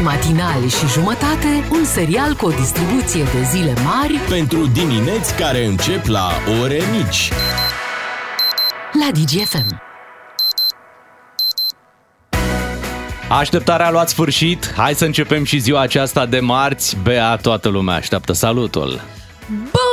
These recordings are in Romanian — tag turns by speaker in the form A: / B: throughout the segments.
A: Doi matinali și jumătate, un serial cu o distribuție de zile mari
B: Pentru dimineți care încep la ore mici.
A: la DGFM.
C: Așteptarea a luat sfârșit. Hai să începem și ziua aceasta de marți. Bea, toată lumea așteaptă salutul.
D: Bună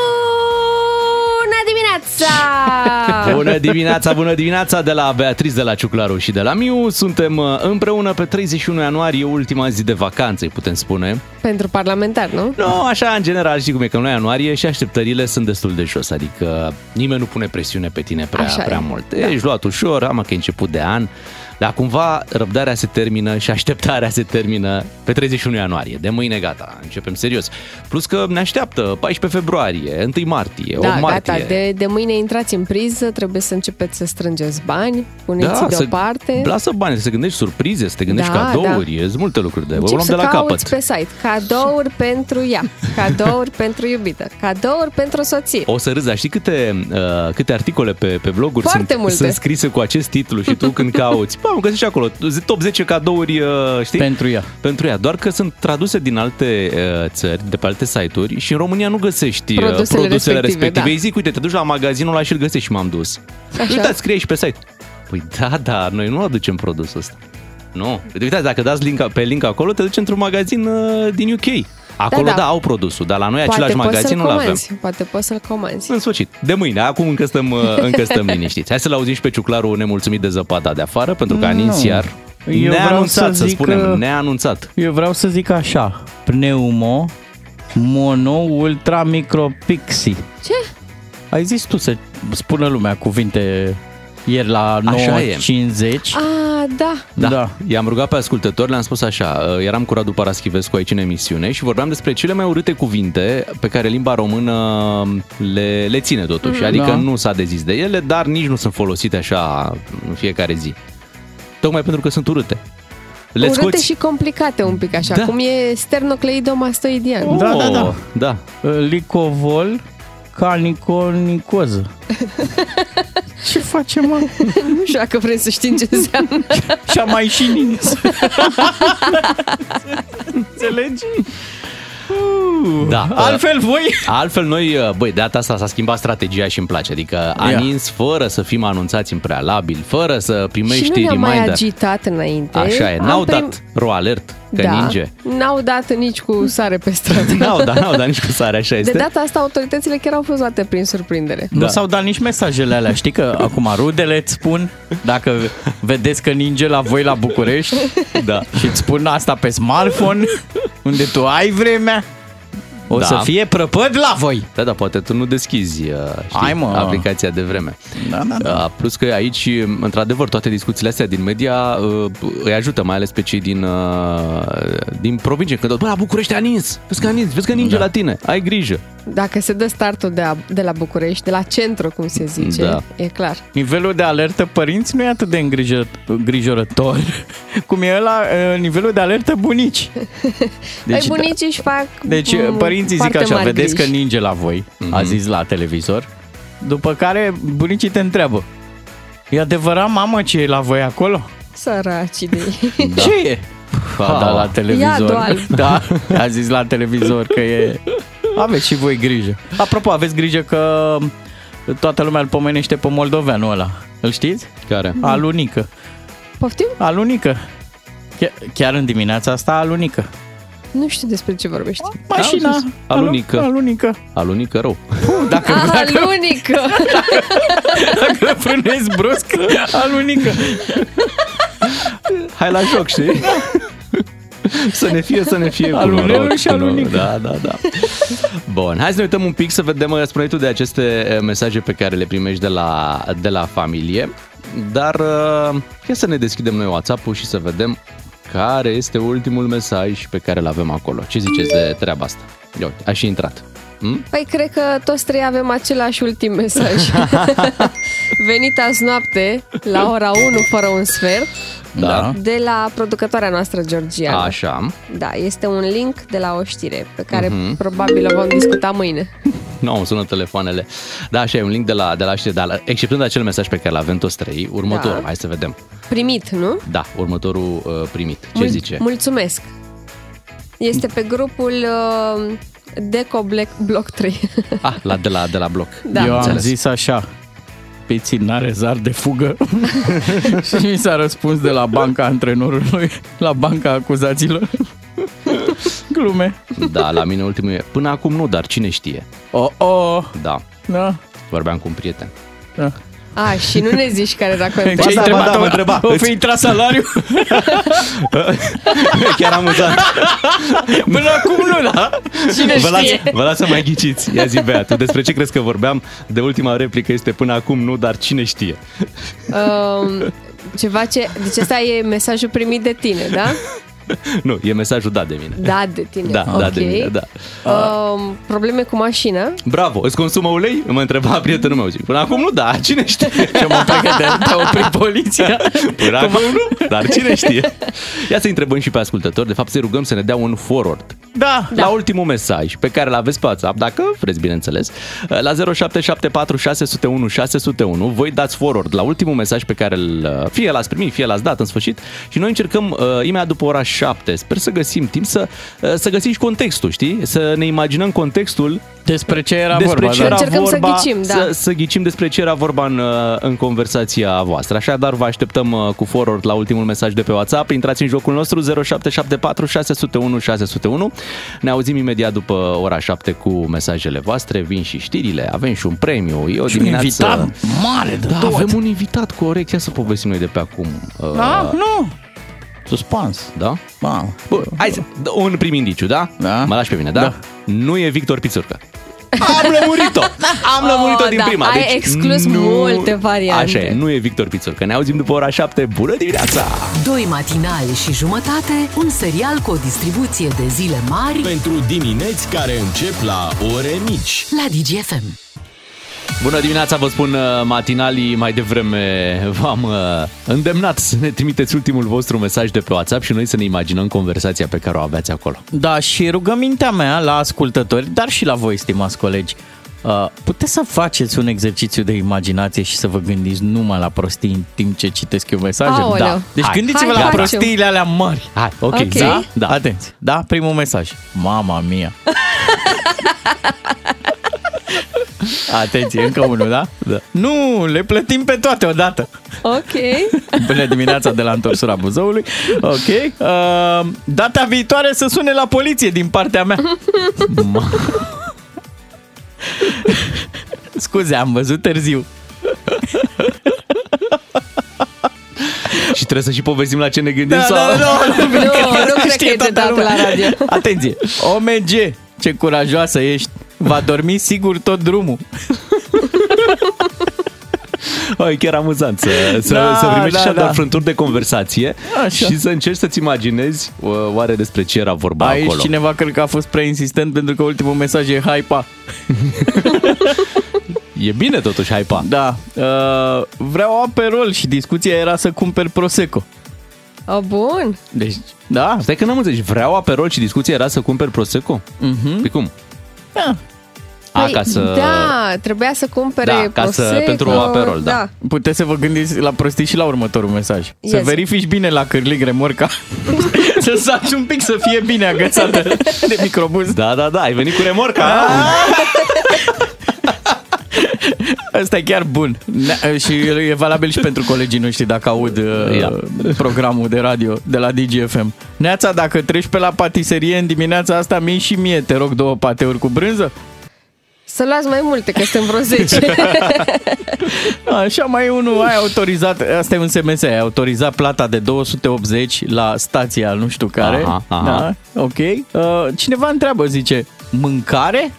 D: dimineața!
C: Bună dimineața, bună dimineața de la Beatriz, de la Ciuclaru și de la Miu. Suntem uh, împreună pe 31 ianuarie, ultima zi de vacanță, îi putem spune.
D: Pentru parlamentar, nu?
C: Nu, așa, în general, știi cum e, că nu ianuarie și așteptările sunt destul de jos, adică nimeni nu pune presiune pe tine prea,
D: Așa
C: prea
D: e,
C: mult.
D: da.
C: Ești luat ușor, am că e început de an, dar cumva răbdarea se termină și așteptarea se termină pe 31 ianuarie. De mâine gata, începem serios. Plus că ne așteaptă 14 februarie, 1 martie, 8
D: Da,
C: martie.
D: gata, de, de mâine intrați în priză, trebuie să începeți să strângeți bani, puneți
C: să-
D: deoparte.
C: Lasă bani, să te gândești surprize, să te gândești
D: Da,
C: cadouri, sunt multe lucruri de o
D: Încep
C: luăm
D: să
C: de la
D: cauți
C: capăt.
D: pe site cadouri pentru ea, cadouri pentru iubită, cadouri pentru soție.
C: O să râzi, dar știi câte, uh, câte articole pe, pe bloguri
D: Foarte
C: sunt,
D: multe.
C: sunt scrise cu acest titlu și tu când cauți, bă, găsești acolo, top 10 cadouri, uh, știi?
E: Pentru ea.
C: Pentru ea, doar că sunt traduse din alte uh, țări, de pe alte site-uri și în România nu găsești uh,
D: Produsele
C: produsele
D: respective,
C: respective.
D: da.
C: Îi zic, uite, te duci la magazinul ăla și îl găsești și m-am dus.
D: Așa.
C: Uitați, scrie și pe site. Păi da, da, noi nu aducem produsul ăsta. Nu. Uitați, dacă dați link, pe link acolo, te duci într-un magazin uh, din UK. Acolo, da,
D: da.
C: da, au produsul, dar la noi
D: Poate
C: același
D: poți
C: magazin
D: să-l
C: nu-l avem.
D: comanzi, poate poți să-l comanzi.
C: În sfârșit, de mâine, acum încă stăm, uh, încă stăm liniștiți. Hai să-l auzim și pe Ciuclaru nemulțumit de zăpada de afară, pentru că a nins
E: Nu.
C: iar.
E: Eu vreau
C: Neanunțat,
E: să
C: să,
E: zic
C: spunem,
E: că-
C: neanunțat.
E: Eu vreau să zic așa, pneumo, mono, ultra, micro, pixi.
D: Ce?
E: Ai zis tu să spună lumea cuvinte ieri la
C: Așa e.
E: 9.50.
D: Ah, da.
C: Da.
E: Da.
C: I-am rugat pe ascultători, le-am spus așa, uh, eram cu Radu Paraschivescu aici în emisiune și vorbeam despre cele mai urâte cuvinte pe care limba română le, le ține totuși. Adică
E: Da.
C: nu s-a dezis de ele, dar nici nu sunt folosite așa în fiecare zi. Tocmai pentru că sunt urâte. Le
D: Urâte
C: scoți...
D: și complicate un pic așa,
C: Da.
D: cum e sternocleidomastoidian.
E: Da, da, da.
C: Oh, da.
E: Licovol, caniconicoză. Ce facem, mă?
D: Nu știu dacă vrem să știm ce înseamnă.
E: Și-a mai și nins. Înțelegi?
C: Da.
E: Altfel voi...
C: Altfel noi, uh, băi, de data asta s-a schimbat strategia și îmi place. Adică a
E: Ia.
C: nins fără să fim anunțați în prealabil, fără să
D: și nu
C: primești
D: ne-am mai
C: reminder.
D: agitat înainte.
C: Așa e,
D: Am
C: n-au
D: prim-
C: dat ro alert că
D: da,
C: ninge.
D: N-au dat nici cu sare pe stradă.
C: N-au dat, n-au dat nici cu sare, așa
D: De
C: este.
D: data asta autoritățile chiar au fost luate prin surprindere.
E: Nu s-au dat nici mesajele alea. Știi că acum rudele îți spun dacă vedeți că ninge la voi la București
C: Da.
E: și îți spun asta pe smartphone unde tu ai vremea. O
C: Da.
E: să fie prăpăd la voi.
C: Da, da, poate tu nu deschizi uh, știi,
E: Hai, mă.
C: aplicația de vreme.
E: Da, da, da.
C: Uh, Plus că aici, într-adevăr, toate discuțiile astea din media uh, îi ajută, mai ales pe cei din, uh, din provincie. Când, bă, la București a nins, vezi că a nins, vezi că ninge
E: Da.
C: la tine, ai grijă.
D: Dacă se dă startul de, a, de la București, de la centru, cum se zice,
C: Da.
D: e clar.
E: Nivelul de alertă părinți nu e atât de îngrijă- îngrijorător cum e la nivelul de alertă bunici.
D: Deci, Păi bunicii își fac
E: Deci
D: mm,
E: părinții zic
D: foarte
E: așa,
D: mari
E: vedeți
D: griji.
E: că ninge la voi, a zis la televizor, după care bunicii te întreabă, e adevărat, mamă, ce e la voi acolo?
D: Săracii de ei.
E: Da. Ce e? A, da, la televizor.
D: Iadul alb.
E: Da, a zis la televizor că e... Aveți și voi grijă. Apropo, aveți grijă că toată lumea îl pomenește pe moldoveanul ăla. Îl știți?
C: Care?
E: Alunică.
D: Poftim?
E: Alunică. Chiar, chiar în dimineața asta alunică.
D: Nu știu despre ce vorbești.
E: Mașina
C: zis. Alunică.
E: Alunică.
C: Alunică rău.
E: Dacă,
D: Ah,
E: dacă,
D: alunică!
E: dacă frânezi brusc, alunică.
C: Hai la joc, știi? să ne fie, să ne fie cu
E: Alunelul
C: noroc,
E: și
C: cu noroc.
E: alunică.
C: Da, da, da. Bun, hai să ne uităm un pic să vedem, uh, spune tu de aceste uh, mesaje pe care le primești de la, de la familie. Dar uh, ia să ne deschidem noi WhatsApp-ul și să vedem care este ultimul mesaj pe care îl avem acolo. Ce ziceți de treaba asta? Ia uite, a și intrat. Hm?
D: Păi cred că toți trei avem același ultim mesaj. Venit azi noapte la ora 1 fără un sfert
C: Da.
D: de la producătoarea noastră georgiană.
C: Așa.
D: Da, este un link de la o știre pe care
C: Mhm.
D: probabil o vom discuta mâine.
C: Nu, no, sună telefoanele. Da, așa e un link de la, de la știre, dar exceptând acel mesaj pe care l-avem toți trei, următorul,
D: Da.
C: hai să vedem.
D: Primit, nu?
C: Da, următorul uh, primit. Ce
D: Mul-
C: zice?
D: Mulțumesc. Este pe grupul uh, Deco Black Block 3.
C: Ah, la, de, la, de la bloc.
D: Da.
E: Eu am
C: Înțeles.
E: zis așa, Piții n-are zar de fugă și mi s-a răspuns de la banca antrenorului la banca acuzaților. Glume.
C: Da, la mine ultimul e, până acum nu, dar cine știe.
E: Oh, oh,
C: Da,
E: da,
C: vorbeam cu un prieten.
E: da.
D: A, și nu ne zici care era
E: Ce ai
D: contextul.
C: da,
E: întrebat?
C: ba da, mă întreba.
E: O fi intrat salariu?
C: Chiar amuzant.
E: Până acum nu, da? Cine
C: Vă las,
E: știe?
C: vă las să mai ghiciți. Ia zi, Bea, tu despre ce crezi că vorbeam? De ultima replică este până acum nu, dar cine știe.
D: Um, ceva ce... Deci ăsta e mesajul primit de tine, da?
C: Nu, e mesajul dat de mine.
D: Da, de tine.
C: Da,
D: ok.
C: da, de mine, da.
D: Um, probleme cu mașina?
C: Bravo, îți consumă ulei? Mă întreba prietenul meu. Zic, până acum nu, da, cine știe?
E: Ce mă pregăte, te-a oprit poliția.
C: Până acum nu, dar cine știe? Ia să întrebăm și pe ascultători. De fapt, să rugăm să ne dea un forward
E: Da,
C: la ultimul mesaj pe care l-aveți pe WhatsApp, dacă vreți, bineînțeles, la 0774 601 601. Voi dați forward la ultimul mesaj pe care îl, fie l-ați primit, fie l-ați dat în sfârșit și noi încercăm uh, imediat după ora 7. Sper să găsim timp să, uh, să găsim și contextul, știi? Să ne imaginăm contextul
E: despre ce era
C: despre
E: vorba.
C: ce
E: da.
C: era
D: Încercăm să
C: vorba,
D: ghicim, da.
C: să, să ghicim despre ce era vorba în, uh, în conversația voastră. Așadar, vă așteptăm uh, cu forward la ultimul mesaj de pe WhatsApp. Intrați în jocul nostru 0774 601 601. Ne auzim imediat după ora 7 cu mesajele voastre. Vin și știrile, avem și un premiu. E o
E: Și un
C: dimineață...
E: invitat mare de
C: Da,
E: tot.
C: avem un invitat corect. Ia să povestim noi de pe acum. Uh,
E: Da? Nu. Suspans.
C: Da?
E: Da.
C: Bun, hai să, un prim indiciu, da?
E: Da.
C: Mă lași pe mine, da?
E: Da.
C: Nu e Victor Pițurcă. Am lămurit-o! Am lămurit-o
D: Oh,
C: din
D: da,
C: prima. Deci
D: ai exclus multe variante.
C: Așa e, nu e Victor Pițurcă. Ne auzim după ora 7. Bună dimineața!
A: Doi matinali și jumătate, un serial cu o distribuție de zile mari
B: Pentru dimineți care încep la ore mici.
A: la DGFM.
C: Bună dimineața, vă spun uh, matinalii mai devreme. V-am uh, îndemnat să ne trimiteți ultimul vostru mesaj de pe WhatsApp și noi să ne imaginăm conversația pe care o aveați acolo.
E: Da, și rugămintea mea la ascultători, dar și la voi, stimați colegi, uh, puteți să faceți un exercițiu de imaginație și să vă gândiți numai la prostii în timp ce citesc eu mesajele?
D: Aoleu.
E: Da. Deci
C: Hai.
E: gândiți-vă
D: Hai,
E: la
D: facem.
E: prostiile alea mari.
C: Hai, ok,
D: Ok.
C: da?
E: Da? Atenție. Da? Primul mesaj. Mama mia. Atenție, încă unul, da?
C: Da.
E: Nu, le plătim pe toate odată.
D: Ok.
E: Bună dimineața de la întorsura Buzăului. Ok. Uh, data viitoare să sune la poliție din partea mea. Scuze, am văzut târziu.
C: Și trebuie să și povestim la ce ne gândim
E: Da,
C: sau...
E: da, da, da.
D: Nu, nu cred
E: Știe
D: că e de
E: toată
D: dat
E: lumea.
D: la radio.
E: Atenție. OMG, ce curajoasă ești. Va dormi sigur tot drumul.
C: Oh, e chiar amuzant să, să,
E: Da,
C: să primești
E: da,
C: așa
E: da.
C: doar frânturi de conversație
E: Așa.
C: și să încerci să-ți imaginezi uh, oare despre ce era vorba
E: Aici
C: acolo.
E: cineva cred că a fost prea insistent pentru că ultimul mesaj e hypa.
C: E bine totuși, hai pa.
E: Da. Uh, vreau aperol și discuția era să cumperi Prosecco.
D: Oh, bun.
E: Deci, da.
C: Stai că n-am înțeles. Vreau aperol și discuția era să cumperi Prosecco?
E: Mhm.
C: Păi cum?
E: Da.
C: A,
D: Păi,
C: ca să...
D: Da, trebuia să cumpere
C: Da, ca să-
D: Prosecco,
C: pentru aperol, da.
E: Puteți să vă gândiți la prostii și la următorul mesaj. Să
D: Yes.
E: verifici bine la cârlig remorca. să saci un pic să fie bine agățată de microbuz.
C: Da, da, da, ai venit cu remorca.
E: Asta e chiar bun. Ne- Și e valabil și pentru colegii noștri dacă aud uh,
C: Ia.
E: programul de radio de la DGFM. Neața, dacă treci pe la patiserie în dimineața asta, mie și mie, te rog, două pateuri cu brânză?
D: Să luați mai multe, că suntem vreo 10.
E: Așa mai e unul, ai autorizat, asta e un SMS, ai autorizat plata de 280 la stația nu știu care.
C: Aha, aha.
E: Da, ok. Uh, cineva întreabă, zice, mâncare?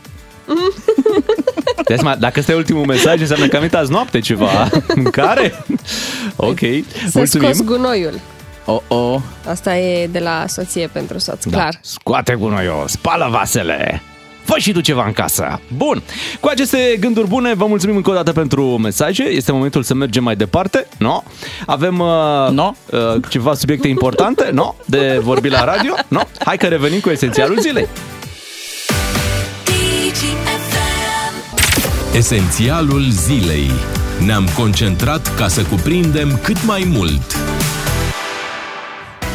C: De seama, dacă ăsta e ultimul mesaj, înseamnă că am venit azi noapte ceva. Mâncare? Ok,
D: Să
C: mulțumim.
D: scos gunoiul.
E: Oh, oh.
D: Asta e de la soție pentru soț,
C: Da.
D: clar.
C: Scoate gunoiul, spală vasele. Fă și tu ceva în casă. Bun. Cu aceste gânduri bune, vă mulțumim încă o dată pentru mesaje. Este momentul să mergem mai departe. No? Avem uh,
E: No.
C: uh, ceva subiecte importante no? de vorbit la radio. No? Hai că revenim cu esențialul zilei.
B: Esențialul zilei. Ne-am concentrat ca să cuprindem cât mai mult.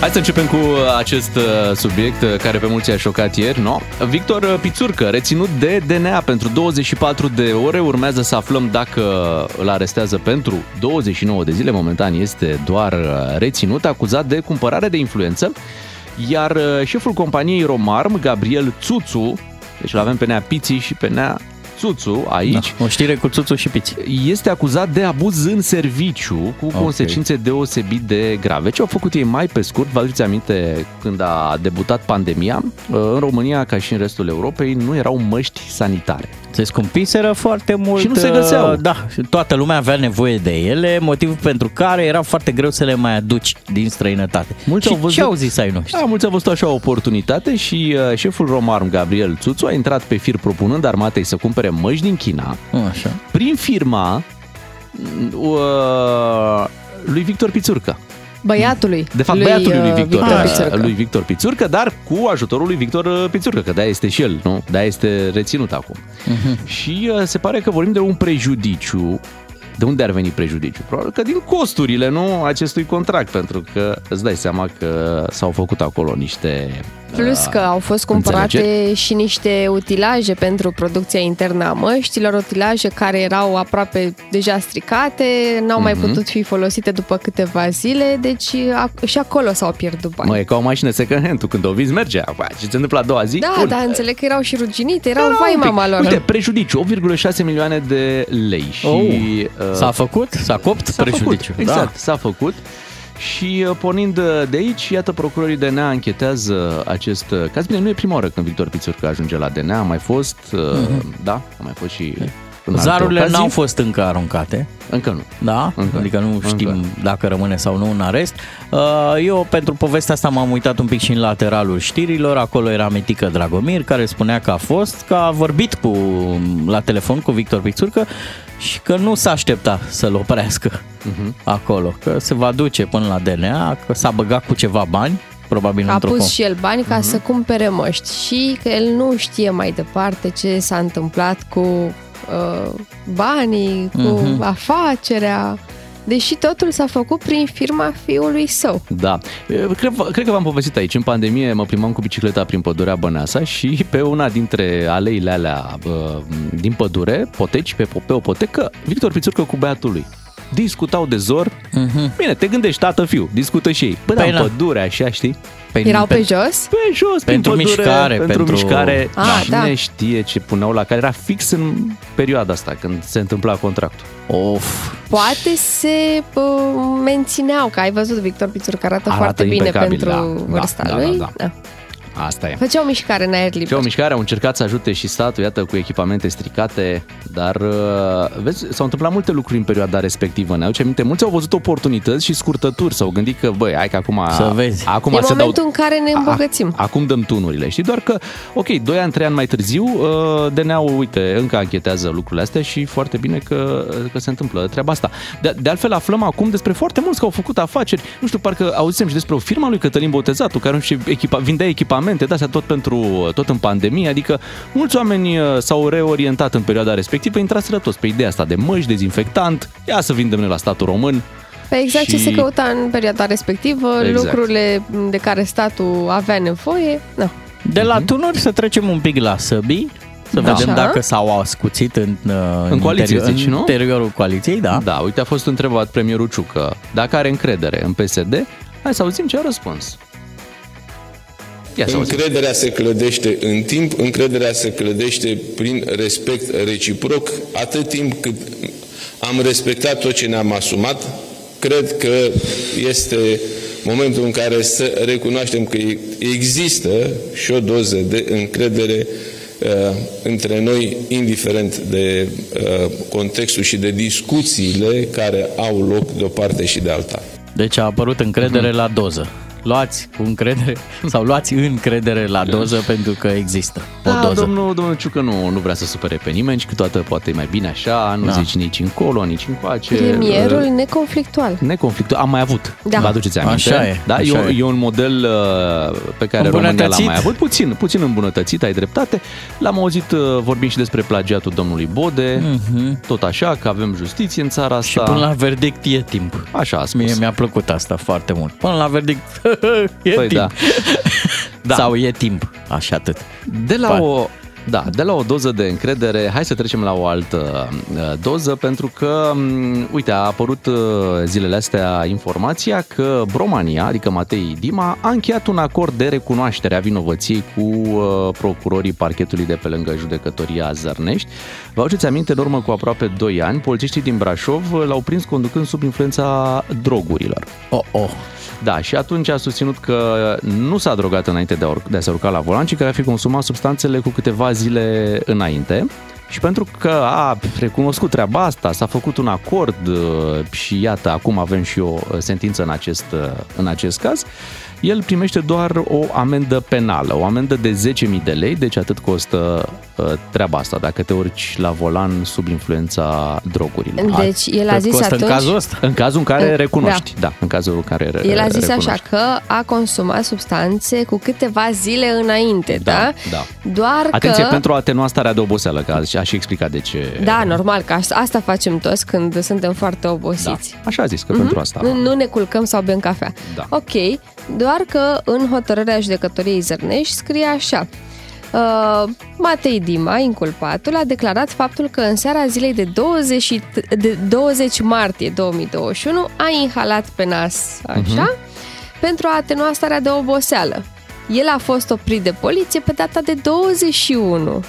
C: Hai să începem cu acest uh, subiect uh, care pe mulți a șocat ieri, no? Victor uh, Pițurcă, reținut de DNA pentru 24 de ore, urmează să aflăm dacă îl arestează pentru 29 de zile, momentan este doar reținut, acuzat de cumpărare de influență, iar șeful companiei Romarm, Gabriel Țuțu, deci îl avem pe Nea Piții și pe Nea Țuțu aici.
E: Da, o știre cu Țuțu și Piți.
C: Este acuzat de abuz în serviciu cu okay. consecințe deosebit de grave. Ce au făcut ei mai pe scurt, vă aduceți aminte când a debutat pandemia, în România, ca și în restul Europei, nu erau măști sanitare.
E: Se scumpiseră foarte mult.
C: Și nu se găseau.
E: Uh, da, toată lumea avea nevoie de ele, motiv pentru care era foarte greu să le mai aduci din străinătate. Mulți și au văzut, ce au zis ai noștri?
C: Da, mulți au văzut așa o oportunitate și uh, șeful Romarm, Gabriel Țuțu, a intrat pe fir propunând armatei să cumpere măști din China.
E: Așa.
C: Prin firma uh, lui Victor Pițurcă.
D: Băiatului.
C: De fapt,
D: lui,
C: băiatului lui Victor,
D: Victor
C: uh,
D: Pițurcă.
C: lui Victor Pițurcă, dar cu ajutorul lui Victor uh, Pițurcă, că de este și el, nu? de este reținut acum. Uh-huh. Și uh, se pare că vorbim de un prejudiciu de unde ar veni prejudiciu? Probabil că din costurile nu acestui contract, pentru că îți dai seama că s-au făcut acolo niște
D: Plus că au fost cumpărate înțelegeri? și niște utilaje pentru producția internă a măștilor, utilaje care erau aproape deja stricate, n-au uh-huh. mai mhm. putut fi folosite după câteva zile, deci și acolo s-au pierdut bani.
C: Mă, e ca o mașină second hand, tu când o vizi merge, Bă, ce se întâmplă a doua zi?
D: Da, dar înțeleg că erau și ruginite, erau da, vai mama lor.
C: Uite, prejudiciu, 8,6 milioane de lei. Și, oh,
E: uh, s-a făcut? S-a copt s-a prejudiciu.
C: Făcut, exact, da. s-a făcut. Și uh, pornind uh, de aici, iată, procurorii DNA anchetează acest uh, caz. Bine, nu e prima oară când Victor Pițurcă ajunge la DNA, a mai fost, uh-huh. da, a mai fost și
E: Zarurile n-au fost încă aruncate.
C: Încă nu.
E: Da? Încă. Adică nu știm încă. dacă rămâne sau nu în arest. Eu pentru povestea asta m-am uitat un pic și în lateralul știrilor. Acolo era Mitică Dragomir care spunea că a fost, că a vorbit cu, la telefon cu Victor Pițurcă și că nu s-a aștepta să-l oprească uh-huh. acolo, că se va duce până la DNA, că s-a băgat cu ceva bani, probabil
D: A pus și el bani ca uh-huh. să cumpere măști și că el nu știe mai departe ce s-a întâmplat cu uh, banii, cu uh-huh. afacerea. Deși totul s-a făcut prin firma fiului său.
C: Da. Cred, cred că v-am povestit aici. În pandemie mă plimbam cu bicicleta prin pădurea Băneasa și pe una dintre aleile alea din pădure, poteci, pe, pe o potecă, Victor Pițurcă cu băiatul lui discutau de zor. Uh-huh. Bine, te gândești, tată, fiu, discută și ei. Bă, păi dar în pădure, așa, știi?
D: Pe, Erau pe, pe jos?
C: Pe jos,
E: pentru
C: pădure,
E: mișcare.
C: Pentru, pentru mișcare.
D: Ah,
C: Cine
D: da.
C: știe ce puneau la care era fix în perioada asta, când se întâmpla contractul.
E: Of.
D: Poate se uh, mențineau, că ai văzut Victor Pițur că arată,
C: Arată
D: foarte bine
C: impecabil,
D: pentru
C: da,
D: vârsta
C: da,
D: lui.
C: da, da. Asta e.
D: Făceau mișcare în aer liber.
C: Făceau mișcare, au încercat să ajute și statul, iată, cu echipamente stricate, dar uh, vezi, s-au întâmplat multe lucruri în perioada respectivă. Ne aduce aminte, mulți au văzut oportunități și scurtături, s-au gândit că, băi, hai că acum...
E: Să vezi.
C: Acum
D: e
C: se
D: momentul
C: dau,
D: în care ne îmbogățim.
C: A, acum dăm tunurile. Știi, doar că, ok, 2 ani, 3 ani mai târziu, uh, DNA-ul, uite, încă anchetează lucrurile astea și foarte bine că, că se întâmplă treaba asta. De, de altfel, aflăm acum despre foarte mulți că au făcut afaceri. Nu știu, parcă auzisem și despre o firmă lui Cătălin Botezatu, care și echipa, vindea echipamente, de tot pentru tot în pandemie, adică mulți oameni uh, s-au reorientat în perioada respectivă, intraseră toți pe ideea asta de măști, dezinfectant, ia să vindem noi la statul român.
D: Pe exact
C: și...
D: ce se căuta în perioada respectivă,
C: Exact.
D: lucrurile de care statul avea nevoie, da.
E: De la tunuri să trecem un pic la săbii, să
C: Da.
E: vedem
D: Așa.
E: dacă s-au ascuțit în, uh,
C: În coaliție,
E: interior-
C: zici,
E: în
C: nu?
E: interiorul coaliției, da.
C: Da, uite, a fost întrebat premierul Ciucă dacă are încredere în PSD. Hai să auzim ce a răspuns. Ia să auzim.
F: Încrederea se clădește în timp, încrederea se clădește prin respect reciproc, atât timp cât am respectat tot ce ne-am asumat, cred că este momentul în care să recunoaștem că există și o doză de încredere uh, între noi, indiferent de uh, contextul și de discuțiile care au loc de o parte și de alta.
E: Deci a apărut încredere
C: Mhm.
E: la doză. Luați cu încredere sau luați încredere la doză pentru că există o
C: Da,
E: doză.
C: domnul, domnul Ciucă nu, nu vrea să supere pe nimeni și câteodată poate e mai bine așa, nu
E: Da.
C: zici nici încolo, nici încoace.
D: Premierul
C: Uh,
D: neconflictual.
C: Neconflictul, am mai avut,
D: Da.
C: vă aduceți aminte?
E: Așa e,
C: da?
E: așa
C: e, un-
E: e.
C: e un model uh, pe care România l-a
E: Îmbunătățit.
C: mai avut, puțin, puțin îmbunătățit, ai dreptate. L-am auzit uh, vorbind și despre plagiatul domnului Bode,
E: Mhm.
C: tot așa, că avem justiție în țara asta.
E: Și până la verdict e timp.
C: Așa a spus.
E: Mie mi-a plăcut asta foarte mult. Până la verdict e
C: Păi
E: timp.
C: da. Da.
E: Sau e timp, așa atât.
C: De la
E: Ba-
C: o, da, de la o doză de încredere, hai să trecem la o altă uh, doză, pentru că, um, uite, a apărut uh, zilele astea informația că Bromania, adică Matei Dima, a încheiat un acord de recunoaștere a vinovăției cu uh, procurorii parchetului de pe lângă judecătoria Zărnești. Vă aduceți aminte, în urmă cu aproape 2 ani, polițiștii din Brașov uh, l-au prins conducând sub influența drogurilor.
E: Oh, oh.
C: Da, și atunci a susținut că nu s-a drogat înainte de a, ur- de a se urca la volan, ci că ar fi consumat substanțele cu câteva zile înainte. Și pentru că a recunoscut treaba asta, s-a făcut un acord uh, și iată, acum avem și o uh, sentință în acest, uh, în acest caz, el primește doar o amendă penală, o amendă de 10.000 de lei, deci atât costă uh, treaba asta, dacă te urci la volan sub influența drogurilor.
D: Deci el a
E: Cât
D: zis
E: costă
D: atunci...
E: în cazul ăsta?
C: În cazul în care
D: Da.
C: recunoști, da, în cazul în care re-
D: El a zis
C: recunoști.
D: așa că a consumat substanțe cu câteva zile înainte, da?
C: Da, da.
D: Doar
C: Atenție,
D: că...
C: pentru a atenua starea de oboseală, că a a și explicat de ce...
D: Da, normal, că asta- asta facem toți când suntem foarte
C: Da.
D: obosiți.
C: Așa a zis, că pentru asta...
D: Nu, nu ne culcăm sau bem cafea.
C: Da.
D: Ok, doar că în hotărârea judecătoriei Zărnești scrie așa. Uh, Matei Dima, inculpatul, a declarat faptul că în seara zilei de 20, și- de 20 martie 2021 a inhalat pe nas, așa,
C: Mhm.
D: pentru a atenua starea de oboseală. El a fost oprit de poliție pe data de 21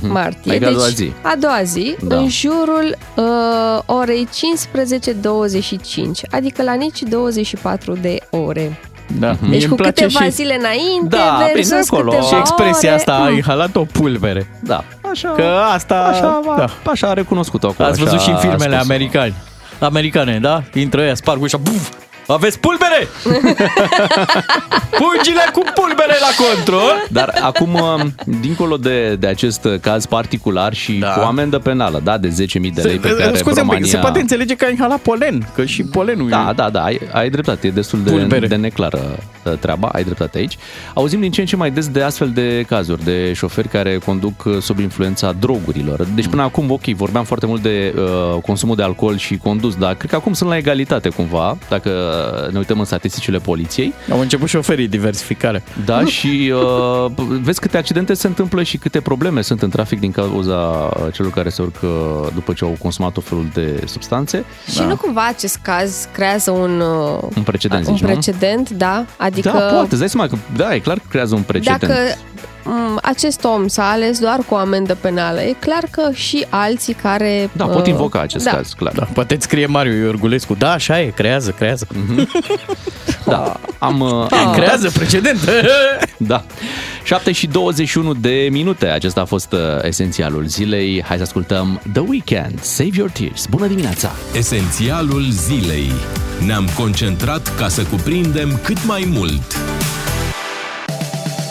D: martie,
C: Adică a
D: deci
C: doua zi.
D: a doua zi,
C: Da.
D: în jurul uh, orei 15.25, adică la nici 24 de ore.
E: Da.
C: Mhm.
E: Mie
D: Deci
E: îmi
D: cu
E: place
D: câteva
E: și,
D: zile înainte
C: Da, bine,
D: versus
C: acolo.
D: câteva
C: Și
E: și expresia
D: ore.
E: asta, a
D: Mm.
E: inhalat o pulbere.
C: Da, așa...
E: Că asta...
C: Așa,
E: da.
C: da. așa a recunoscut-o acolo.
E: Ați
C: așa
E: văzut și în
C: a
E: filmele
C: spus-o.
E: americane. Americane, da? Intră ăia, sparg ușa, buf! Aveți pulbere! Pungile cu pulbere la control!
C: Dar acum, um, dincolo de, de acest caz particular și
E: Da.
C: cu o amendă penală, da, de 10.000 de lei pe care
E: Scuze, un
C: România...
E: pic, se poate înțelege că a inhalat polen, că și polenul
C: Da,
E: e...
C: da, da, ai, ai dreptate, e destul de,
E: Pulbere.
C: de neclară uh, treaba, ai dreptate aici. Auzim din ce în ce mai des de astfel de cazuri, de șoferi care conduc uh, sub influența drogurilor. Deci până acum, ok, vorbeam foarte mult de uh, consumul de alcool și condus, dar cred că acum sunt la egalitate cumva, dacă ne uităm în statisticile poliției.
E: Au început șoferii diversificare.
C: Da, și uh, vezi câte accidente se întâmplă și câte probleme sunt în trafic din cauza uh, celor care se urcă după ce au consumat o felul de substanțe.
D: Și nu cumva acest caz creează un, uh,
C: Un precedent,
D: un
C: zici, nu?
D: precedent, da? Adică
C: Da, poate, îți dai seama că, da, e clar că creează un precedent.
D: dacă m, acest om s-a ales doar cu o amendă penală, e clar că și alții care...
C: Da, pot
D: uh,
C: invoca acest
D: da.
C: caz, clar.
E: Da, poate îți scrie Mariu Iorgulescu. Da, așa e, creează, creează.
C: Da, am... uh,
E: Ah.
C: am
E: Creează precedent.
C: da. 7 și 21 de minute, acesta a fost uh, esențialul zilei. Hai să ascultăm The Weeknd, Save Your Tears. Bună dimineața!
B: Esențialul zilei. Ne-am concentrat ca să cuprindem cât mai mult.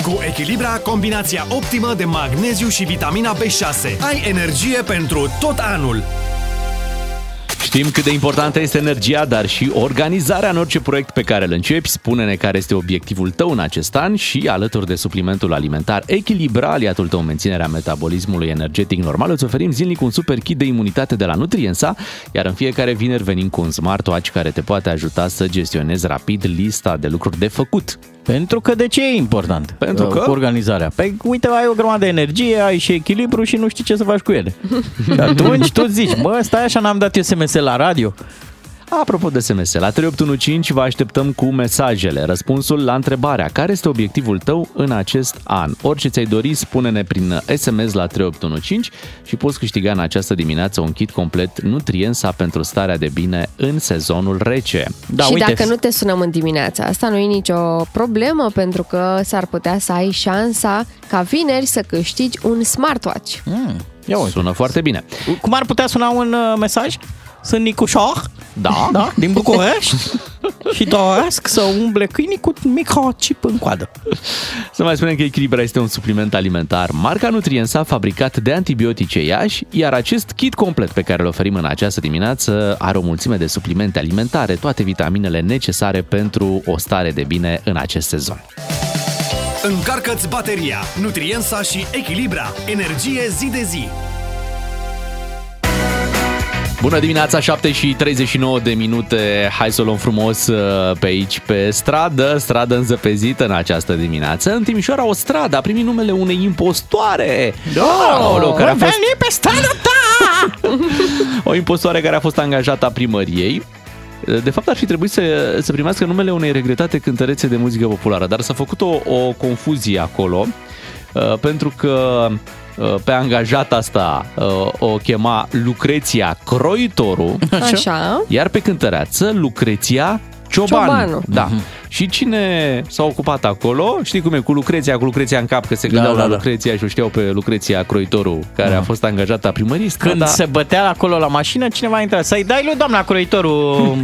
G: Cu Echilibra, combinația optimă de magneziu și vitamina B6. Ai energie pentru tot anul.
C: Știm cât de importantă este energia, dar și organizarea în orice proiect pe care îl începi. Spune-ne care este obiectivul tău în acest an și alături de suplimentul alimentar Echilibra, aliatul tău în menținerea metabolismului energetic normal, îți oferim zilnic un super kit de imunitate de la Nutriensa, iar în fiecare vineri venim cu un smartwatch care te poate ajuta să gestionezi rapid lista de lucruri de făcut.
E: Pentru că de ce e important?
C: Pentru
E: Uh,
C: că?
E: Cu organizarea. Păi uite, ai o grămadă de energie, ai și echilibru și nu știi ce să faci cu ele. și atunci tu zici, bă, stai așa, n-am dat eu SMS la radio.
C: Apropo de SMS, la 3815 vă așteptăm cu mesajele, răspunsul la întrebarea care este obiectivul tău în acest an. Orice ți-ai dori, spune-ne prin SMS la 3815 și poți câștiga în această dimineață un kit complet Nutriensa pentru starea de bine în sezonul rece.
E: Da,
D: și
E: uite,
D: dacă nu te sunăm în dimineața asta, nu e nicio problemă, pentru că s-ar putea să ai șansa ca vineri să câștigi un smartwatch.
E: Mm, ia uite.
C: Sună foarte bine.
E: Cum ar putea suna un uh, mesaj? Sunt Nicușor,
C: Da?
E: da, din București și doresc să umble câinii cu microchip în coadă.
C: Să mai spunem că Echilibra este un supliment alimentar marca Nutriensa fabricat de antibiotice Iași, iar acest kit complet pe care îl oferim în această dimineață are o mulțime de suplimente alimentare, toate vitaminele necesare pentru o stare de bine în acest sezon.
G: Încarcă-ți bateria, Nutriensa și Echilibra. Energie zi de zi.
C: Bună dimineața, 7 și 39 de minute. Hai să o luăm frumos uh, pe aici, pe stradă, stradă înzăpezită în această dimineață. În Timișoara, o stradă a primit numele unei impostoare.
E: Da,
C: Aoleu, care a fost
E: pe strada ta!
C: o impostoare care a fost angajată a primăriei. De fapt, ar fi trebuit să, să primească numele unei regretate cântărețe de muzică populară, dar s-a făcut o, o confuzie acolo, uh, pentru că uh, pe angajata asta uh, o chema Lucreția Croitoru,
D: Așa.
C: iar pe cântăreață Lucreția Ciobanu.
D: Ciobanu.
C: Da. Și cine s-a ocupat acolo, știi cum e, cu Lucreția, cu Lucreția în cap, că se gândeau
E: da,
C: la
E: da.
C: Lucreția și o știau pe Lucreția Croitoru, care a fost angajată a primării.
E: Când
C: strada-
E: se bătea acolo la mașină, cineva intra să-i dai lui doamna croitorul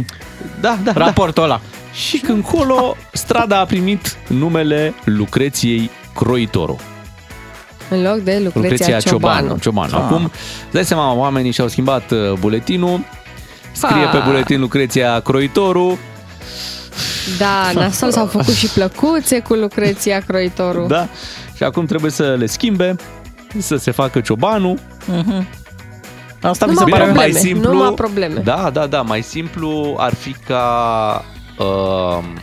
C: da, da, da.
E: raportul ăla.
C: Și când colo, strada a primit numele Lucreției Croitoru.
D: În loc de Lucreția,
C: Lucreția Ciobanu.
D: Ciobanu.
C: Ciobanu.
E: Ah.
C: Acum, îți dai seama, oamenii și-au schimbat uh, buletinul, scrie
D: Ah.
C: pe buletin Lucreția Croitoru,
D: Da, nasol s-au făcut și plăcuțe cu Lucreția Croitoru.
C: da, și acum trebuie să le schimbe, să se facă Ciobanu.
E: Asta mi se
D: Numai
E: pare
D: probleme,
C: mai simplu.
D: numai probleme.
C: Da, da, da, mai simplu ar fi ca uh,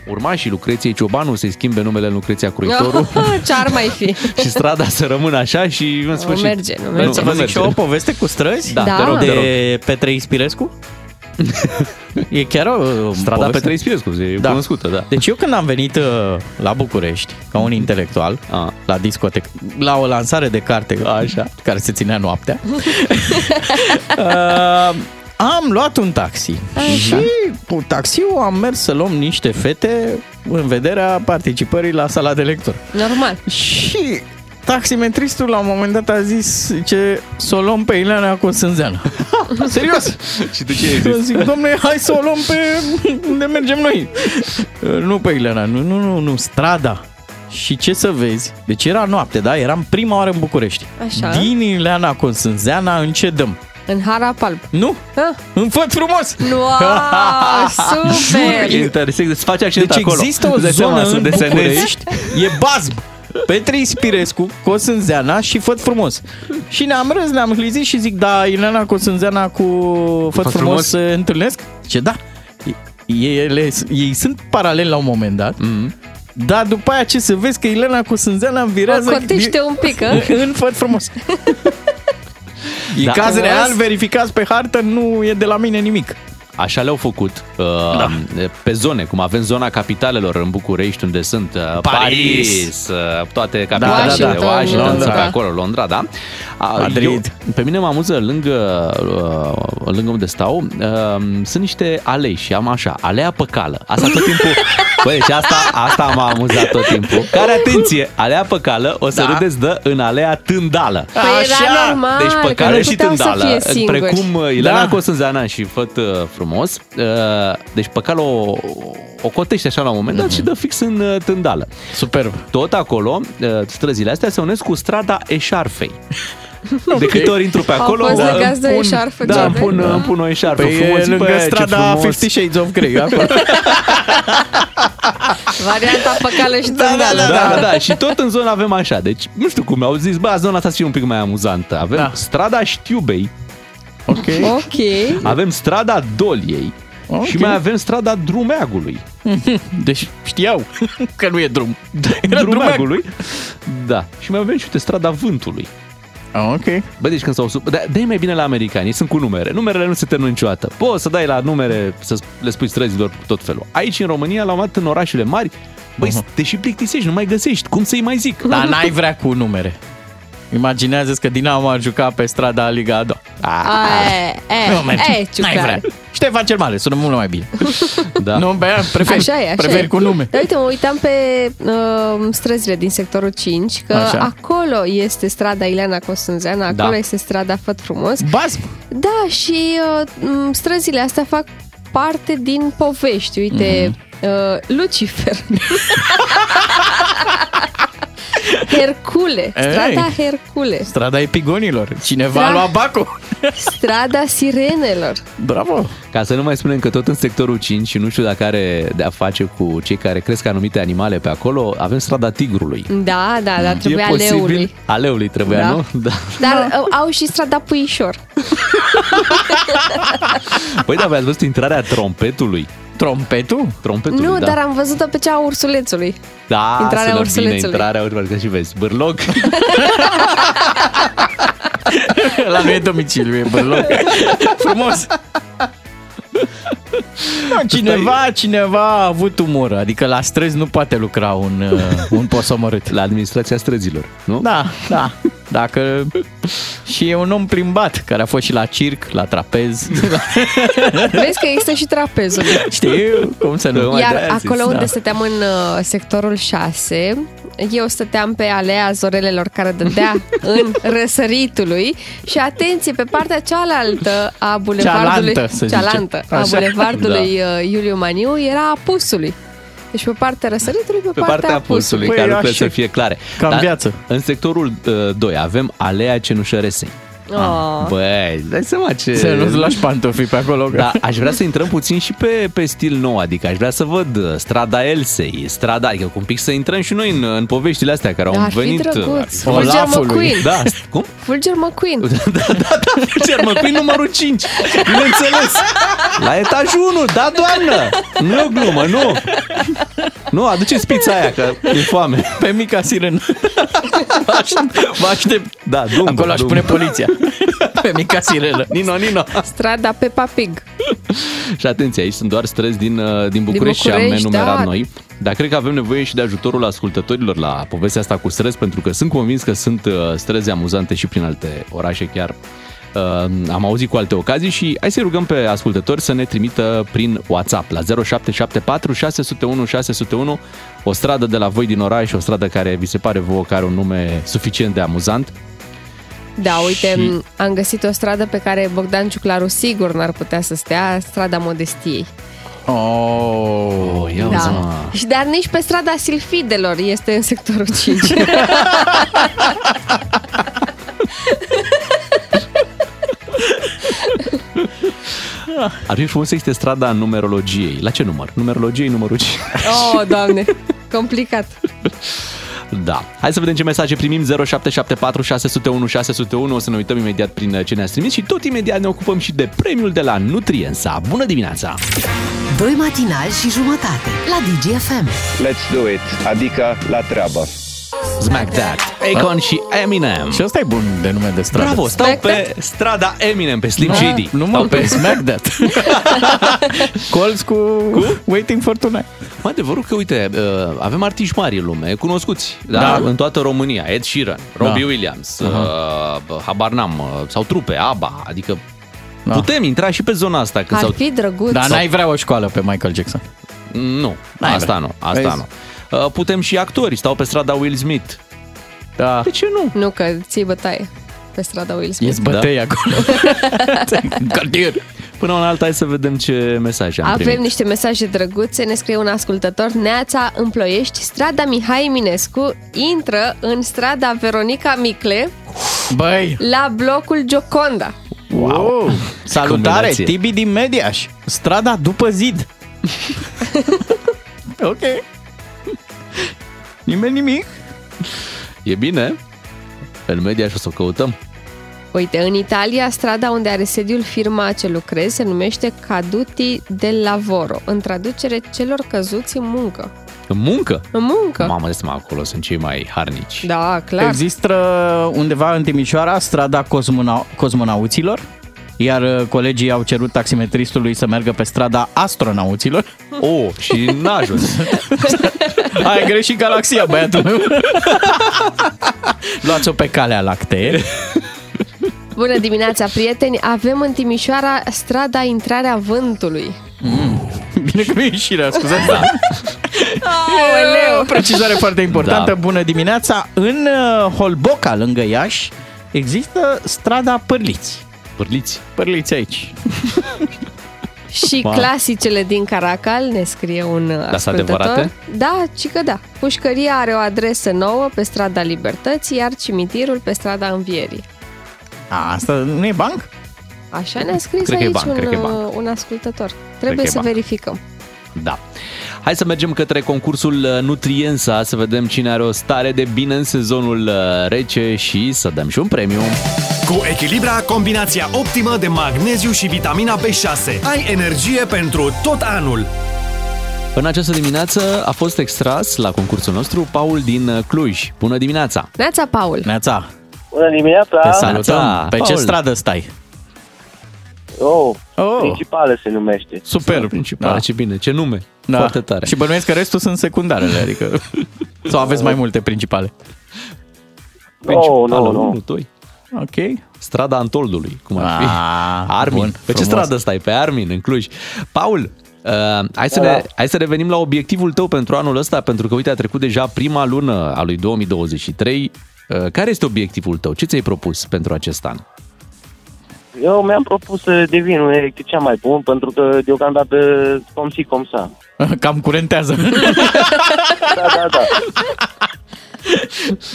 C: urmașii Lucreției Ciobanu să-i schimbe numele în Lucreția Croitoru.
D: Ce ar mai fi?
C: și strada să rămână așa și în sfârșit.
D: merge, nu merge.
E: Vreți să vă zic
C: merge.
E: și eu o poveste cu străzi?
C: Da,
D: Da.
C: te rog, te rog.
E: De Petre Ispirescu? e chiar o
C: Strada
E: poveste.
C: Petre Ispirescu, e
E: Da.
C: cunoscută, da.
E: Deci eu când am venit uh, la București, ca un intelectual,
C: A.
E: la discotec, la o lansare de carte
C: Așa.
E: care se ținea noaptea, uh, am luat un taxi și cu taxiul am mers să luăm niște fete în vederea participării la sala de lectură.
D: Normal.
E: Și taximetristul la un moment dat a zis ce să o luăm pe Ileana Constanzeană. Serios!
C: Și tu ce ai
E: Eu
C: zis?
E: zic, domne, hai să o luăm pe unde mergem noi. Nu pe Ileana, nu, nu, nu, nu, strada. Și ce să vezi? Deci era noapte, da? Eram prima oară în București.
D: Așa.
E: Din Ileana Constanzeana în ce dăm?
D: În harapalb.
E: Nu?
D: Ah.
E: În făt frumos!
D: Wow, super!
C: Intersect, îți face accent
E: Deci
C: acolo.
E: există o
C: Îți dai seama
E: zonă
C: să
E: în
C: desenezi.
E: București, e bazm. Petre Ispirescu, Cosânzeana și Făt Frumos. Și ne-am râs, ne-am hlizit și zic, da, Ileana Cosânzeana cu Făt
C: Făt
E: Frumos
C: Frumos?
E: se întâlnesc? Ce da. Ele, ei sunt paraleli la un moment dat,
C: Mhm.
E: dar după aia ce să vezi că Ileana Cosânzeana
D: O
E: virează
D: cotește un pic, ă?
E: în, în Făt Frumos. E
C: Da.
E: caz
D: Frumos.
E: real, verificați pe hartă, nu e de la mine nimic.
C: Așa le-au făcut uh,
E: Da.
C: pe zone, cum avem zona capitalelor în București, unde sunt uh,
E: Paris.
C: Paris, uh, toate capitalele,
D: Washington,
C: Washington, Washington
D: Londra.
C: sunt pe acolo, Londra, da. A,
E: Madrid.
C: Eu, pe mine mă amuză lângă, uh, lângă unde stau, uh, sunt niște alei și am așa, alea păcală. Asta tot timpul, băi, deci asta, asta m-a amuzat tot timpul. Care, atenție, alea păcală, o să
E: Da.
C: râdeți de în alea tândală.
D: Păi era normal,
C: Deci
D: că
C: păcare
D: nu
C: și
D: puteau să
C: tândală,
D: fie singuri.
C: precum uh, Ileana
E: Da.
C: da. Cosânzeana și Făt uh, Frumos. uh, Deci păcală o, o cotește așa la un moment dat și dă fix în uh, tândală.
E: Superb.
C: Tot acolo, uh, străzile astea se unesc cu strada Eșarfei. De câte ori intru pe acolo,
D: fost
C: îmi
D: legați de
C: pun-
D: eșarfă,
C: Da,
D: ce
C: îmi pun,
D: de-
C: îmi pun o eșarfă
E: Păi
C: frumos.
E: e lângă
C: bă, ce
E: strada
C: frumos.
E: Fifty Shades of Grey, acolo.
D: Varianta păcală și
E: Da,
D: tândală.
C: Da, da, da, și tot în zona avem așa. Deci, nu știu cum au zis, bă, zona asta să fie un pic mai amuzantă. Avem
E: Da.
C: strada Știubei,
E: Ok.
D: Ok.
C: avem strada Doliei
E: Ok.
C: și mai avem strada Drumeagului.
E: Deci știau că nu e drum. Era drumeag.
C: Drumeagului. Da. Și mai avem și uite, strada Vântului.
E: Ah, ok.
C: Bă, deci când s-au sub... Da, de mai bine la americani, ei sunt cu numere. Numerele nu se termină niciodată. Poți să dai la numere, să le spui străzilor tot felul. Aici, în România, l-am dat în orașele mari. Băi, uh-huh. te și plictisești, nu mai găsești. Cum să-i mai zic?
E: Dar n-ai vrea cu numere. Imaginează-ți că Dinamo ar juca pe strada Liga a doua.
D: Aia, e,
E: Nu merge.
D: e,
E: N-ai
D: ciucare.
E: vrea. Ștefan cel Mare, sună mult mai bine.
C: Da.
E: Nu, bea, preferi,
D: Așa e, așa
E: preferi
D: e.
E: cu nume.
D: Dar uite, mă uitam pe uh, străzile din sectorul 5, că
E: Așa.
D: acolo este strada Ileana Cosânzeana, acolo
C: Da.
D: este strada Făt Frumos.
E: Bazm.
D: Da, și uh, m, străzile astea fac parte din povești. Uite,
E: Mhm.
D: uh, Lucifer. Hercule. Strada Hercule.
E: Strada epigonilor. Cineva
D: Da.
E: a luat bacul.
D: Strada Sirenelor.
E: Bravo.
C: Ca să nu mai spunem că tot în sectorul 5 și nu știu dacă are de a face cu cei care cresc anumite animale pe acolo, avem strada tigrului.
D: Da, da, dar trebuie
C: e posibil?
D: aleului.
C: Aleului trebuia,
D: Da.
C: nu? Da.
D: Dar uh, au și strada Puișor.
C: Păi da, v-ați văzut intrarea trompetului?
E: Trompetul?
C: Trompetului,
D: Nu,
C: da.
D: dar am văzut-o pe cea a ursulețului.
C: Da,
D: intrarea
C: sună
D: ursulețului.
C: Bine, intrarea ursulețului, că și vezi, bârloc.
E: La nu e domiciliu, e bărloc. Frumos. Da, cineva, cineva a avut umor, adică la străzi nu poate lucra un, uh, un posomorât.
C: La administrația străzilor, nu?
E: Da, da. Dacă... Și e un om plimbat, care a fost și la circ, la trapez.
D: Vezi că există și trapezul.
E: Știu, cum să nu.
C: Mai
D: Iar
C: de-aia zis,
D: acolo unde
E: da.
D: stăteam în uh, sectorul 6, eu stăteam pe alea zorelelor care dădea în răsăritului și atenție, pe partea cealaltă a bulevardului
E: Cealaltă, să zicem.
D: cealaltă, a
E: Așa.
D: bulevardului da. Iuliu Maniu era apusului. Deci pe partea răsăritului, pe,
C: Pe partea apusului,
E: Păi,
C: ca lucrurile
E: așa.
C: să fie clare.
E: Ca în
C: Dar
E: viață.
C: În sectorul uh, 2 avem Alea Cenușăresei.
D: Oh.
C: Băi, dai seama ce...
E: Să nu-ți lași pantofii pe acolo. Că...
C: Da, aș vrea să intrăm puțin și pe, pe stil nou, adică aș vrea să văd uh, strada Elsei, strada, adică cu un pic să intrăm și noi în, în poveștile astea care au
D: Ar fi
C: venit. uh,
D: drăguț.
C: ar fi-
D: Fulger
E: Olafului.
D: McQueen.
C: Da, cum?
D: Fulger McQueen.
C: da, da, da, Fulger McQueen numărul 5, bineînțeles. La etajul 1, da, doamnă! Nu e o glumă, nu! Nu, aduceți pizza aia, că e foame.
E: Pe mica sirenă. Vă aștept. Vă aștept.
C: Da, Dumbo,
E: Acolo aș
C: Dumbo.
E: pune poliția. Pe mica sirenă.
C: Nino, Nino.
D: Strada Peppa Pig.
C: Și atenție, aici sunt doar străzi din, uh, din București, și am
D: București,
C: enumerat
D: da.
C: noi. Dar cred că avem nevoie și de ajutorul ascultătorilor la povestea asta cu străzi, pentru că sunt convins că sunt uh, străzi amuzante și prin alte orașe chiar. Uh, am auzit cu alte ocazii și hai să rugăm pe ascultători să ne trimită prin WhatsApp la 0774 601 601 o stradă de la voi din oraș, o stradă care vi se pare vouă că are un nume suficient de amuzant.
D: Da, uite,
C: Și-
D: am găsit o stradă pe care Bogdan Ciuclaru sigur n-ar putea să stea, strada Modestiei.
E: Oh,
C: ia
D: Da.
C: uzi, mă.
D: Și dar nici pe strada Silfidelor este în sectorul 5.
C: Ar fi frumos să existe strada numerologiei. La ce număr? Numerologiei numărul 5.
D: oh, doamne, complicat.
C: Da. Hai să vedem ce mesaje primim 0774 601 601. O să ne uităm imediat prin uh, ce ne-ați trimis și tot imediat ne ocupăm și de premiul de la Nutriensa. Bună dimineața!
A: Doi matinali și jumătate la DGFM.
H: Let's do it, adică la treabă.
C: Smack That, Akon și Eminem.
E: Și ăsta e bun de nume de stradă.
C: Bravo, stau
D: Smack
C: pe strada Eminem, pe Slim
E: Nu,
C: Shady.
E: Nu
C: Stau
E: mă pe Smack That. Calls cu, cu Waiting for Tonight.
C: Mă, adevărul că, uite, uh, avem artiști mari în lume, cunoscuți, da?
E: Da.
C: În toată România. Ed Sheeran, Robbie
E: Da.
C: Williams, uh, habar n-am, uh, sau trupe, ABBA, adică
E: Da.
C: putem intra și pe zona asta. Că
D: Ar
C: s-au...
D: fi drăguț.
E: Dar n-ai vrea o școală pe Michael Jackson.
C: Nu,
E: N-ai
C: asta
E: vrea.
C: nu, asta
E: Vezi?
C: nu. Uh, Putem și actori, stau pe strada Will Smith.
E: Da.
C: De ce nu?
D: Nu, că ții bătaie pe strada Will Smith.
E: Ies bătăi acolo. În cartier.
C: Până una alta, hai să vedem ce mesaje am
D: Avem
C: primit.
D: niște mesaje drăguțe, ne scrie un ascultător Neața în Ploiești, strada Mihai Eminescu intră în strada Veronica Micle
E: Băi,
D: la blocul Gioconda.
E: wow. Salutare,
C: Combinație.
E: Tibi din Mediaș. Strada după zid. ok. Nimeni nimic.
C: E bine? În media și o să o căutăm.
D: Uite, în Italia, strada unde are sediul firma ce lucrez se numește Caduti del Lavoro, în traducere celor căzuți în muncă.
C: În muncă?
D: În muncă?
C: Mamă, de seama, acolo sunt cei mai harnici.
D: Da, clar.
E: Există undeva în Timișoara strada cosmona- cosmonauților, iar uh, colegii au cerut taximetristului să meargă pe strada astronauților.
C: Oh, și n-a ajuns.
E: Ai greșit galaxia, băiatul meu. Luați-o pe calea lactee.
D: Bună dimineața, prieteni! Avem în Timișoara strada Intrarea Vântului.
E: Bine că mi-e ieșirea, scuzați. Da.
D: Aoleu!
E: O precizare foarte importantă.
C: Da.
E: Bună dimineața. În uh, Holboca, lângă Iași, există strada Părliți.
C: Pârliți.
E: Părliți aici.
D: Și
C: Wow.
D: clasicele din Caracal, ne scrie un
C: sunt
D: ascultător.
C: adevărate?
D: Da, ci că da. Pușcăria are o adresă nouă pe strada Libertății, iar cimitirul pe strada Învierii.
E: A, asta nu e banc?
D: Așa ne-a scris
C: Cred că e
D: aici
C: banc, cred că e
D: un,
C: banc.
D: uh, un ascultător.
C: că
D: Trebuie
C: e
D: să
C: banc.
D: verificăm.
C: Da. Hai să mergem către concursul uh, Nutriensa, să vedem cine are o stare de bine în sezonul uh, rece și să dăm și un premiu.
G: Cu Echilibra, combinația optimă de magneziu și vitamina B6. Ai energie pentru tot anul.
C: În această dimineață a fost extras la concursul nostru Paul din uh, Cluj. Bună dimineața!
D: Neața, Paul!
E: Neața,
I: Bună dimineața!
E: te salutăm. Pe ce
C: Paul.
E: stradă stai?
I: Oh,
E: Oh.
I: principale se numește.
E: Super.
C: Principal, da. ce bine, ce nume!
E: Da.
C: Foarte tare.
E: Și bănuiesc că restul sunt secundarele, adică... Sau aveți mai multe principale?
I: Nu, nu, nu.
C: 1, 2.
E: Ok.
C: Strada Antoldului, cum ar fi.
E: Ah,
C: Armin.
E: bun,
C: Pe ce
E: frumos.
C: stradă stai? Pe Armin, în Cluj. Paul, uh, hai, să
I: Da.
C: ne, hai să revenim la obiectivul tău pentru anul ăsta, pentru că, uite, a trecut deja prima lună a lui 2023. Uh, care este obiectivul tău? Ce ți-ai propus pentru acest an?
I: Eu mi-am propus să devin un electrician mai bun, pentru că deocamdată cum si, cum sa.
E: Cam curentează.
I: Da, da, da.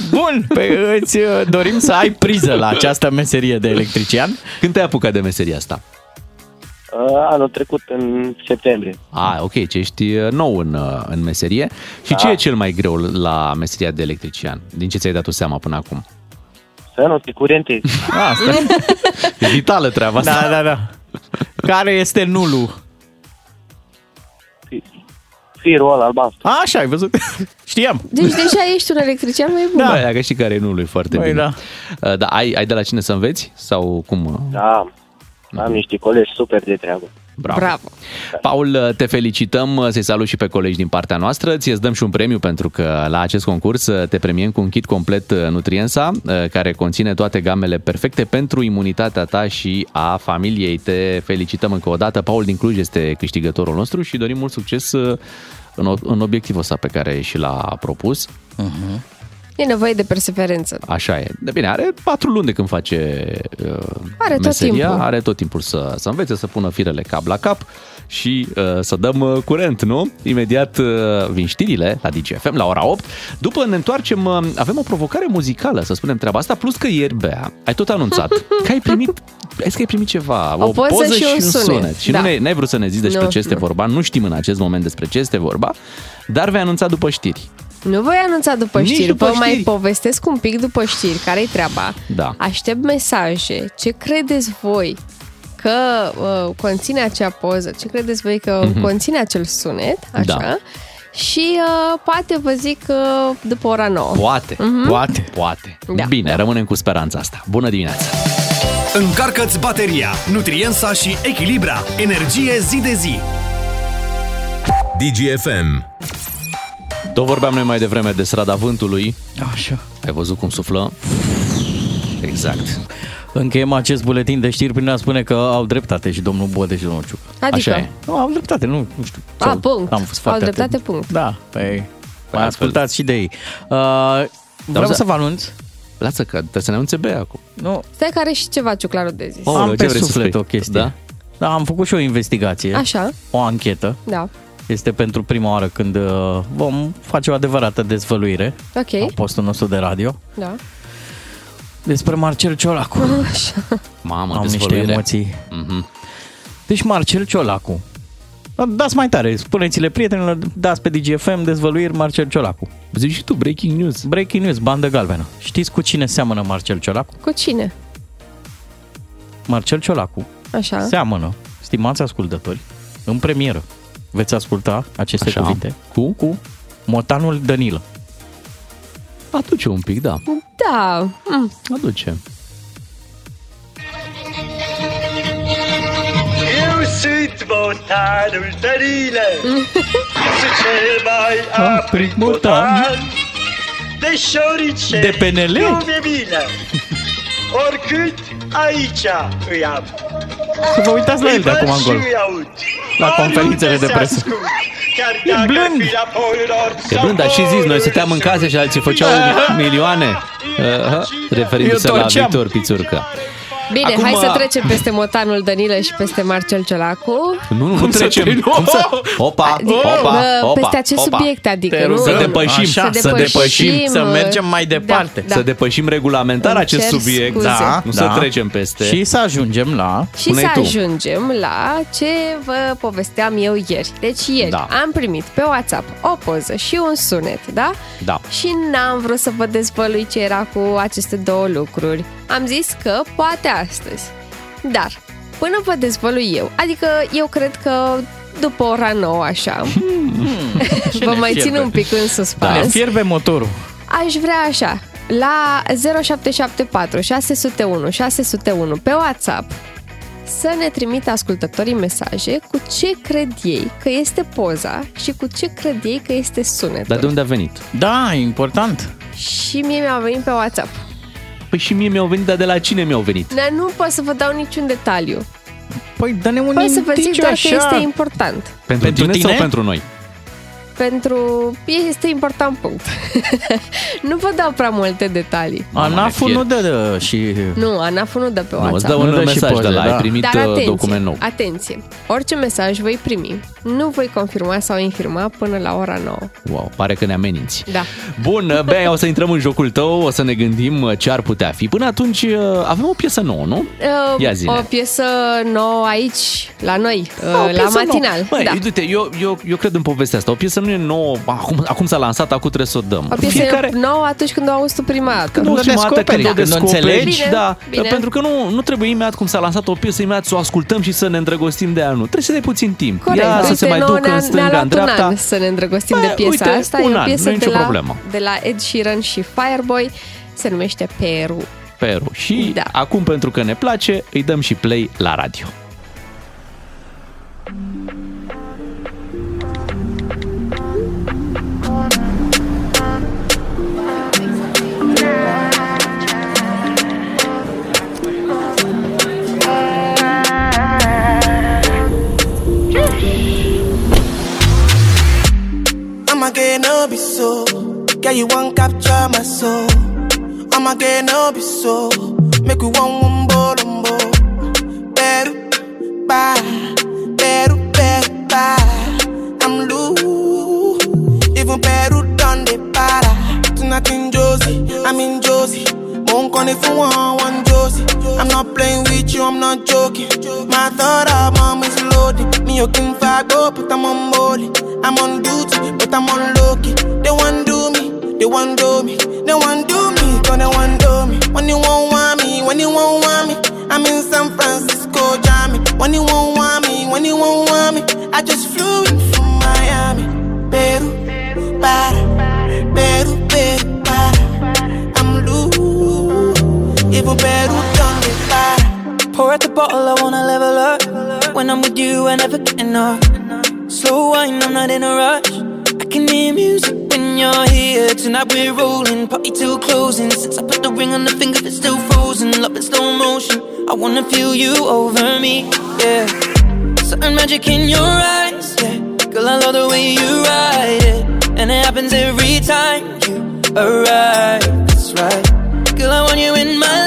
E: Bun, pe, îți uh, dorim să ai priză la această meserie de electrician.
C: Când te-ai apucat de meseria asta?
I: Uh, Anul trecut, în septembrie.
C: Ah, ok, ce ești uh, nou în, uh, în meserie. Și
I: Da.
C: ce e cel mai greu la meseria de electrician? Din ce ți-ai dat tu seama până acum?
I: Să nu te curentezi.
E: Asta.
C: E vitală treaba asta.
E: Da, da, da. Care este nulul?
I: Firul ăla albastru.
E: A, așa, ai văzut? Știam.
D: Deci deja ești un electrician mai bun.
C: Da, dacă știi care e nu e foarte
E: Băi,
C: bine.
E: da.
C: Uh, Da, ai, ai de la cine să înveți? Sau cum? uh,
I: Da, am niște colegi super de treabă.
C: Bravo.
D: Bravo.
C: Paul, te felicităm, să-i salut și pe colegi din partea noastră. Ți-ți dăm și un premiu pentru că la acest concurs te premiem cu un kit complet Nutriensa, care conține toate gamele perfecte pentru imunitatea ta și a familiei. Te felicităm încă o dată. Paul din Cluj este câștigătorul nostru și dorim mult succes în, în obiectivul ăsta pe care și l-a propus.
D: E nevoie de perseverență.
C: Așa e. De bine, are patru luni de când face uh,
D: Are tot
C: meseria,
D: timpul.
C: are tot timpul să, să învețe, să pună firele cap la cap și uh, să dăm uh, curent, nu? Imediat uh, vin știrile la DGFM la ora 8. După ne întoarcem, uh, avem o provocare muzicală, să spunem treaba asta, plus că ieri, Bea, ai tot anunțat că ai primit, ai zis că ai primit ceva,
D: O poză și un sunet.
C: Și
D: Da.
C: nu ne, n-ai vrut să ne zici despre
D: Nu,
C: ce este
D: nu.
C: vorba, nu știm în acest moment despre ce este vorba, dar vei anunța după știri.
D: Nu voi anunța după
C: Nici
D: știri,
C: după
D: vă mai
C: știri.
D: povestesc un pic după știri, care-i treaba.
C: Da.
D: Aștept mesaje. Ce credeți voi că uh, conține acea poză? Ce credeți voi că
C: Mhm.
D: conține acel sunet? Așa.
C: Da.
D: Și uh, poate vă zic uh, după ora 9.
C: Poate, poate, poate.
D: Da.
C: Bine, rămânem cu speranța asta. Bună dimineața!
G: Încarcă-ți bateria, Nutriensa și Echilibra. Energie zi de zi.
B: DGFM.
C: Tot vorbeam noi mai devreme de strada vântului.
E: Așa.
C: Ai văzut cum suflă? Exact.
E: Încheiem acest buletin de știri prin a spune că au dreptate și domnul Bode și domnul Ciuc.
D: Adică,
C: Așa e.
E: Nu, au dreptate, nu, nu știu.
D: A,
E: Sau-
D: punct.
E: Am fost
D: Au
E: foarte
D: dreptate,
E: atent.
D: punct.
E: Da, păi, mai
C: altfel-
E: ascultați și de ei. Uh, vreau
C: auzi-
E: să vă anunț.
C: Lasă că trebuie să ne anunțe Bea acum.
E: Nu,
D: stai care și ceva ciuclaru de zis.
C: Oh.
E: am
C: ce
E: pe
C: vrei să
E: suflet
C: spui?
E: o chestie.
C: Da?
E: Da, am făcut și o investigație,
D: Așa,
E: o anchetă.
D: da.
E: Este pentru prima oară când uh, vom face o adevărată dezvăluire la
D: Ok,
E: postul nostru de radio
D: da.
E: despre Marcel Ciolacu.
C: Mamă,
E: Am niște
C: dezvăluire.
E: emoții.
C: Mhm.
E: Deci Marcel Ciolacu. Da, Dați mai tare, spuneți-le prietenilor, dați pe DGFM dezvăluiri Marcel Ciolacu.
C: Zici și tu, breaking news.
E: Breaking news, bandă galbenă. Știți cu cine seamănă Marcel Ciolacu?
D: Cu cine?
E: Marcel Ciolacu
D: Așa.
E: seamănă, stimați ascultători, în premieră. Veți asculta aceste
C: Așa.
E: cuvinte
C: Cu?
E: cu Motanul Danilă.
C: Aduce un pic, da.
D: Da. Mm.
C: Aduce.
J: Eu sunt motanul Danilă Sunt cel mai aprig motan De șorice
E: De PNL?
J: Nu mi-e bine Oricât aici îi am
E: Să vă uitați la el de
J: Îi
E: acum
J: văd
E: încolo.
J: și îi aud.
E: La conferințele
J: Oriunde
E: de
J: se
E: presă.
J: ascund, Chiar
E: E
J: dacă
E: blând.
J: fi la polul nord
C: E
J: sau
C: blând, dar și zis, noi
J: polul
C: stăteam în case și alții făceau milioane. Uh, referindu-se
E: Eu
C: la
E: torceam.
C: Victor Pițurcă.
D: Bine,
C: Acum,
D: hai să
C: uh,
D: trecem peste Motanul Danilă și peste Marcel Ciolacu.
C: Nu, nu, nu
E: Cum să
C: trecem.
E: te-
C: Cum să... Opa,
D: Adică,
C: opa,
D: uh,
C: opa,
D: peste acest
C: opa.
D: subiect, adică,
E: Te
D: nu?
E: rugăm,
C: Să depășim,
E: așa,
D: să
E: să
D: depășim,
E: depășim, să
D: uh,
E: mergem mai departe.
D: da.
C: Să depășim regulamentar
D: Îmi
C: acest
D: cer
C: subiect.
D: scuze.
E: Da,
C: Nu
E: da.
C: să trecem peste.
E: Și să ajungem la...
D: Și
C: Spune-i
D: să
C: tu.
D: ajungem la ce vă povesteam eu ieri. Deci ieri
C: Da.
D: am primit pe WhatsApp o poză și un sunet, da?
C: Da.
D: Și n-am vrut să vă dezvălui ce era cu aceste două lucruri. Am zis că poate astăzi. Dar, până vă dezvălui eu, adică eu cred că după ora 9 așa,
E: Ce
D: vă
E: ne
D: mai
E: fierbe?
D: țin un pic în
E: Ne
D: suspans.
E: fierbe motorul.
D: Aș vrea așa, la 0774 601 601 pe WhatsApp să ne trimită ascultătorii mesaje cu ce cred ei că este poza și cu ce cred ei că este sunetul.
C: Dar de unde a venit?
E: Da, e important.
D: Și mie mi-au venit pe WhatsApp.
C: Păi și mie mi-au venit, dar de la cine mi-au venit?
D: Dar nu pot să vă dau niciun detaliu.
E: Păi dă-ne un
D: Pot să vă zic
E: indiciu
D: doar
E: așa.
D: că este important.
C: Pentru,
E: Pentru
C: tine,
E: tine?
C: sau pentru noi?
D: Pentru... Este important punct. nu vă dau prea multe detalii.
E: ANAF-ul nu dă de, și...
D: Nu, ANAF nu dă pe
C: Nu, îți
D: WhatsApp.
C: dă un
E: Nu dă și
C: mesaj de
E: poze,
C: la ai
E: da.
C: primit
D: Dar
C: uh,
D: atenție,
C: document nou.
D: atenție, orice mesaj voi primi, nu voi confirma sau infirma până la ora 9.
C: Wow, pare că ne ameninți.
D: Da.
C: Bun, Bea, o să intrăm în jocul tău, o să ne gândim uh, ce ar putea fi. Până atunci uh, avem o piesă nouă, nu?
D: Uh,
C: Ia zine.
D: O piesă nouă aici, la noi, uh,
C: Ah, o
D: la
C: piesă
D: matinal.
C: nouă. Băi,
D: da.
C: uite, eu, eu, eu cred în povestea asta. O piesă nu e nouă, acum, acum s-a lansat, acum trebuie să o dăm.
D: O piesă
C: Fiecare...
D: nouă atunci când o auzi tu prima dată.
C: Când o
E: Când o
C: prima dată,
E: descoperi,
C: când o
E: când o
C: descoperi,
E: înțelegi.
D: Bine,
C: da,
D: bine.
C: pentru că nu, nu trebuie imediat cum s-a lansat o piesă, imediat să o ascultăm și să ne îndrăgostim de ea, nu. Trebuie să dai puțin timp.
D: Corect,
C: Ea
D: uite,
C: să se mai
D: nouă
C: ducă în
D: ne-a,
C: stânga,
D: ne-a
C: în
D: luat un
C: dreapta.
D: an să ne îndrăgostim
C: Bă,
D: de piesa
C: uite,
D: asta.
C: un
D: e o
C: an,
D: piesă
C: nu e
D: de
C: nicio
D: la,
C: problemă.
D: de la Ed Sheeran și Fireboy. Se numește Peru.
C: Peru. Și
D: Da.
C: acum, pentru că ne place, îi dăm și play la radio.
K: Get no be so. Girl, you won't capture my soul. I'ma get no be so. Make we one on bowl. Better, bye. Better, better, bye. I'm loose. Even Peru done the para. Tonight in Josie, I'm in Josie. Won't call if you want one Josie. I'm not playing with you, I'm not joking. My thought of mom is loaded. Me, you can fight, go, but I'm on molly. I'm on duty, but I'm on low. They want do me, they want do me, they want do me, cause they want do me. When you won't want me, when you won't want me, I'm in San Francisco, Jammy. When you won't want me, when you won't want me, I just flew in from Miami. Peru, para, even Peru done me para.
L: Pour out the bottle, I wanna level up. When I'm with you, I never get enough. Slow wine, I'm not in a rush. I can hear music when you're here. Tonight we're rolling, party till closing. Since I put the ring on the finger, it's still frozen. Love in slow motion. I wanna feel you over me, yeah. Certain magic in your eyes, yeah. Girl, I love the way you ride it, and it happens every time you arrive. That's right. Girl, I want you in my life,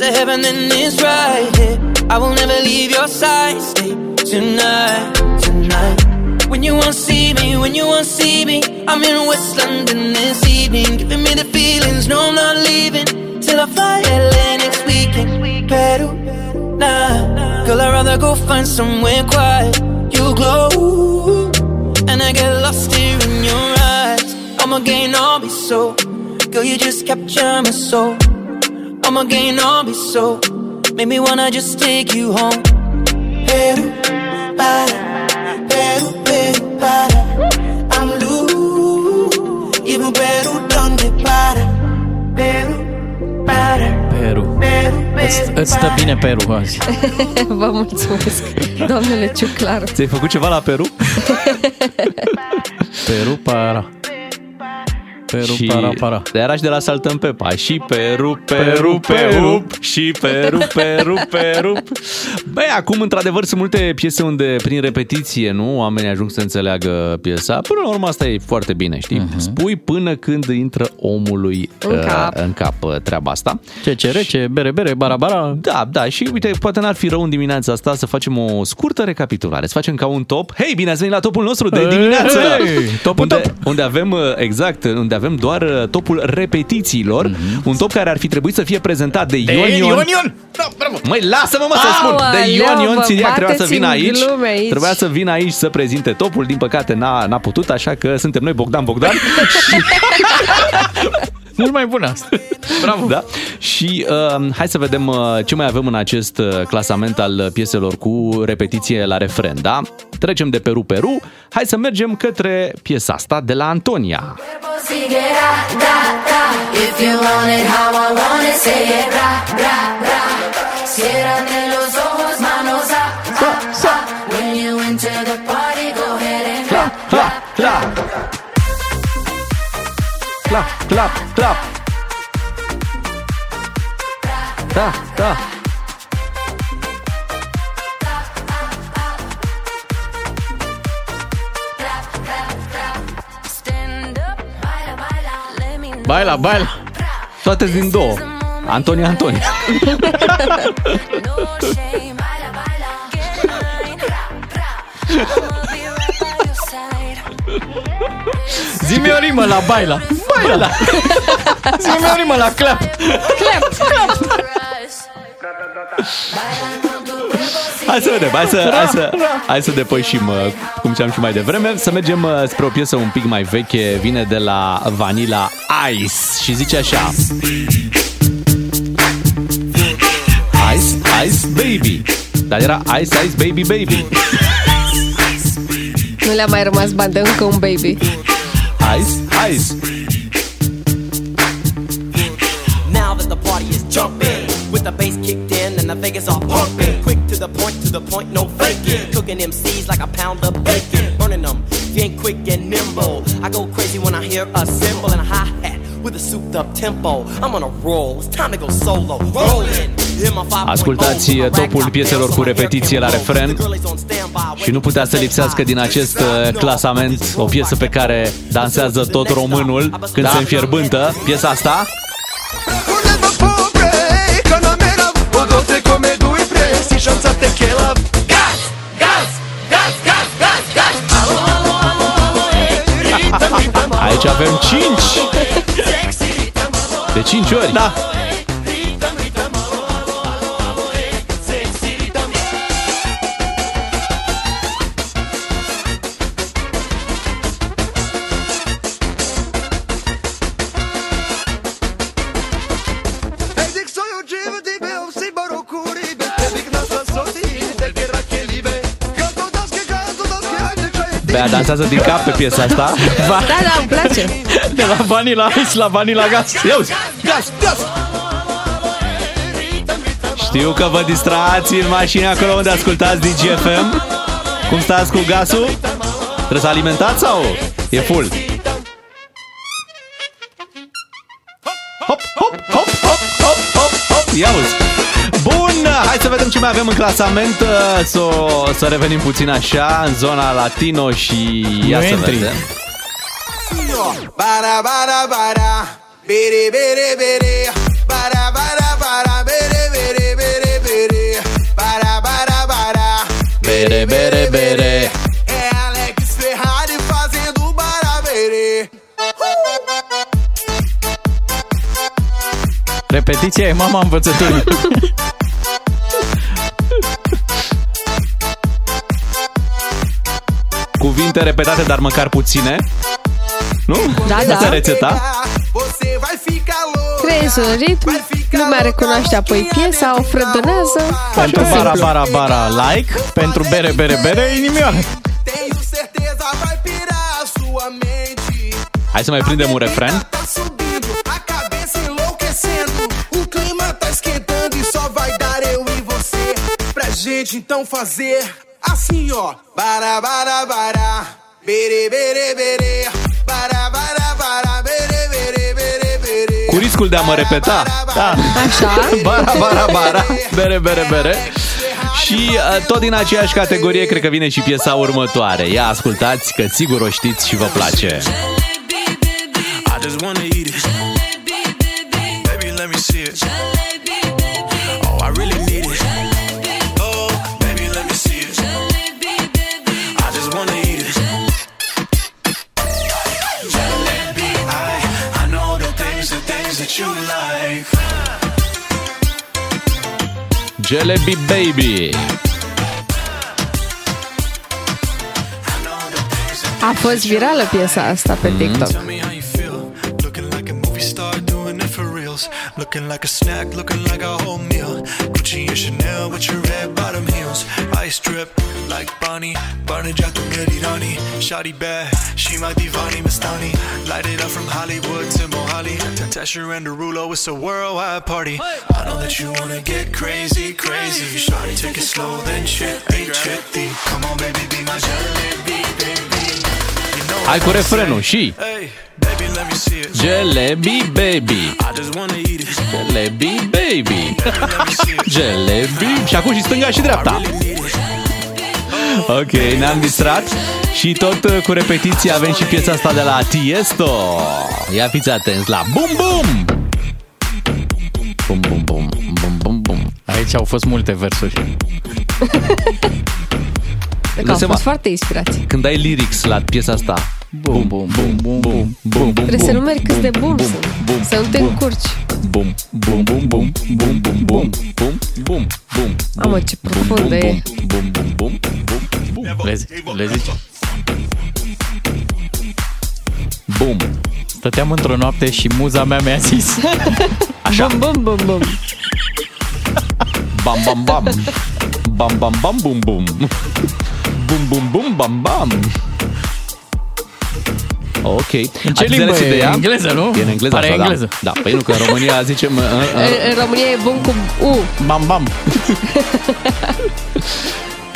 L: a heaven and it's right here. I will never leave your side. Stay tonight, tonight. When you won't see me, when you won't see me, I'm in West London this evening, giving me the feelings. No, I'm not leaving till I fly LA next weekend. Peru, nah, girl, I'd rather go find somewhere quiet. You glow, and I get lost here in your eyes. I'm again, I'll be so. Girl, you just capture my soul. I'm again, I'll be so. Make me wanna just take you home.
K: Peru, para, Peru, Peru, para. I'm loose, even Peru done me para. Peru, para,
E: Peru. Îți stă bine Peru azi.
D: Vă mulțumesc, domnule Ciuclar.
C: Ți-ai făcut ceva la Peru?
E: Peru para. Peru,
C: și
E: para, para.
C: Era și de la Saltăm Pepa. Și Peru, Peru, Peru, și Peru, Peru, Peru. Băi, acum, într-adevăr, sunt multe piese unde, prin repetiție, nu, oamenii ajung să înțeleagă piesa. Până la urmă, asta e foarte bine, știi? Uh-huh. Spui până când intră omului
D: În
C: uh,
D: cap.
C: în cap uh, treaba asta.
E: Ce ce rece, bere, bere, bara, bara.
C: Da, da, și uite, poate n-ar fi rău în dimineața asta să facem o scurtă recapitulare, să facem ca un top. Hei, bine ați venit la topul nostru de dimineață!
E: Hei, topul
C: unde,
E: top!
C: unde avem, uh, exact, unde avem doar uh, topul repetițiilor, mm-hmm. un top care ar fi trebuit să fie prezentat de,
E: De
C: Ion Ion.
E: Ion Ion! Da, bravo!
C: Măi, lasă-mă mă să spun! De
D: Aoleu,
C: Ion Ion
D: vă
C: Țiriac trebuia să
D: bateți
C: vină
D: în
C: aici.
D: glume aici.
C: Trebuia să vină aici să prezinte topul. Din păcate n-a, n-a putut, așa că suntem noi Bogdan Bogdan.
E: Mult mai bună asta. Bravo!
C: Da? Și uh, hai să vedem uh, ce mai avem în acest uh, clasament al pieselor cu repetiție la refren, da? Trecem de Peru Peru, hai să mergem către piesa asta de la Antonia.
M: If you want it how I want it, say it ra, ra, ra. Clap,
C: clap, clap. Da, da.
E: Baila, baila.
C: Toate din două. Antonia, Antonia.
E: Zi-mi o rimă la baila. Baila. Zi-mi o rimă la clap.
D: Clap, clap.
C: Hai să vedem, hai să, hai să, hai să depășim, uh, cum ziceam și mai devreme, să mergem uh, spre o piesă un pic mai veche, vine de la Vanilla Ice și zice așa. Ice, Ice Baby. Dar era Ice, Ice Baby Baby.
D: Nu le-a mai rămas bani de încă un baby.
C: Ice, Ice.
N: The party is jumping, with the bass kicked in and the Vegas all pumping. Quick to the point, to the point, no faking. Cooking MCs like a pound of bacon, burning them. If you ain't quick and nimble, I go crazy when I hear a cymbal and a hi hat with a souped up tempo. I'm on a roll, it's time to go solo. Rolling. in my 5.0,
C: Ascultați uh, topul pieselor cu repetiție la refren și nu putea să lipsească din acest uh, clasament o piesă pe care dansează tot românul când
E: Da.
C: se înfierbântă. Piesa asta
J: presi, scianzate che la Gas, gas, gas, gas, gas, gas. Alo, alo, alo, alo, e Ritam, ritam, alo,
C: Aici avem 5 De 5 ori.
E: Da
C: Bea dansează din cap pe piesa asta
E: Va.
D: Da, da, îmi place.
E: De la Vanilla Ice la Vanilla Gas.
C: Ia uzi, gas, gas Știu că vă distrați în mașini acolo unde ascultați DGFM Cum stați cu gasul? Trebuie să alimentați sau e full? Hop, hop, hop, hop, hop, hop, hop Ia uzi Bun, hai să vedem ce mai avem în clasament Să, să revenim puțin așa În zona latino și ia
E: Nu
C: să
E: intri.
C: vedem
K: Bara, bara, bara. Bere, bere, bere. Bara, bara, bara. Bere, bere, bere, bere. Bara, bara, bara.
C: Bere, bere, bere
K: É Alex Ferrari fazendo barabere.
E: Repetiția e mama învățăturii.
C: Cuvinte repetate, dar măcar puține Nu?
D: Da,
C: Asta
D: da.
C: e rețeta
K: Você vai ficar louco.
D: Creezi un ritm, lumea recunoaște apoi piesa, o frădunează.
E: Pentru
D: Foarte
E: bara,
D: simplu.
E: bara, bara, like. Pentru bere, bere, bere, inimioară.
K: Tenho certeza vai pirar a sua mente.
C: Hai să mai prindem un refren
K: Tá subindo, a cabeça enlouquecendo. O clima tá esquentando e só vai dar eu e você. Pra gente então fazer assim, ó. Bara, bara, bara. Bere, bere, bere. Bara, bara, bara. Bere,
C: riscul de a mă repeta. Da.
D: Așa.
C: Bara, bara, bara. Bere, bere, bere. Și uh, tot din aceeași categorie cred că vine și piesa următoare. Ia ascultați că sigur o știți și vă place.
O: I just wanna eat it. Baby, let me see it. Jalebi
C: Baby.
D: A fost virală piesa asta pe TikTok.
O: Looking like a snack, looking like a whole meal. Gucci and Chanel with your red bottom heels. Ice drip like Bonnie. Barney Jack Rani. Shotty bad, she my divani Mastani. Light it up from Hollywood to Mohali. Tasha and Derulo, it's a worldwide party. I know that you wanna get crazy, crazy. Shotty, take it slow, then chippy, chippy. Come on, baby, be my jalebi, baby. You know
C: cu
O: I'm
C: refrenul și
O: Hey, baby, let me see it.
C: Jalebi Baby.
O: I just wanna eat it.
C: Jalebi Baby. Jalebi. Și acum și stânga și dreapta. Ok, ne-am distrat și tot uh, cu repetiție avem și piesa asta de la Tiesto. Ia fiți atenți la Bum Bum! Bum Bum Bum Bum Bum Bum.
E: Aici au fost multe versuri.
D: Cred că au fost foarte inspirați.
C: Când ai lyrics la piesa asta, bum, bum, bum, bum, bum, bum, bum,
D: Trebuie să numeri câți de bum sunt.
C: bum,
D: Să nu te încurci.
C: bum, bum, bum, bum, bum, bum, bum, bum, bum, bum.
D: Mamă, ce profundă e.
C: Bum, bum, bum, bum, bum.
E: Le, zi- le zice.
C: Bum.
E: Stăteam într-o noapte și muza mea mi-a zis
C: Așa.
D: Bum, bum, bum, bum.
C: Bam, bam, bam. Bam, bam, bam, bum, bum. Bum, bum, bum, bam, bam. Ok.
E: În ce
C: Ați
E: limbă
C: înțeles
E: e?
C: ideea?
E: Engleză, nu?
C: E în engleză
E: Pare
C: asta, da.
E: engleză.
C: Da, păi nu, că în România zicem... uh, uh,
D: În- În România e bum cu U.
E: Bam, bam.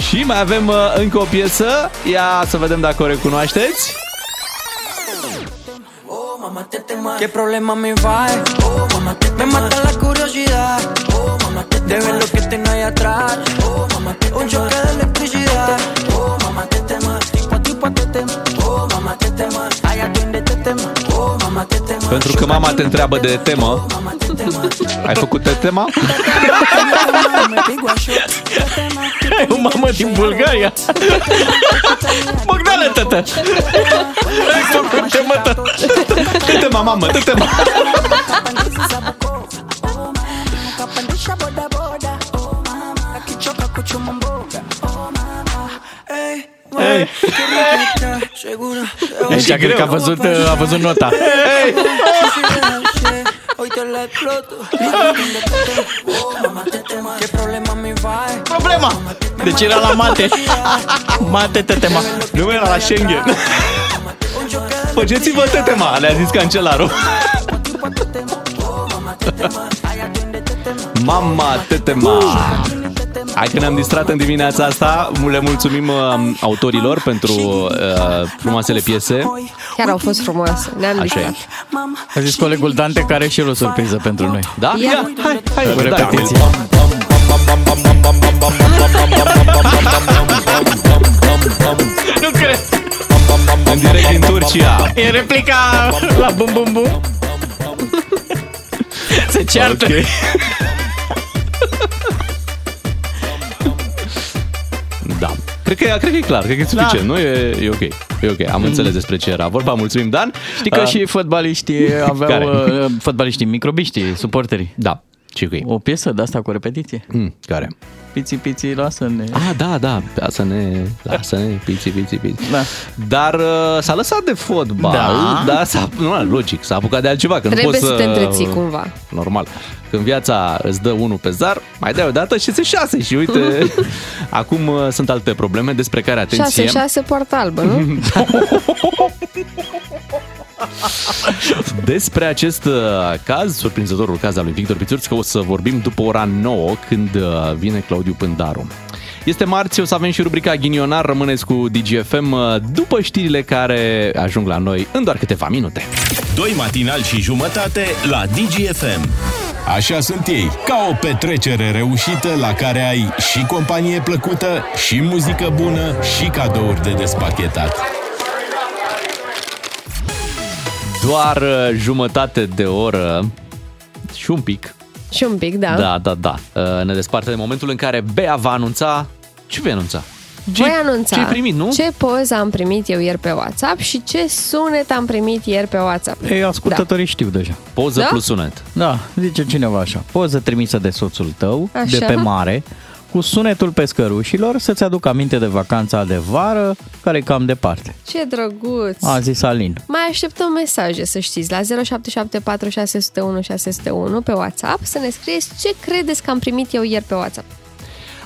C: Și mai avem uh, încă o piesă. Ia să vedem dacă o recunoașteți.
L: ¿Qué problema me va? Oh, mamá, te me mata la curiosidad. Oh, mamá, te de ver lo que tengo ahí atrás. Oh, mamá, te un choque de electricidad. Oh, mamá, te tema. Tipo a tipo te tema. Oh, mamá, te tema. Ay, atiende te tema. Oh, mamá, te tema.
C: Pentru că mama te întreabă de temă. Ai făcut de tema?
L: Me pico a shot. Te tema.
E: Ai o mamă din Bulgaria. Bogdane, tătă. Ai făcut temă, tătă.
C: De tema, mamă, de tema.
L: Kapandisha boda boda. Oh, mama. Akichoka kuchuma mboga. Oh, mama. Ey,
E: Ei.
L: Seguro.
E: Aici cred că a văzut, a văzut nota.
L: Hoy te la exploto. Oh, mamá, te tema. ¿Qué problema me va?
E: Problema. Deci era la mate. Mate tetema.
C: Nu era la Schengen. Faceți-vă tetema, le-a zis cancelarul. Mama tetema. Hai că ne-am distrat în dimineața asta. Le mulțumim uh, autorilor pentru uh, frumoasele piese.
D: Chiar au fost frumoase. Ne-am
C: Așa e.
D: distrat.
E: A zis colegul Dante care are și el o surpriză pentru noi.
C: Da?
D: Ia.
C: Ia, hai, hai.
E: Cu
C: da.
E: repetiție. Nu cred.
C: În direct din Turcia.
E: E replica la bum bum bum. Se ceartă.
C: Ok. Cred că, e- cred că e clar, cred că e suficient, nu? E, e ok. E ok, am înțeles despre ce era vorba. Mulțumim, Dan.
E: Știi că
C: Uh,
E: și fotbaliștii aveau,
C: Care?
E: uh, fotbaliștii, microbiștii, suporterii.
C: Da, și cu ei.
E: O piesă de asta cu repetiție.
C: Mm, care?
E: Piții, piții, lasă-ne.
C: Ah, da, da, lasă-ne, lasă-ne, piți, piți, piți.
E: Da.
C: Dar uh, s-a lăsat de fotbal,
E: Da.
C: da, s-a, nu, logic, s-a apucat de altceva. Că nu
D: Trebuie
C: poți
D: să te întreții cumva.
C: Normal. Când viața îți dă unul pe zar, mai dai o dată și se șase. Și uite, acum uh, sunt alte probleme despre care, atenție,
D: 6-6 poartă albă, nu?
C: Despre acest uh, caz, surprinzătorul caz al lui Victor Pițurț, că o să vorbim după ora 9, când uh, vine Claudiu Pândaru. Este marți, o să avem și rubrica Ghinionar, rămâneți cu DGFM uh, după știrile care ajung la noi în doar câteva minute.
B: Doi matinal și jumătate la DGFM. Așa sunt ei, ca o petrecere reușită la care ai și companie plăcută, și muzică bună, și cadouri de despachetat.
C: Doar uh, jumătate de oră și un pic.
D: Și un pic, da.
C: Da, da, da. Uh, Ne desparte de momentul în care Bea va anunța... Ce vei anunța?
D: Voi anunța
C: ce-ai primit, nu?
D: ce poză am primit eu ieri pe WhatsApp și ce sunet am primit ieri pe WhatsApp.
E: Ei, ascultătorii știu deja.
C: Poză
D: Da?
C: plus sunet.
E: Da, zice cineva așa. Poză trimisă de soțul tău,
D: Așa.
E: de pe mare, cu sunetul pescărușilor să-ți aducă aminte de vacanța de vară, care e cam departe.
D: Ce drăguț!
E: A zis Alin.
D: Mai așteptăm mesaje, să știți, la 0774 601 601 pe WhatsApp să ne scrieți ce credeți că am primit eu ieri pe WhatsApp.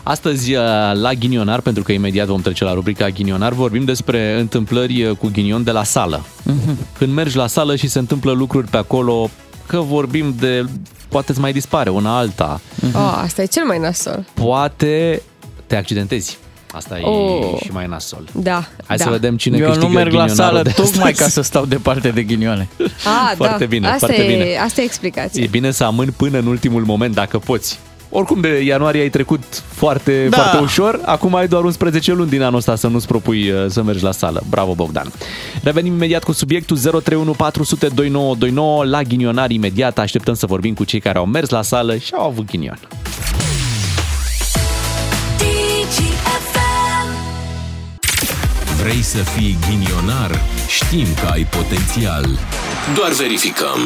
C: Astăzi uh, la Ghinionar, pentru că imediat vom trece la rubrica Ghinionar, vorbim despre întâmplări uh, cu ghinion de la sală. Când mergi la sală și se întâmplă lucruri pe acolo, că vorbim de... poate îți mai dispare una alta,
D: Oh, asta e cel mai nasol.
C: poate te accidentezi. Asta
D: Oh.
C: e și mai nasol.
D: Da,
C: Hai
D: da.
C: să vedem cine
E: Eu
C: câștigă
E: nu merg la
C: ghinionarul
E: sală
C: de
E: tocmai
C: astăzi.
E: ca să stau departe de ghinioane.
D: Ah,
C: Foarte
D: da.
C: bine,
D: asta
C: foarte
D: e,
C: bine.
D: Asta e explicația.
C: E bine să amâni până în ultimul moment, dacă poți. Oricum de ianuarie ai trecut foarte,
E: Da.
C: foarte ușor, acum ai doar 11 luni din anul ăsta să nu-ți propui uh, să mergi la sală. Bravo, Bogdan! Revenim imediat cu subiectul 031 400 2929 la ghinionar imediat. Așteptăm să vorbim cu cei care au mers la sală și au avut ghinion.
B: Vrei să fii ghinionar? Știm că ai potențial. Doar verificăm.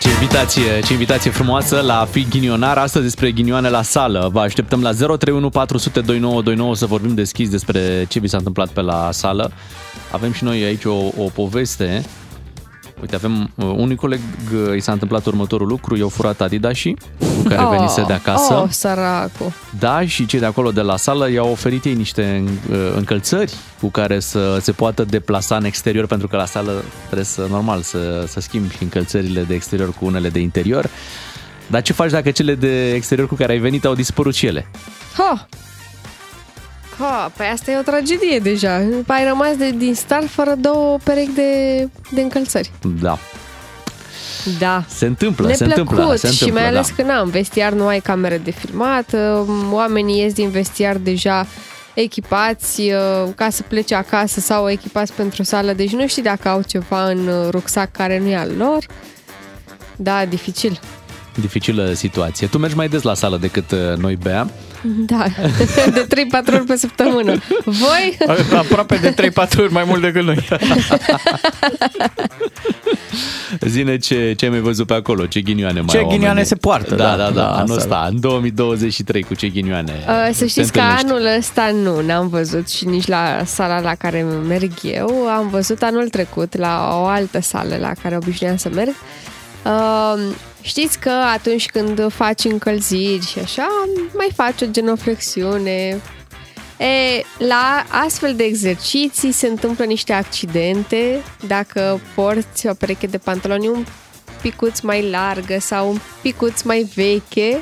C: Ce invitație, ce invitație frumoasă la a fi ghinionar. Astăzi despre ghinioane la sală. Vă așteptăm la 031 400 2929 să vorbim deschis despre ce vi s-a întâmplat pe la sală. Avem și noi aici o, o poveste. Uite, avem uh, unui coleg uh, i s-a întâmplat următorul lucru, i-au furat Adidas cu care venise de acasă.
D: Oh, săracu.
C: Da, și cei de acolo de la sală i-au oferit ei niște uh, încălțări cu care să se poată deplasa în exterior, pentru că la sală trebuie să, normal, să, să schimbi încălțările de exterior cu unele de interior. Dar ce faci dacă cele de exterior cu care ai venit au dispărut și ele?
D: Ha! Ha, păi asta e o tragedie deja. Ai rămas de, din start fără două perechi de, de încălțări.
C: Da,
D: Da.
C: se întâmplă, se întâmplă,
D: Neplăcut
C: se întâmplă,
D: și mai ales
C: da.
D: că n-am vestiar, nu ai camere de filmat, uh, oamenii ies din vestiar deja echipați uh, ca să plece acasă sau echipați pentru sală, deci nu știi dacă au ceva în uh, rucsac care nu e al lor. Da, dificil.
C: Dificilă situație. Tu mergi mai des la sală decât uh, noi, Bea.
D: Da, de 3-4 ori pe săptămână. Voi?
E: Aproape de 3-4 ori mai mult decât noi.
C: Zine ce, ce ai mai văzut pe acolo, ce ghinioane mai
E: Ce
C: au
E: ghinioane
C: oamenii.
E: se poartă,
C: Da,
E: da,
C: da, da,
E: da,
C: anul
E: asta-
C: ăsta, în 2023, cu ce ghinioane
D: Uh, să
C: te
D: știți că
C: întâlnești?
D: anul ăsta nu, n-am văzut și nici la sala la care merg eu. Am văzut anul trecut la o altă sală la care obișnuiam să merg. Uh, știți că atunci când faci încălziri și așa, mai faci o genoflexiune. E, la astfel de exerciții se întâmplă niște accidente dacă porți o pereche de pantaloni un picuț mai largă sau un picuț mai veche,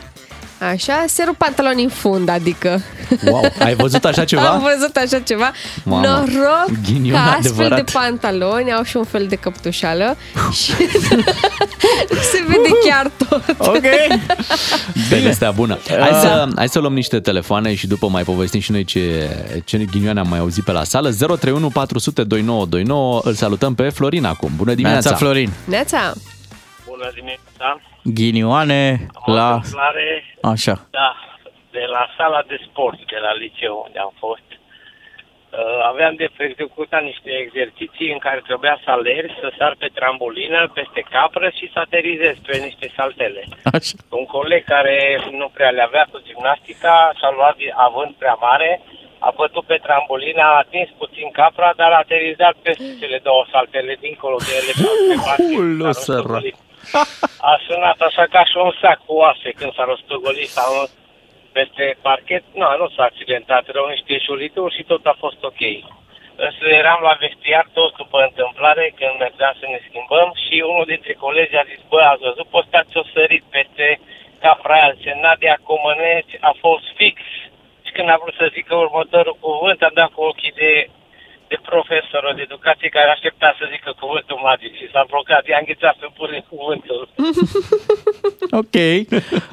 D: așa, se rup pantaloni în fund, adică.
C: Wow, ai văzut așa ceva?
D: Am văzut așa ceva.
C: Mamă,
D: Noroc
C: ghinion
D: că astfel
C: adevărat.
D: de pantaloni au și un fel de căptușală și se vede chiar tot.
E: Ok.
C: Povestea bună. Hai să, hai să luăm niște telefoane și după mai povestim și noi ce, ce ghinioane am mai auzit pe la sală. 031 400 2929. Îl salutăm pe Florin acum. Bună dimineața!
E: Neața, Florin.
D: Neața!
P: Bună dimineața!
E: Ghinioane la...
P: Întâmplare,
E: Așa.
P: da, de la sala de sport, de la liceu unde am fost. Uh, Aveam de executat niște exerciții în care trebuia să alergi, să sar pe trambulină, peste capră și să aterizezi pe niște saltele.
E: Așa.
P: Un coleg care nu prea le avea cu gimnastica și-a luat de- avânt prea mare, a bătut pe trambulină, a atins puțin capra, dar a aterizat peste cele două saltele dincolo de ele. pe parchet.
C: Ulu,
P: S-a
C: sărac.
P: Rostogolit. A sunat așa ca și un sac cu oase când s-a rostogolit sau peste parchet. Nu, nu s-a accidentat, erau niște șurituri și tot a fost ok. Însă eram la vestiar toți după întâmplare când mergeam să ne schimbăm și unul dintre colegi a zis, bă, ați văzut postați o sărit peste capra aia, zice, Nadia Comăneci a fost fix. Și când când a vrut să zică următorul cuvânt, am dat cu ochii de, de profesorul de educație care aștepta să zică cuvântul magic și s-a blocat. I-a înghețat să pune cuvântul.
E: Ok.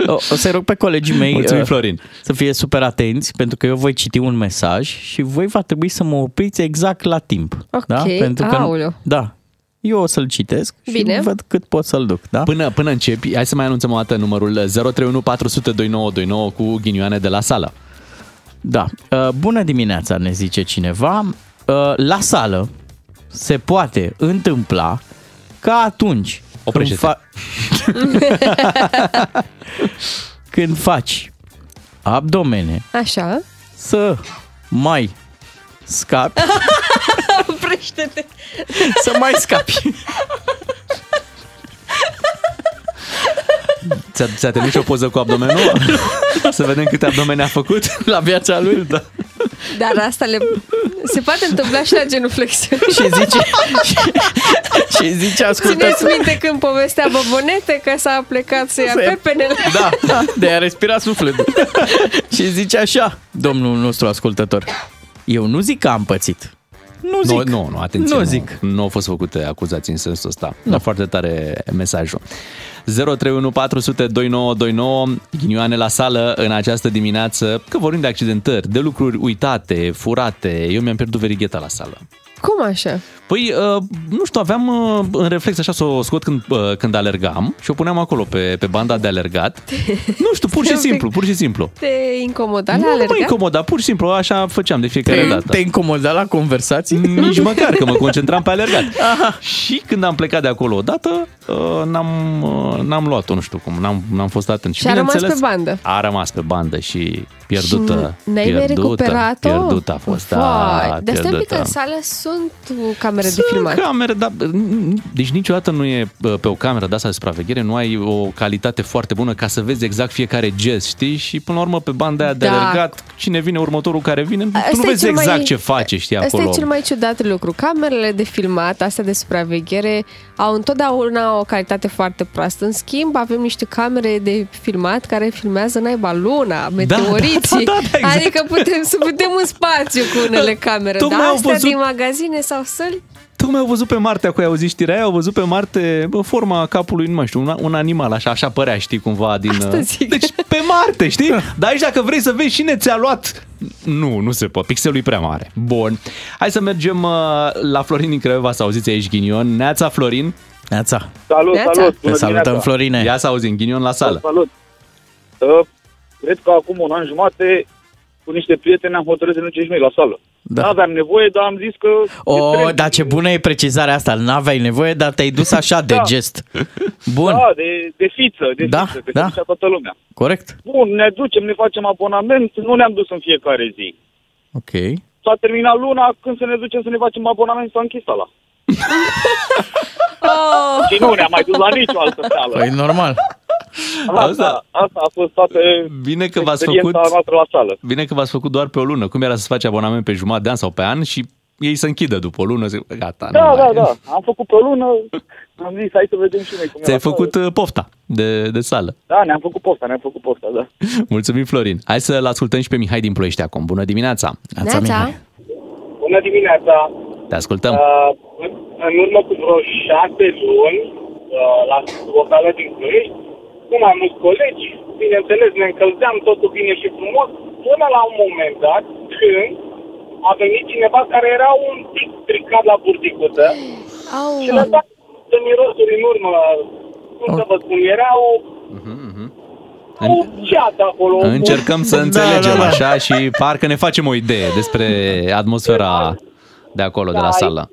E: O, o să rog pe colegii mei
C: Mulțumim,
E: uh,
C: Florin.
E: să fie super atenți, pentru că eu voi citi un mesaj și voi va trebui să mă opriți exact la timp.
D: Ok,
E: da? Pentru că,
D: aoleu.
E: Da. Eu o să-l citesc
D: Bine.
E: și văd cât pot să-l duc. Da?
C: Până, până începi, hai să mai anunțăm o dată numărul 031 400 2929 cu ghinioane de la sală.
E: Da. Uh, Bună dimineața, ne zice cineva. Uh, La sală se poate întâmpla ca atunci când,
C: Oprește-te.
E: fa- când faci abdomene
D: Așa.
E: să mai scapi,
D: Oprește-te.
E: să mai scapi.
C: Ți-a, ți-a trimis și o poză cu abdomenul? să vedem câte abdomene a făcut?
E: La viața lui?
C: Da.
D: Dar asta le... se poate întâmpla și la genuflexiune.
E: Și zice, și, și zice ascultător.
D: Țineți minte când povestea Bobonete că s-a plecat să ia
E: Să ia-
D: pepenele.
E: Da, da, de a respira sufletul. și zice așa, domnul nostru ascultător. Eu nu zic că am pățit. Nu zic.
C: Nu, nu, nu atenție.
E: Nu
C: nu
E: zic.
C: Nu au fost făcute acuzații în sensul ăsta. Nu. Dar foarte tare mesajul. 031 400 2929 ghinioane la sală în această dimineață, că vorbim de accidentări, de lucruri uitate, furate. Eu mi-am pierdut verigheta la sală.
D: Cum așa?
C: Păi, uh, nu știu, aveam uh, în reflex așa să o scot când, uh, când alergam și o puneam acolo pe, pe banda de alergat. Nu știu, pur și
D: Un pic.
C: simplu, pur și simplu.
D: Te incomoda
C: Nu,
D: la
C: nu mă
D: alergat?
C: incomoda, pur și simplu așa făceam de fiecare
E: Te,
C: dată.
E: te incomoda la conversații?
C: Nici măcar, că mă concentram pe alergat. Aha. Și când am plecat de acolo odată, uh, n-am, uh, n-am luat-o, nu știu cum, n-am, n-am fost atent.
D: Și a rămas
C: bineînțeles,
D: pe bandă.
C: A rămas pe bandă și pierdută.
D: Și n-ai mai
C: pierdută,
D: recuperat-o?
C: Pierdută a fost, da,
D: Vai, Dar stai un pic,
C: pierdută.
D: în sală sunt camere de
C: Sunt
D: filmat.
C: camere, dar deci niciodată nu e bă, pe o cameră de asta de supraveghere, nu ai o calitate foarte bună ca să vezi exact fiecare gest, știi? Și până la urmă pe banda aia de
D: Da.
C: alergat, cine vine următorul care vine, tu
D: Asta
C: nu
D: e
C: vezi
D: cel mai-
C: exact ce face, știi,
D: Asta
C: acolo.
D: e cel mai ciudat lucru. Camerele de filmat, astea de supraveghere, au întotdeauna o calitate foarte proastă. În schimb, avem niște camere de filmat care filmează naiba luna, meteoriții.
C: da, da, exact.
D: Adică putem să putem în spațiu cu unele camere.
C: Tocmai
D: Dar
C: au
D: astea
C: văzut-
D: din magazine sau săli,
C: Tocmai au văzut pe Marte, acolo ai auzit știrea aia, au văzut pe Marte bă, forma capului, nu mai știu, un, un animal, așa, așa părea, știi, cumva din...
D: Asta
C: uh,
D: zic.
C: Deci pe Marte, știi? Dar aici dacă vrei să vezi cine ți-a luat... Nu, nu se poate, pixelul e prea mare. Bun. Hai să mergem uh, la Florin din Craiova, să auziți aici ghinion. Neața, Florin.
E: Neața.
I: Salut,
D: Neața.
I: salut!
E: Te
I: bună
E: salutăm,
I: dimineața.
E: Florine.
C: Ia să auzim, ghinion la sală.
I: Salut! Uh, cred că acum un an jumate cu niște prieteni am hotărât să ne ducem și noi la sală.
E: Da.
I: Nu aveam nevoie, dar am zis că...
E: O,
I: e trend.
E: dar ce bună e precizarea asta. N-aveai nevoie, dar te-ai dus așa de
I: Da.
E: gest. Bun,
I: Da, de, de fiță, de
E: Da,
I: fiță, că
E: da.
I: se ducea toată lumea.
E: corect.
I: Bun, ne ducem, ne facem abonament, nu ne-am dus în fiecare zi.
E: Ok.
I: S-a terminat luna, când să ne ducem să ne facem abonament, s-a închis ala.
D: Oh!
I: Și nu ne-am mai dus la nicio altă sală.
E: Păi normal.
I: Asta, asta a fost toată
C: Bine că v-ați
I: experiența
C: făcut...
I: noastră la sală.
C: Bine că v-ați făcut doar pe o lună. Cum era să-ți faci abonament pe jumătate de an sau pe an și ei să închidă după o lună, zic, gata,
I: Da,
C: nu
I: da,
C: mai...
I: da. Am făcut pe o lună, am zis, hai să vedem și noi cum e
C: Ți-ai
I: la
C: făcut
I: sală.
C: uh, pofta de, de sală.
I: Da, ne-am făcut posta, ne-am făcut posta, da.
C: Mulțumim, Florin. Hai să-l ascultăm și pe Mihai din Ploiești acum. Bună dimineața!
E: Neața, Mihai.
P: Bună dimineața!
C: Te ascultăm.
P: Uh, în- în urmă cu vreo șase luni, uh, la vocală din Cluj, cu mai mulți colegi, bineînțeles, ne încălzeam totul bine și frumos, până la un moment dat, când a venit cineva care era un pic stricat la burticuță
D: Au.
P: și lăsa de mirosuri în urmă, cum să vă spun, era o, o ceată acolo. o-
C: Încercăm să
E: Da,
C: înțelegem
E: da, da.
C: așa și parcă ne facem o idee despre atmosfera de acolo, de la
P: Da,
C: sală.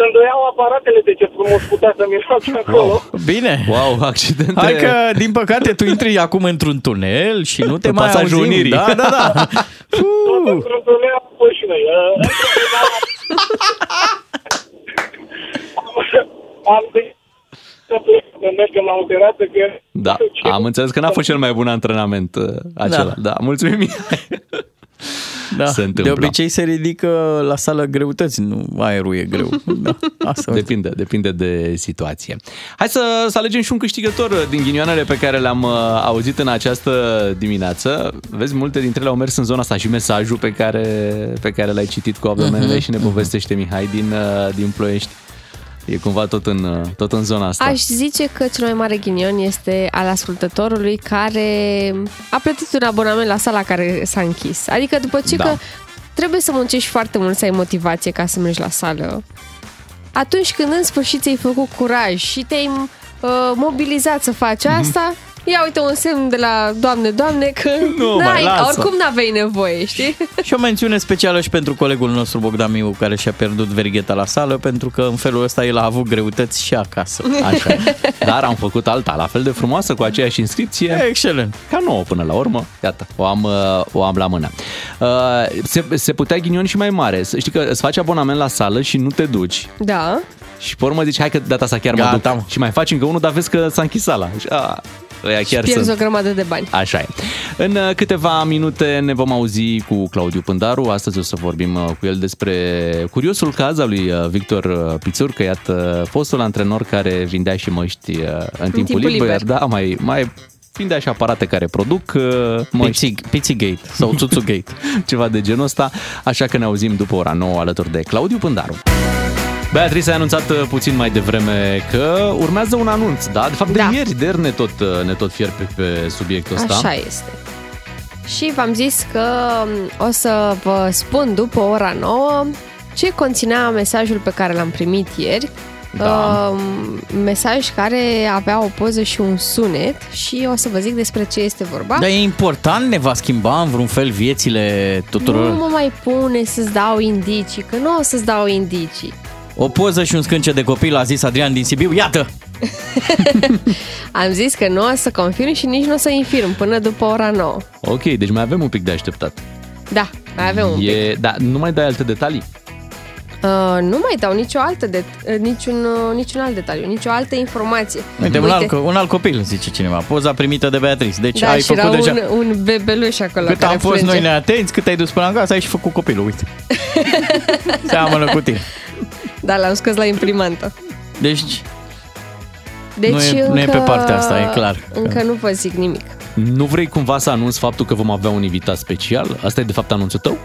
P: Se îndoiau aparatele de ce frumos putea să miroase acolo.
E: Bine.
C: Wow, accidente.
E: Hai că, din păcate, tu intri acum într-un tunel și nu te
C: Pe
E: mai
C: pasajul
E: auzim.
C: Unirii.
E: Da, da, da.
P: Tot într-un tunel am fost și noi. Uh, într-un tunel am- Am zis să plec, să mergem la o terasă, că
C: Da, am înțeles că n-a fost cel mai bun antrenament uh, acela. Da, da mulțumim. Mihai.
E: Da.
C: se
E: De
C: întâmplă.
E: obicei se ridică la sală greutăți, nu aerul e greu. Da. Asta
C: Depinde, depinde de situație. Hai să, să alegem și un câștigător din ghinioanele pe care le-am uh, auzit în această dimineață. Vezi, multe dintre ele au mers în zona asta și mesajul pe care, pe care l-ai citit cu abdomenele
D: Mhm,
C: și ne povestește Mihai din, uh, din Ploiești. E cumva tot în, uh, tot în zona asta.
D: Aș zice că cel mai mare ghinion este al ascultătorului care a plătit un abonament la sala care s-a închis. Adică după ce
C: Da.
D: că trebuie să muncești foarte mult să ai motivație ca să mergi la sală, atunci când în sfârșit ți-ai făcut curaj și te-ai uh, mobilizat să faci
C: Mhm.
D: asta, ia uite un semn de la Doamne, Doamne că
E: Nu, mai
D: n-ai,
E: lasă.
D: oricum n-aveai nevoie, știi?
E: Și o mențiune specială și pentru colegul nostru Bogdan Miu, care și-a pierdut verigheta la sală, pentru că în felul ăsta el a avut greutăți și acasă.
C: Așa. Dar am făcut alta, la fel de frumoasă, cu aceeași inscripție.
E: Excelent.
C: Ca nouă până la urmă. Iată, o am, uh, o am la mână. Uh, Se, se putea ghinion și mai mare. Să Știi că îți faci abonament la sală și nu te duci.
D: Da.
C: Și pe urmă zici, hai că data asta chiar mă
E: Gata,
C: duc. Și mai faci încă unul, dar vezi că s-a închis sala. Și, a, ăia chiar
D: Pierzi
C: sunt.
D: o grămadă de bani.
C: Așa e. În uh, câteva minute ne vom auzi cu Claudiu Pândaru. Astăzi o să vorbim uh, cu el despre curiosul caz al lui uh, Victor uh, Pițur, că iată fostul antrenor care vindea și măști uh, în timpul,
D: timpul
C: liber.
D: liber.
C: Da, mai, mai vindea și aparate care produc uh, măști.
E: Pizzigate sau Tsutsu-gate.
C: Ceva de genul ăsta. Așa că ne auzim după ora 9 alături de Claudiu Pândaru. Beatrice a anunțat uh, puțin mai devreme că urmează un anunț, da? De fapt, de
D: Da.
C: ieri, de ieri ne tot, uh, ne tot fier pe, pe subiectul ăsta.
D: Așa este. Și v-am zis că um, o să vă spun după ora 9 ce conținea mesajul pe care l-am primit ieri.
C: Da.
D: Um, mesaj care avea o poză și un sunet și o să vă zic despre ce este vorba.
E: Dar e important, ne va schimba în vreun fel viețile tuturor?
D: Nu mă mai pune să-ți dau indicii, că nu o să-ți dau indicii.
E: O poză și un scânce de copil, a zis Adrian din Sibiu. Iată!
D: Am zis că nu o să confirm și nici nu o să infirm până după ora 9.
C: Ok, deci mai avem un pic de așteptat.
D: Da, mai avem un pic.
C: E, da, nu mai dai alte detalii.
D: Uh, nu mai dau nicio altă de, uh, niciun, uh, niciun alt detaliu, nicio altă informație.
E: Uite, un alt, un alt copil, zice cineva. Poza primită de Beatrice. Deci
D: da,
E: ai
D: și era
E: făcut deja...
D: un, un bebeluș acolo
E: Cât
D: care
E: am fost
D: plânge.
E: noi neatenți, cât ai dus până acasă, ai și făcut copilul, uite. Seamănă cu tine.
D: Da, l-am scos la imprimantă.
E: Deci,
D: Deci
E: Nu e-
D: încă,
E: nu e pe partea asta, e clar.
D: Încă nu vă zic nimic.
C: Nu vrei cumva să anunți faptul că vom avea un invitat special? Asta e de fapt anunțul tău?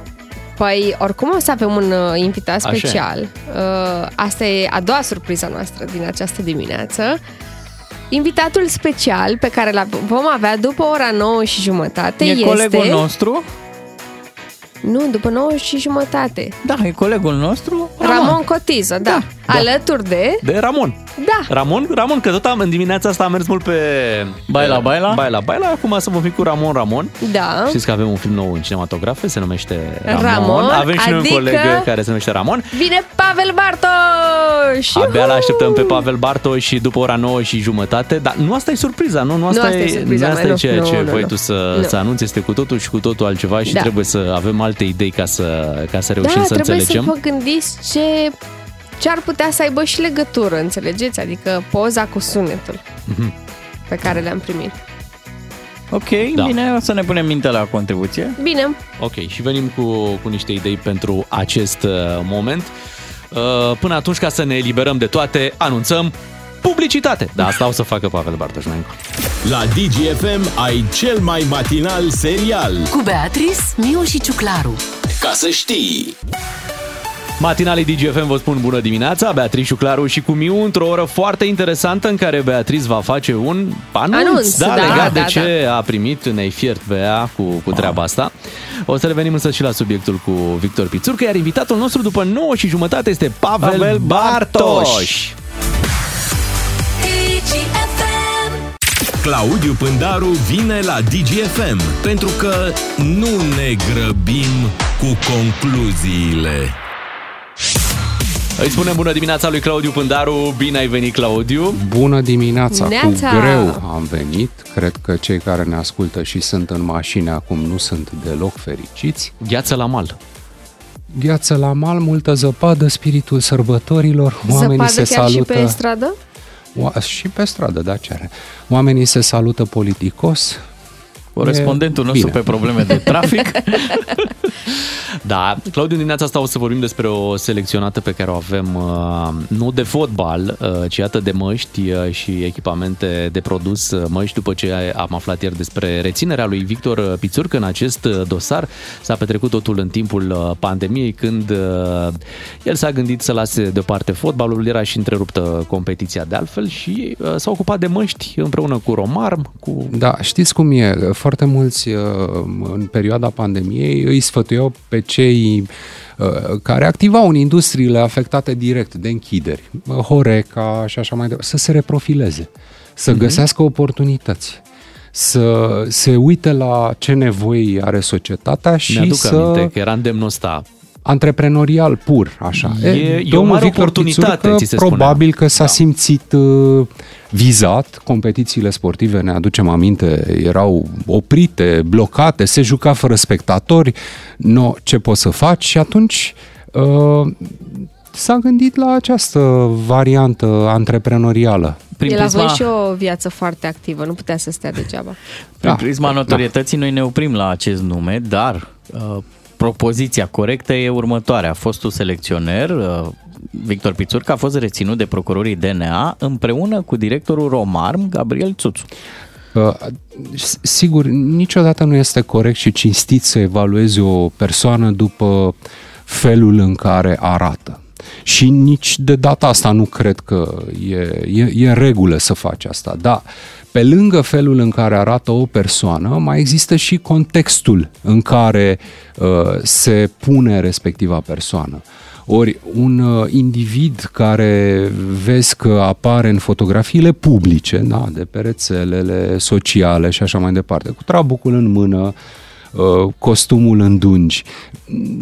D: Păi, oricum o să avem un uh, invitat
C: Așa e.
D: special. Uh, asta e a doua surpriză noastră din această dimineață. Invitatul special pe care l vom avea după ora 9 și jumătate
E: e
D: este...
E: colegul nostru?
D: Nu, după 9 și jumătate.
E: Da, e colegul nostru.
D: Ramon Cotizo, da. Alături de...
C: De Ramon.
D: Da.
C: Ramon, Ramon, că tot am, în dimineața asta am mers mult pe...
E: Baila,
C: pe-
E: baila?
C: Baila, baila. Acum să vom fi cu Ramon, Ramon.
D: Da.
C: Știți că avem un film nou în cinematografe, se numește Ramon.
D: Ramon,
C: avem și noi
D: adică-
C: un coleg care se numește Ramon.
D: Vine Pavel Bartoș!
C: Abia l-așteptăm pe Pavel Bartoș și după ora 9 și jumătate, dar nu asta e surpriza, nu? Nu asta,
D: asta e surpriza,
C: nu asta
D: mai
C: e
D: nu.
C: ceea
D: Nu,
C: ce
D: nu,
C: voi
D: nu.
C: tu să,
D: Nu.
C: să anunți, este cu totul și cu totul altceva și
D: Da.
C: trebuie să avem alte idei ca să, ca să reușim
D: da,
C: să
D: trebuie
C: înțelegem.
D: să vă gândiți ce, ce ar putea să aibă și legătură, înțelegeți? Adică poza cu sunetul
C: Mhm.
D: pe care le-am primit.
E: Ok,
C: Da.
E: bine, o să ne punem minte la contribuție.
D: Bine,
C: Ok, și venim cu, cu niște idei pentru acest uh, moment. Uh, Până atunci, ca să ne eliberăm de toate, anunțăm publicitate. Da, asta o să facă Pavel Bartoș mai încolo.
B: La DGFM ai cel mai matinal serial.
A: Cu Beatrice, Miu și Ciuclaru.
B: Ca să știi!
C: Matinalii DGFM vă spun bună dimineața, Beatrice Claru și cu Miu într-o oră foarte interesantă în care Beatrice va face un anunț,
D: Anunț,
C: da,
D: da,
C: legat
D: da,
C: de ce a primit, ne-ai fiert pe ea cu, cu treaba asta. O să revenim însă și la subiectul cu Victor Pițurcă, iar invitatul nostru după 9 și jumătate este Pavel,
E: Pavel
C: Bartoș.
E: Bartoș.
B: Claudiu Pândaru vine la DGFM pentru că nu ne grăbim cu concluziile.
C: Îi spunem bună dimineața lui Claudiu Pândaru, bine ai venit Claudiu.
Q: Bună dimineața!
D: Neața!
Q: Cu greu am venit. Cred că cei care ne ascultă și sunt în mașini acum nu sunt deloc fericiți.
C: Gheață la mal.
Q: Gheață la mal, multă zăpadă, spiritul sărbătorilor, oamenii
D: zăpadă
Q: se
D: chiar
Q: salută...
D: și pe stradă?
Q: Oa- și pe stradă, da, ce are. Oamenii se salută politicos,
E: Corespondentul nostru
Q: bine.
E: pe probleme de trafic.
C: Da, Claudiu, dimineața asta o să vorbim despre o selecționată pe care o avem uh, nu de fotbal, uh, ci iată de măști uh, și echipamente de produs uh, măști după ce am aflat ieri despre reținerea lui Victor uh, Pițurcă în acest uh, dosar. S-a petrecut totul în timpul uh, pandemiei când uh, el s-a gândit să lase deoparte fotbalul, era și întreruptă competiția de altfel și uh, s-a ocupat de măști împreună cu Romarm, cu
Q: Da, știți cum e? Foarte mulți uh, în perioada pandemiei îi sfătuiau pe cei uh, care activau în industriile afectate direct de închideri, Horeca și așa mai departe, să se reprofileze, să
C: Mhm.
Q: găsească oportunități să se uite la ce nevoi are societatea și
C: Mi-aduc
Q: să...
C: aminte că era îndemnul ăsta
Q: antreprenorial pur, așa.
C: E- e o
Q: domnul
C: mare
Q: Victor
C: oportunitate,
Q: Pițurcă
C: ți se
Q: probabil că s-a da. simțit uh, vizat, competițiile sportive, ne aducem aminte, erau oprite, blocate, se juca fără spectatori, no, ce poți să faci? Și atunci uh, s-a gândit la această variantă antreprenorială.
D: El a avut și o viață foarte activă, nu putea să stea degeaba.
E: Prin da, prisma notorietății noi ne oprim la acest nume, dar uh, propoziția corectă e următoarea. Fostul selecționer, uh, Victor Pițurcă, a fost reținut de procurorii DNA împreună cu directorul Romarm, Gabriel Țuțu.
Q: Uh, s- Sigur, niciodată nu este corect și cinstit să evaluezi o persoană după felul în care arată. Și nici de data asta nu cred că e, e, e în regulă să faci asta. Da, pe lângă felul în care arată o persoană, mai există și contextul în care uh, se pune respectiva persoană. Ori un uh, individ care vezi că apare în fotografiile publice, da, de pe rețelele sociale și așa mai departe, cu trabucul în mână, uh, costumul în dungi.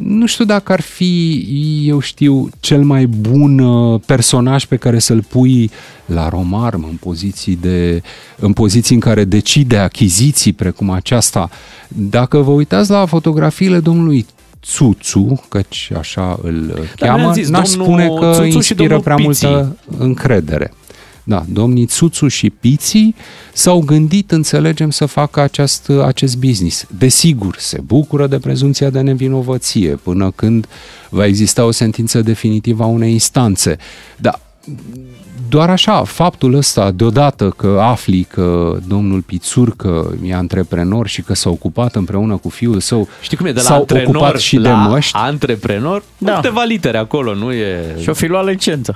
Q: Nu știu dacă ar fi, eu știu, cel mai bun uh, personaj pe care să-l pui la Romarm în poziții, de, în poziții în care decide achiziții precum aceasta. Dacă vă uitați la fotografiile domnului Țuțu, căci așa îl
C: Da,
Q: cheamă,
C: mi-am zis,
Q: n-aș
C: domnul
Q: spune că
C: Țuțu și
Q: inspiră
C: domnul
Q: prea
C: Piții.
Q: multă încredere. Da, domnii Țuțu și Piții s-au gândit, înțelegem, să facă acest, acest business. Desigur, se bucură de prezumția de nevinovăție până când va exista o sentință definitivă a unei instanțe. Dar doar așa, faptul ăsta, deodată că afli că domnul Pițurcă e antreprenor și că s-a ocupat împreună cu fiul său,
C: Știi cum e de la
Q: s-au
C: antrenor
Q: ocupat și
C: la
Q: de măști,
C: antreprenor? Da. Câteva litere acolo, nu e...
E: Și o fi luat licență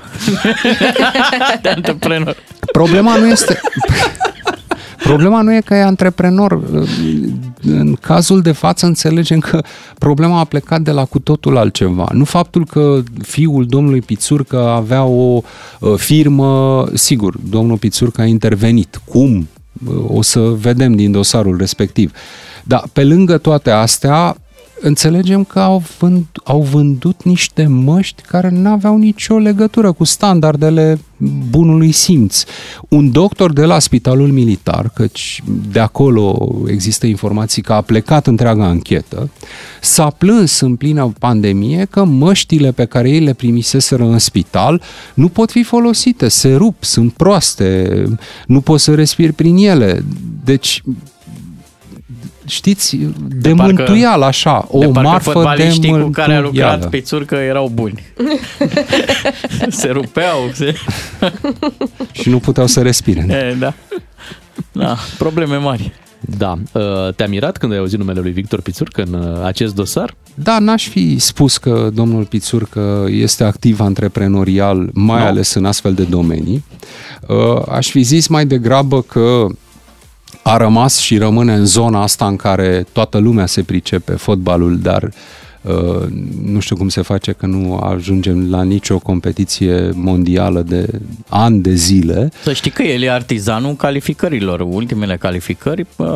E: de antreprenor.
Q: Problema nu este... Problema nu e că e antreprenor. În cazul de față înțelegem că problema a plecat de la cu totul altceva. Nu faptul că fiul domnului Pițurcă avea o uh, firmă, sigur, domnul Pițurcă a intervenit. Cum? Uh, O să vedem din dosarul respectiv. Dar pe lângă toate astea, înțelegem că au, vând, au vândut niște măști care nu aveau nicio legătură cu standardele bunului simț. Un doctor de la Spitalul Militar, căci de acolo există informații că a plecat întreaga anchetă, s-a plâns în plină pandemie că măștile pe care ei le primiseseră în spital nu pot fi folosite, se rup, sunt proaste, nu poți să respiri prin ele. Deci știți, de, de
E: parcă-
Q: mântuială așa, o
E: de parcă
Q: marfă de
E: fotbaliștii cu care a
Q: mântuială.
E: lucrat Pițurcă erau buni. se rupeau. Se...
Q: Și nu puteau să respire.
E: E, da. da, probleme mari.
C: Da. Uh, Te-a mirat când ai auzit numele lui Victor Pițurcă în uh, acest dosar?
Q: Da, n-aș fi spus că domnul Pițurcă este activ antreprenorial, mai
C: Nu.
Q: ales în astfel de domenii. Uh, Aș fi zis mai degrabă că a rămas și rămâne în zona asta în care toată lumea se pricepe fotbalul, dar uh, nu știu cum se face că nu ajungem la nicio competiție mondială de ani de zile.
E: Să știi că el e artizanul calificărilor. Ultimele calificări uh,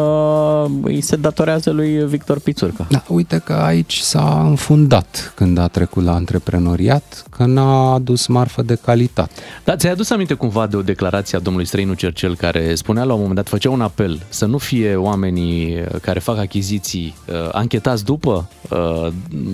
E: îi se datorează lui Victor Pițurcă.
Q: Da, uite că aici s-a înfundat când a trecut la antreprenoriat, că n-a adus marfă de calitate.
C: Da, ți-ai adus aminte cumva de o declarație a domnului Străinu Cercel care spunea la un moment dat, făcea un apel să nu fie oamenii uh, care fac achiziții uh, anchetați după, uh,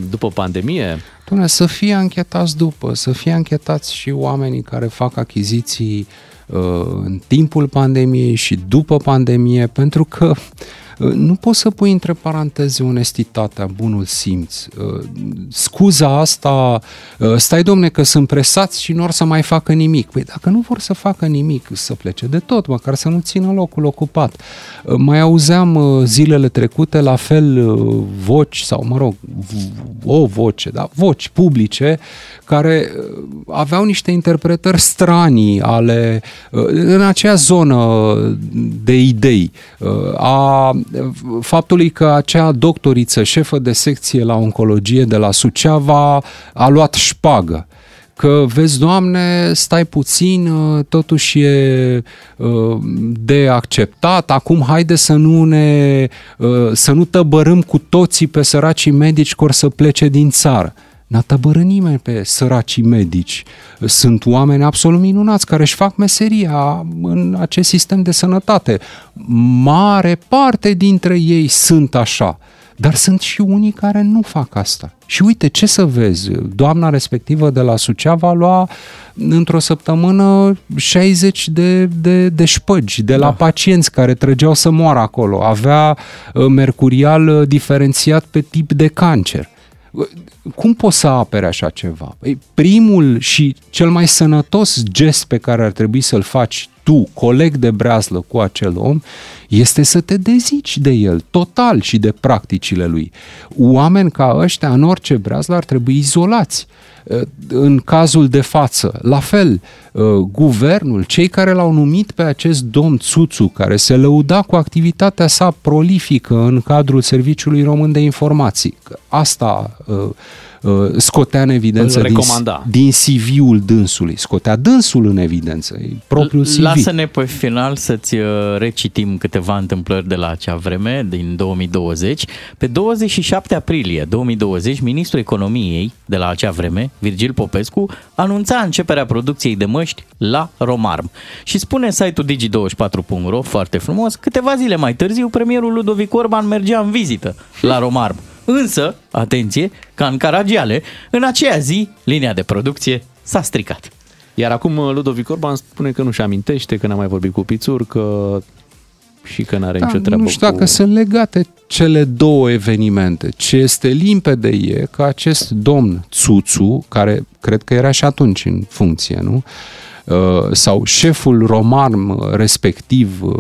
C: după pandemie?
Q: Doamne, să fie anchetați după, să fie anchetați și oamenii care fac achiziții uh, în timpul pandemiei și după pandemie, pentru că Uh, Nu poți să pui între paranteze onestitatea, bunul simț. Uh, Scuza asta, uh, stai domne că sunt presați și nu or să mai facă nimic. Păi dacă nu vor să facă nimic, să plece de tot, măcar să nu țină locul ocupat. Uh, Mai auzeam uh, zilele trecute la fel uh, voci sau, mă rog, v- o voce, da, voci publice care uh, aveau niște interpretări stranii ale uh, în acea zonă de idei uh, a faptului că acea doctoriță, șefă de secție la oncologie de la Suceava, a luat șpagă că vezi, Doamne, stai puțin, uh, totuși e uh, de acceptat, acum haide să nu ne, uh, să nu tăbărâm cu toții pe săracii medici că or să plece din țară. N-a tăbărât nimeni pe săracii medici. Sunt oameni absolut minunați care își fac meseria în acest sistem de sănătate. Mare parte dintre ei sunt așa. Dar sunt și unii care nu fac asta. Și uite, ce să vezi, doamna respectivă de la Suceava lua într-o săptămână 60 de, de, de șpăgi de la da. pacienți care trăgeau să moară acolo. Avea uh, mercurial uh, diferențiat pe tip de cancer. Cum poți să apere așa ceva? Ei, primul și cel mai sănătos gest pe care ar trebui să-l faci tu, coleg de breazlă cu acel om, este să te dezici de el, total și de practicile lui. Oameni ca ăștia, în orice breazlă, ar trebui izolați. În cazul de față, la fel, guvernul, cei care l-au numit pe acest domn Țuțu, care se lăuda cu activitatea sa prolifică în cadrul Serviciului Român de Informații, că asta scotea în evidență
C: Îl
Q: din,
C: recomanda.
Q: din CV-ul dânsului, scotea dânsul în evidență, e propriul CV.
E: Lasă-ne pe final să-ți uh, recitim câteva întâmplări de la acea vreme, din 2020. Pe 27 aprilie 2020, ministrul economiei de la acea vreme, Virgil Popescu, anunța începerea producției de măști la Romarm. Și spune site-ul digi24.ro, foarte frumos, câteva zile mai târziu, premierul Ludovic Orban mergea în vizită la Romarm. Însă, atenție, ca în Caragiale, în aceea zi, linia de producție s-a stricat.
C: Iar acum uh, Ludovic Orban spune că nu-și amintește, că n-a mai vorbit cu Pițur, că și că n-are nicio treabă
Q: Da, nu știu
C: cu...
Q: dacă sunt legate cele două evenimente. Ce este limpede e că acest domn Țuțu, care cred că era și atunci în funcție, nu? Uh, sau șeful roman uh, respectiv, uh,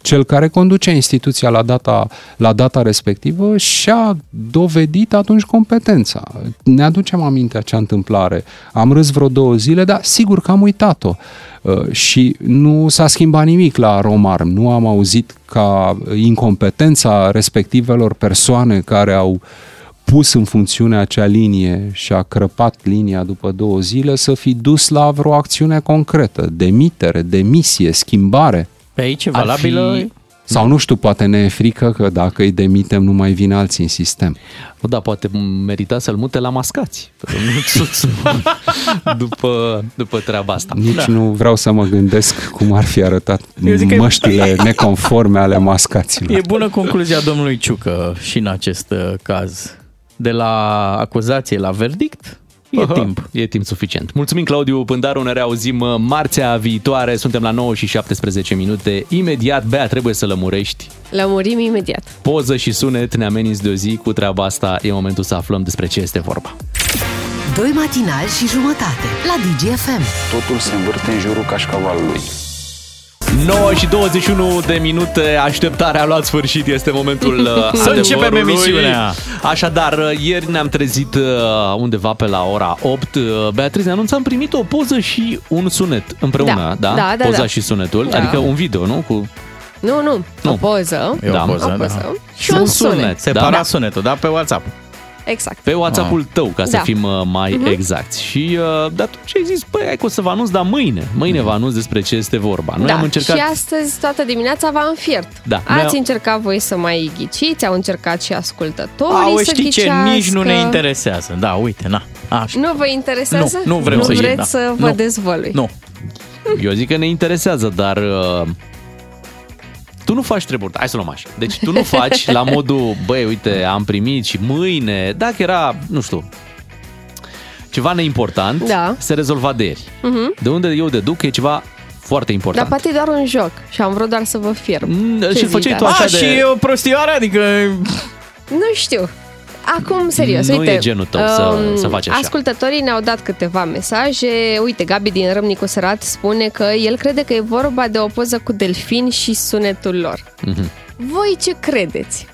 Q: cel care conducea instituția la data, la data respectivă, și-a dovedit atunci competența. Ne aducem aminte acea întâmplare. Am râs vreo două zile, dar sigur că am uitat-o. Uh, și nu s-a schimbat nimic la Romarm. Nu am auzit ca incompetența respectivelor persoane care au pus în funcțiune acea linie și a crăpat linia după două zile să fi dus la vreo acțiune concretă, demitere, demisie, schimbare.
E: Pe aici e
Q: Ar
E: valabilă...
Q: Fi... Sau nu știu, poate ne e frică că dacă îi demitem nu mai vin alții în sistem.
C: Nu, da, poate merita să-l mute la mascați. pe domnul Țuțu, după, după treaba asta.
Q: Nici da. nu vreau să mă gândesc cum ar fi arătat
E: Eu zic că e-
Q: măștile neconforme ale mascaților.
E: E bună concluzia domnului Ciucă și în acest uh, caz. De la acuzație la verdict, e
C: Aha,
E: timp.
C: E timp suficient. Mulțumim, Claudiu Pândaru, ne reauzim uh, marțea viitoare. Suntem la 9 și 17 minute. Imediat, Bea, trebuie să lămurești.
D: Lămurim imediat.
C: Poză și sunet ne ameninți de o zi cu treaba asta. E momentul să aflăm despre ce este vorba.
A: Doi matinali și jumătate la DGFM.
H: Totul se învârte în jurul cașcavalului.
C: 9 și 21 de minute, așteptarea a luat sfârșit, este momentul uh,
E: Să începem
C: adevărului.
E: emisiunea.
C: Așadar, uh, ieri ne-am trezit uh, undeva pe la ora 8. Uh, Beatrice ne anunța, am primit o poză și un sunet împreună,
D: Da,
C: da?
D: da, da,
C: Poza
D: da.
C: și sunetul,
D: Da.
C: adică un video, nu? Cu
D: Nu, nu,
C: Nu.
D: o poză.
C: E o Da. poză,
D: o
C: da.
D: poză. Și un sunet.
E: Separat
C: Da.
E: sunetul, da? Pe WhatsApp.
D: Exact.
C: pe WhatsApp-ul tău, ca să
D: Da.
C: fim uh, mai
D: Mhm.
C: exacti. Și uh, de atunci ai zis, băi, hai că o să vă anunț, dar mâine, mâine vă anunț despre ce este vorba. Noi
D: da,
C: am încercat...
D: și astăzi toată dimineața v-am fiert.
C: Da, noi
D: Ați
C: am-
D: încercat voi să mai ghiciți, au încercat și ascultătorii
E: Au,
D: să
E: știi ce?
D: ghicească.
E: Nici nu ne interesează. Da, uite, na. Așa.
D: Nu vă interesează?
E: Nu, nu vrem
D: nu
E: să
D: vreți
E: știm, da.
D: să vă
E: Nu.
D: dezvălui.
E: Nu.
C: Eu zic că ne interesează, dar uh, tu nu faci treburi. Hai să luăm așa. Deci tu nu faci la modul, băi, uite, am primit și mâine, dacă era, nu știu, ceva neimportant,
D: Da.
C: se rezolva de ieri.
D: Mhm.
C: De unde eu deduc că e ceva foarte
D: Dar
C: important.
D: poate e doar un joc și am vrut doar să vă fierb.
C: Mm,
D: Ce
C: și-l făceai
D: zici,
C: tu
D: da?
C: așa
E: A,
C: de-
E: și o prostioară, adică...
D: Nu știu. Acum, serios,
C: Nu
D: uite.
C: e genul tău să-
D: um,
C: să faci așa.
D: Ascultătorii ne-au dat câteva mesaje. Uite, Gabi din Râmnicu Sărat spune că el crede că e vorba de o poză cu delfini și sunetul lor.
C: Mhm.
D: Voi ce credeți?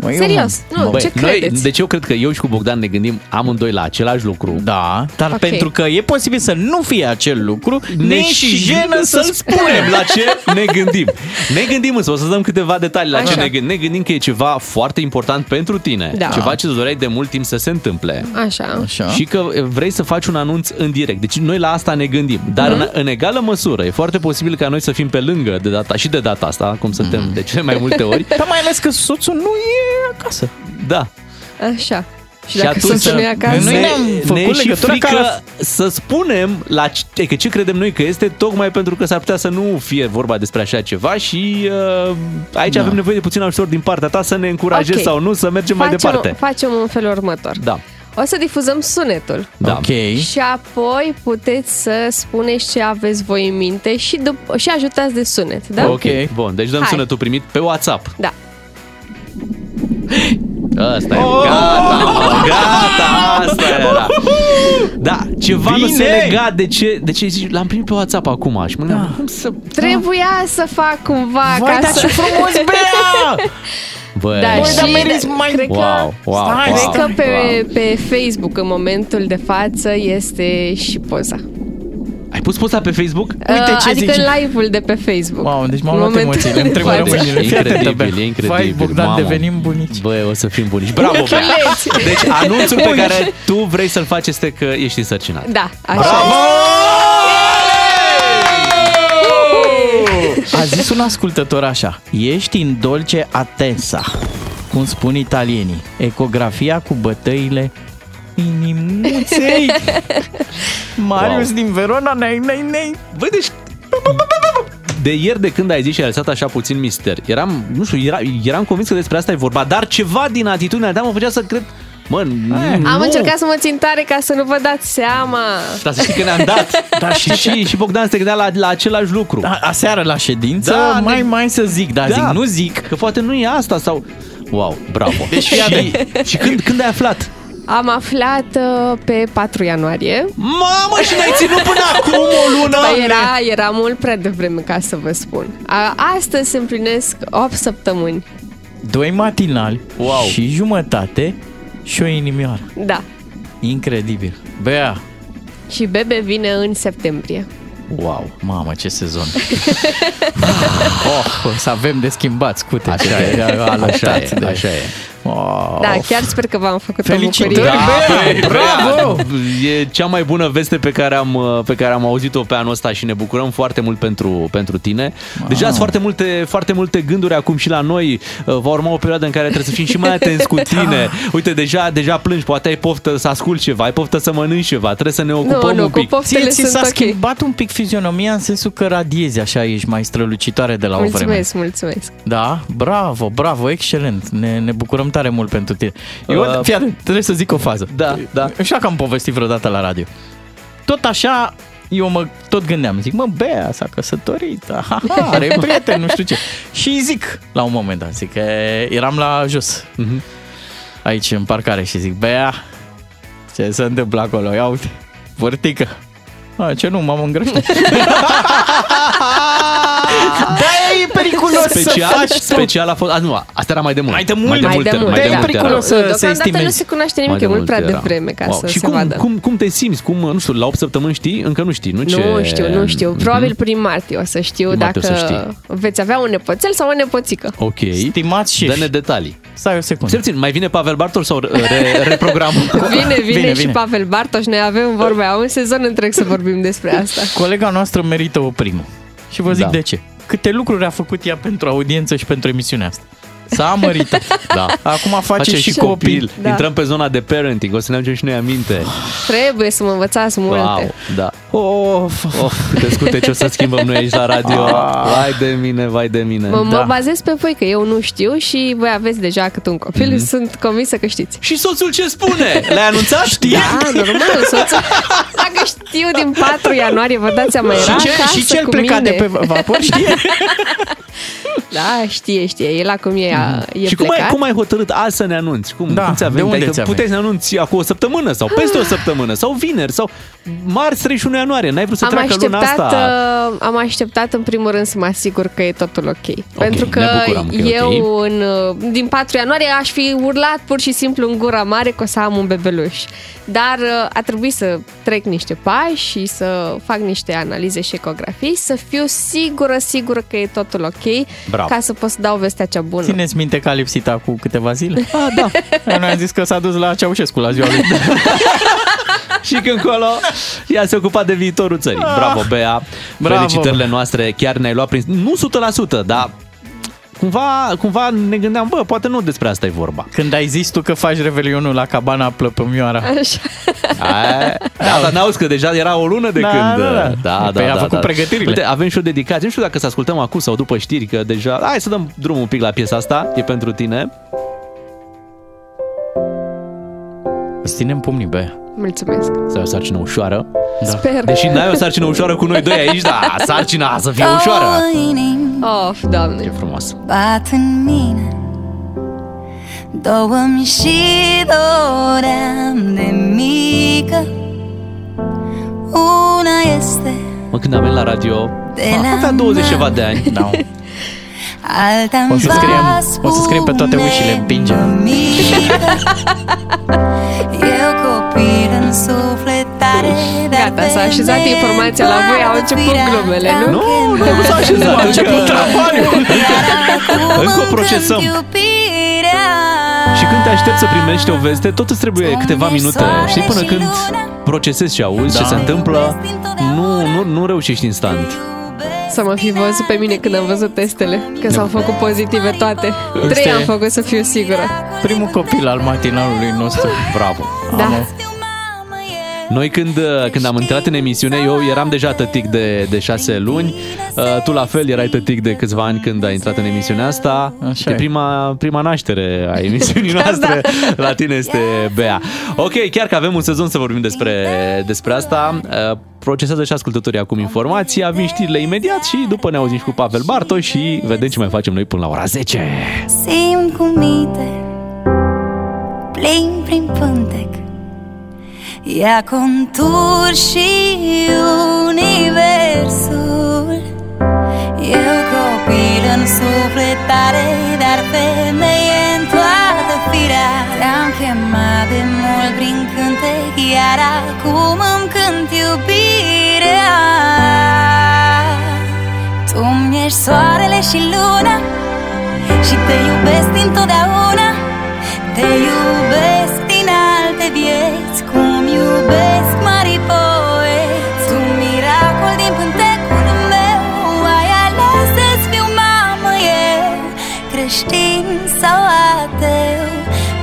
E: Măi,
D: Serios, nu,
C: Băi,
D: ce
C: noi,
D: credeți?
C: deci eu cred că eu și cu Bogdan ne gândim amândoi la același lucru.
E: Da, dar
D: Ok.
E: pentru că e posibil să nu fie acel lucru, ne, și jenă să
C: spunem la ce ne gândim. Ne gândim însă, o să dăm câteva detalii la ce
D: Așa.
C: ne gândim. Ne gândim că e ceva foarte important pentru tine.
D: Da.
C: Ceva ce îți doreai de mult timp să se întâmple.
D: Așa.
E: Așa.
C: Și că vrei să faci un anunț în direct. Deci noi la asta ne gândim. Dar
D: Mhm.
C: în, în egală măsură, e foarte posibil ca noi să fim pe lângă de data și de data asta, cum suntem
D: Mhm.
C: de cele mai multe ori.
E: Dar mai ales că soțul nu e acasă.
C: Da.
D: Așa. Și,
C: Și
D: dacă
C: atunci
D: soțul nu e acasă?
E: Noi ne-am făcut
C: ne e și
E: legătura
C: frică
E: care-
C: să spunem la ce, că ce credem noi că este, tocmai pentru că s-ar putea să nu fie vorba despre așa ceva și uh, aici
E: Da.
C: avem nevoie de puțin ajutor din partea ta să ne încurajezi
D: Ok.
C: sau nu să mergem mai
D: facem,
C: departe.
D: Facem un felul următor.
C: Da.
D: O să difuzăm sunetul.
C: Da.
E: Ok.
D: Și apoi puteți să spuneți ce aveți voi în minte și, dup- și ajutați de sunet, da?
C: Ok. Bun, deci dăm
D: Hai.
C: sunetul primit pe WhatsApp.
D: Da.
C: Asta e. Gata, mă, gata, asta era. Da, ceva nu se
E: Bine!
C: lega de ce, de ce zici, l-am primit pe WhatsApp acum și mă gândeam,
E: Da.
C: cum să...
D: Trebuia să fac cumva
E: Vai,
D: ca
E: dar
D: să...
E: ce frumos, Bea!
C: Băi,
D: Da,
E: Băi, dar
D: și
E: meriți mai-
D: cred că,
C: Wow, wow,
E: Stai,
C: wow.
D: cred că pe,
C: wow.
D: pe Facebook în momentul de față este și poza.
C: Ai pus poza pe Facebook?
E: Uite ce
D: adică
E: zice.
D: în live-ul de pe Facebook.
E: Wow, deci m-am
D: În
E: luat
D: momentul
E: emoțiile, îmi
D: de
E: tremură
D: față.
E: mâinile. Fii atentă,
C: Incredibil,
E: Bea.
C: e incredibil.
E: Vai, Bogdan,
C: Mamă.
E: devenim bunici.
C: Băi, o să fim bunici. Bravo, Bea!
D: Bunici.
C: Deci anunțul pe care tu vrei să-l faci este că ești însărcinat.
D: Da, așa
C: Bravo!
E: A zis un ascultător așa, ești în dolce atesa, cum spun italienii, ecografia cu bătăile inimuței. Marius
C: Wow.
E: din Verona, nei, nei, nei.
C: Băi, deci de ieri de când ai zis și ai lăsat așa puțin mister, eram, nu știu, era, eram convins că despre asta e vorba, dar ceva din atitudinea ta mă făcea să cred, mă, nu,
D: Am
C: nu.
D: încercat să mă țin tare ca să nu vă dați seama.
C: Dar să știi că ne-am dat. Dar și, și, și Bogdan se gândea la, la același lucru.
E: A, aseară la ședință,
C: Da,
E: mai,
C: ne-
E: mai să zic, dar
C: Da.
E: zic, nu zic.
C: Că poate nu e asta sau... Wow, bravo.
E: Deci fii
C: și, și când, când ai aflat?
D: Am aflat uh, pe 4 ianuarie.
C: Mamă, și n-ai ținut până acum o lună?
D: Păi era, era mult prea devreme ca să vă spun. A, astăzi se împlinesc 8 săptămâni.
E: Doi matinali
C: Wow.
E: și jumătate și o inimioară.
D: Da.
E: Incredibil. Bea,
D: Și bebe vine în septembrie.
E: Wow, mamă, ce sezon. oh, o să avem de schimbat scute.
C: Așa e, așa e,
E: de...
C: așa e.
E: Oh,
D: Da, chiar sper că v-am făcut o
E: Felicitări,
D: bucurie.
E: Bea!
C: Băi,
E: Bravo!
C: Bea, E cea mai bună veste pe care am, uh, pe care am auzit-o pe anul ăsta și ne bucurăm foarte mult pentru, pentru tine. Deja sunt foarte multe, foarte multe gânduri acum și la noi. Uh, Va urma o perioadă în care trebuie să fim și mai atenți cu tine. Uite, deja, deja plângi, poate ai poftă să asculti ceva, ai poftă să mănânci ceva, trebuie să ne ocupăm
D: nu,
C: un
D: cu
C: pic.
D: poftele
E: Ție ți
D: sunt
E: s-a
D: ok.
E: schimbat un pic fizionomia în sensul că radiezi așa, ești mai strălucitoare de la o vreme.
D: Mulțumesc, mulțumesc.
E: Da, bravo, bravo, excelent. Ne, ne bucurăm tare mult pentru tine. Eu,
C: Uh,
E: uh, fii atent, trebuie să zic o fază.
C: Da, da.
E: Așa că am povestit vreodată la radio. Tot așa, eu mă tot gândeam, zic, mă, Bea s-a căsătorit, aha, are prieten, nu știu ce. Și zic, la un moment dat, zic că eram la jos,
C: Mhm.
E: aici în parcare și zic, Bea, ce se întâmplă acolo? Ia uite, vârtică. A, ce nu, m-am îngrășat. da, e periculos
C: Special,
E: să faci tu.
C: special a fost... A, nu, asta era mai de mult.
E: Mai de mult.
C: Mai de
D: Mai
C: mult,
D: de mult,
C: mai de
D: da.
C: mult
E: periculos
C: era.
E: să-
D: Nu,
E: să
D: deocamdată nu
E: estimezi.
D: se cunoaște nimic,
C: Mai
D: e
C: de
D: mult prea
C: mult era.
D: devreme ca
C: Wow.
D: să
C: și
D: se
C: cum,
D: vadă.
C: Cum, cum te simți? Cum, nu știu, la 8 săptămâni știi? Încă nu știi, nu ce...
D: Nu știu, nu știu. Probabil prin martie o să știu
C: Prin martie o
D: dacă
C: să știi.
D: veți avea un nepoțel sau o nepoțică.
C: Ok.
E: Stimați șefi.
C: Dă-ne detalii.
E: Stai o secundă.
C: Cel puțin, mai vine Pavel Bartol sau re, reprogramul?
D: Vine, vine,
E: Vine,
D: și
E: vine.
D: Pavel Bartoș, noi avem vorbe, un sezon întreg să vorbim despre asta.
E: Colega noastră merită o primă. Și vă zic
C: Da.
E: de ce. Câte lucruri a făcut ea pentru audiență și pentru emisiunea asta. S-a măritat.
C: Da.
E: Acum face, și copil.
D: Da.
C: Intrăm pe zona de parenting, o să ne aducem și noi aminte.
D: Trebuie să mă învățați multe.
C: Wow, da.
E: Of,
C: of câte scute o să schimbăm noi aici la radio. Vai de mine, vai de mine.
D: Mă,
C: da.
D: mă bazez pe voi că eu nu știu și voi aveți deja cât un copil,
C: Mhm.
D: mm-hmm. sunt convinsă că știți.
C: Și soțul ce spune? Le-ai anunțat? Știi?
D: Da, normal, soțul. Dacă știu din 4 ianuarie, vă dați seama, era
E: Și, ce,
D: acasă
E: și cel
D: cu
E: plecat
D: mine.
E: de pe vapor știe?
D: Da, știe, știe, el acum e, e
C: Mhm. și cum
D: plecat.
C: ai, cum ai hotărât azi să ne anunți? Cum,
E: Da,
C: cum ți-a
E: de
C: venit?
E: unde
C: Adică
E: ți-a
C: puteai să ne anunți acum o săptămână sau peste o săptămână sau vineri sau marți 31 ianuarie. N-ai vrut să
D: am
C: treacă luna
D: așteptat,
C: asta.
D: uh, am așteptat în primul rând să mă asigur că e totul ok. Pentru că
C: ne bucurăm că e
D: eu
C: ok.
D: în, uh, din 4 ianuarie aș fi urlat pur și simplu în gura mare că o să am un bebeluș. Dar uh, a trebuit să trec niște pași și să fac niște analize și ecografii, să fiu sigură, sigură că e totul ok,
E: Bravo.
D: ca să pot să dau vestea cea bună.
E: Țineți minte că a lipsit cu câteva zile?
C: Ah, da.
E: Noi am zis că s-a dus la Ceaușescu la ziua lui.
C: și când încolo ea se ocupa de viitorul țării. Bravo, Bea!
E: Bravo.
C: Felicitările noastre, chiar ne-ai luat prin... Nu 100%, dar cumva, cumva ne gândeam, bă, poate nu despre asta e vorba.
E: Când ai zis tu că faci revelionul la cabana Plăpămioara.
D: Așa.
C: Aia, da, dar n-auzi că deja era o lună de
E: Da,
C: când...
E: da, da.
C: da,
E: Păi
C: da,
E: a
C: da,
E: făcut
C: da.
E: pregătirile.
C: Uite, avem și o dedicație. Nu știu dacă să ascultăm acum sau după știri, că deja... Hai să dăm drumul un pic la piesa asta, e pentru tine.
E: Îți ținem pumnii, Bea.
D: Mulțumesc.
C: Să ai o sarcină ușoară.
E: Da.
D: Sper.
C: Deși n-ai o sarcină ușoară cu noi doi aici, da, sarcina să fie ușoară.
D: Of, doamne.
C: E frumos.
R: bat în mine Două-mi și doream de mică Una este
C: Mă, când am venit la radio,
R: De
C: a,
R: la
C: avea 20 ceva de ani.
E: Da.
R: Alta
E: O să scriem, o să scriem pe toate ușile, împinge.
R: Eu copil în sufletare
D: Gata, s-a așezat informația la voi, au început glumele, nu?
C: Nu, nu, nu s-a așezat, a început travaliul. Încă o procesăm. Și când te aștept să primești o veste, tot îți trebuie câteva minute, știi, până când procesezi și auzi
E: Da.
C: ce se întâmplă, nu, nu, nu reușești instant.
D: Să mă fi văzut pe mine când am văzut testele, că s-au făcut pozitive toate.
E: Este-
D: Trei am făcut să fiu sigură.
E: Primul copil al matinalului nostru.
C: Bravo.
D: Da.
E: Am,
C: Noi când, când am intrat în emisiune, eu eram deja tătic de, de șase luni, uh, tu la fel erai tătic de câțiva ani când ai intrat în emisiunea asta.
E: Așa
C: e
E: e.
C: prima, prima naștere a emisiunii noastre, la tine este Bea. Ok, chiar că avem un sezon să vorbim despre, despre asta. Uh, Procesează și ascultătorii acum informația, vin știrile imediat și după ne auzim și cu Pavel Bartoș și vedem ce mai facem noi până la ora 10.
R: Simt cum minte Plin prin pântec Ia contur și universul. Eu copil în sufletare Dar femeie în toată firea. Te-am chemat de mult prin cântec Iar acum îmi cânt iubirea. Tu-mi ești soarele și luna și te iubesc întotdeauna Te iubesc din alte vieți Cum iubesc mari poeți Tu miracol din pântecul meu Ai ales să-ți fiu mamă eu Creștin sau ateu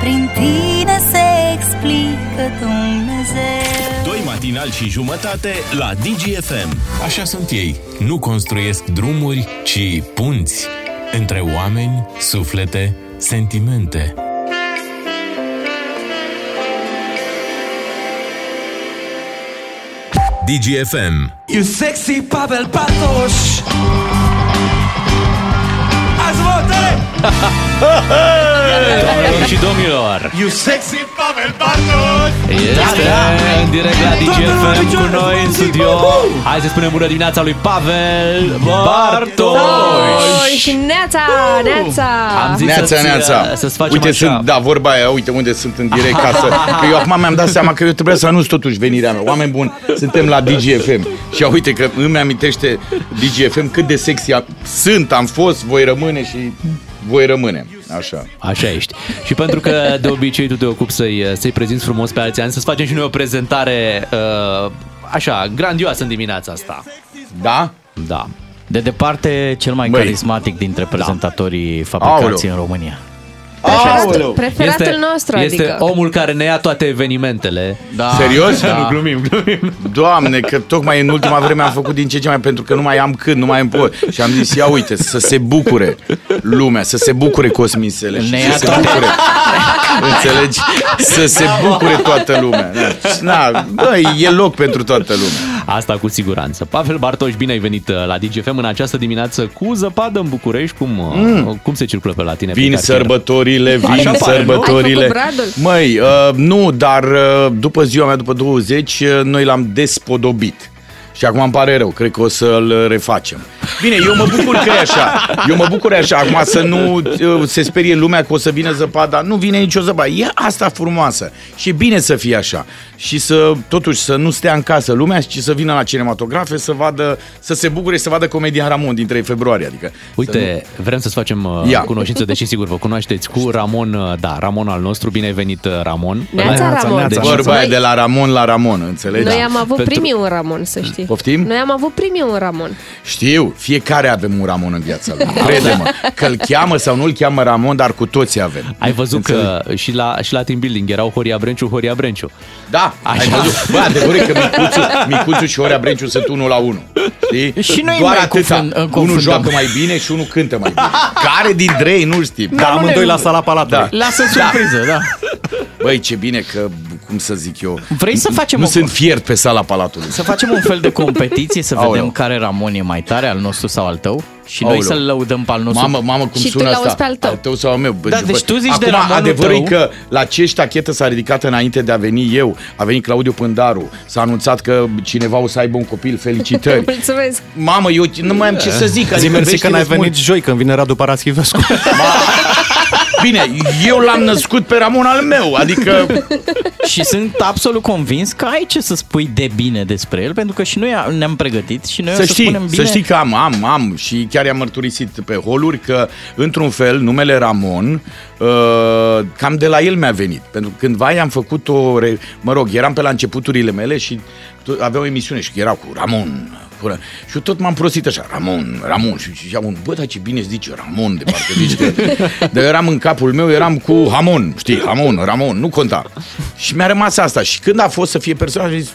R: Prin tine se explică Dumnezeu
B: Doi matinal și jumătate la DGFM. Așa sunt ei. Nu construiesc drumuri, ci punți între oameni, suflete, sentimente. DGFM.
J: You sexy Pavel Bartosz Ascoltare
C: Doamnelor și domnilor,
J: You sexy Pavel Bartosz
C: Este în direct la DGFM cu noi în studio. Hai să spunem bună dimineața lui Pavel Bartoș.
D: Oi, și neața, neața.
C: Am zis
S: Neața,
C: să-ți,
S: neața.
C: uh, să-ți facem
S: uite,
C: așa.
S: sunt, da, vorba aia, uite unde sunt în direct ca să... Că eu acum mi-am dat seama că eu trebuia să anunț totuși venirea mea. Oameni buni, suntem la DGFM. Și uite că îmi amintește DGFM cât de sexy am, sunt, am fost, voi rămâne și voi rămâne. Așa.
C: Așa ești. Și pentru că de obicei tu te ocupi să-i, să-i prezinți frumos pe alții ani, să-ți facem și noi o prezentare uh, așa, grandioasă în dimineața asta.
S: Da?
C: Da.
E: De departe, cel mai
S: Băi.
E: carismatic dintre prezentatorii fabricați
S: Aoleu.
E: în România.
D: Preferatul, preferatul
C: Este,
D: nostru,
C: este
D: adică.
C: omul care ne ia toate evenimentele.
E: Da.
S: Serios?
C: Da. Nu, glumim, glumim.
S: Doamne, că tocmai în ultima vreme am făcut din ce în ce mai pentru că nu mai am când, nu mai îmi pot. Și am zis, ia uite, să se bucure lumea, să se bucure cosmisele și
E: Ne
S: să
E: ia
S: se
E: toate.
S: bucure. Înțelegi? Să se bucure toată lumea. Da, Na, bă, e loc pentru toată lumea.
C: Asta cu siguranță. Pavel Bartoș, bine ai venit uh, la DGFM în această dimineață cu zăpadă în București. Cum, mm. cum se circulă pe la tine? pe
S: Vin
C: cartier?
S: sărbătorile, vin
C: Așa pare, nu?
S: sărbătorile.
D: Ai făcut bradul?
S: Măi, uh, nu, dar uh, după ziua mea, după 20, uh, noi l-am despodobit. Și acum îmi pare rău, cred că o să-l refacem. Bine, eu mă bucur că e așa. Eu mă bucur așa, acum să nu uh, se sperie lumea că o să vină zăpada. Nu vine nicio zăpadă. E asta frumoasă. Și e bine să fie așa. Și să, totuși, să nu stea în casă lumea, ci să vină la cinematografe, să vadă, să se bucure, să vadă comedia Ramon din 3 februarie. Adică,
C: Uite, vrem să-ți facem uh,
S: Ia.
C: cunoștință, deși sigur vă cunoașteți, cu Ramon, uh, da, Ramon al nostru. Bine ai venit, uh, Ramon.
D: Neața, Ramon.
C: Deci,
S: Vorba aia
D: Noi-
S: de la Ramon la Ramon, înțelegi?
D: Noi am avut
C: Pentru-
D: primii un Ramon, să știi.
S: Poftim?
D: Noi am avut primii un Ramon.
S: Știu, fiecare avem un Ramon în viața lui. Crede-mă. Că îl cheamă sau nu îl cheamă Ramon, dar cu toții avem.
C: Ai văzut că și la, și la team building erau Horia Brenciu, Horia Brenciu.
S: Da,
C: Așa.
S: ai văzut. Bă, adevărul e că Micuțu, Micuțu și Horea Brenciu sunt unul la unul. Știi?
E: Și noi
S: Doar
E: mai
S: atâta.
E: confund-
S: Unul
E: confundăm.
S: joacă mai bine și unul cântă mai bine. Care dintre ei nu știm.
E: Da, amândoi la sala
S: Palatului. Da.
E: Lasă surpriză, da.
S: Băi, ce bine că, cum să zic eu...
E: Vrei să facem
S: Nu
E: o-
S: sunt fiert pe sala Palatului.
E: Să facem un fel de competiție, să
S: Aoleu.
E: vedem care Ramon e mai tare, al nostru sau al tău? Și noi
S: Aoleu.
E: să-l lăudăm pe al nostru.
S: Mamă, mamă, cum
D: Și tu
S: sună
D: l-auzi
S: asta?
D: pe al tău.
S: Al tău sau al meu? Bă,
E: Da,
S: bă,
E: deci tu zici
S: Acum,
E: de Ramonul
S: adevărul e
E: tău.
S: că la ce ștachetă s-a ridicat înainte de a veni eu, a venit Claudiu Pândaru, s-a anunțat că cineva o să aibă un copil, felicitări.
D: Mulțumesc.
S: Mamă, eu nu mai am ce să zic.
T: Zi mersi că n-ai
S: veștile
T: venit
S: sunt
T: joi când vine Radu Paraschivescu.
S: Bine, eu l-am născut pe Ramon al meu, adică...
E: Și sunt absolut convins că ai ce să spui de bine despre el, pentru că și noi ne-am pregătit și noi
S: Să
E: o să
S: știi,
E: spunem bine.
S: să știi că am, am, am și chiar i-am mărturisit pe holuri că, într-un fel, numele Ramon, uh, cam de la el mi-a venit. Pentru că cândva i-am făcut o... Re... Mă rog, eram pe la începuturile mele și tot- avea o emisiune și erau cu Ramon. Până. Și eu tot m-am prostit așa, Ramon, Ramon. Și ziceam, un, bă, dar ce bine îți zice Ramon, de parcă zici că... Dar eu eram în capul meu, eram cu Hamon, știi, Hamon, Ramon, nu conta. Și mi-a rămas asta. Și când a fost să fie personaj, am zis,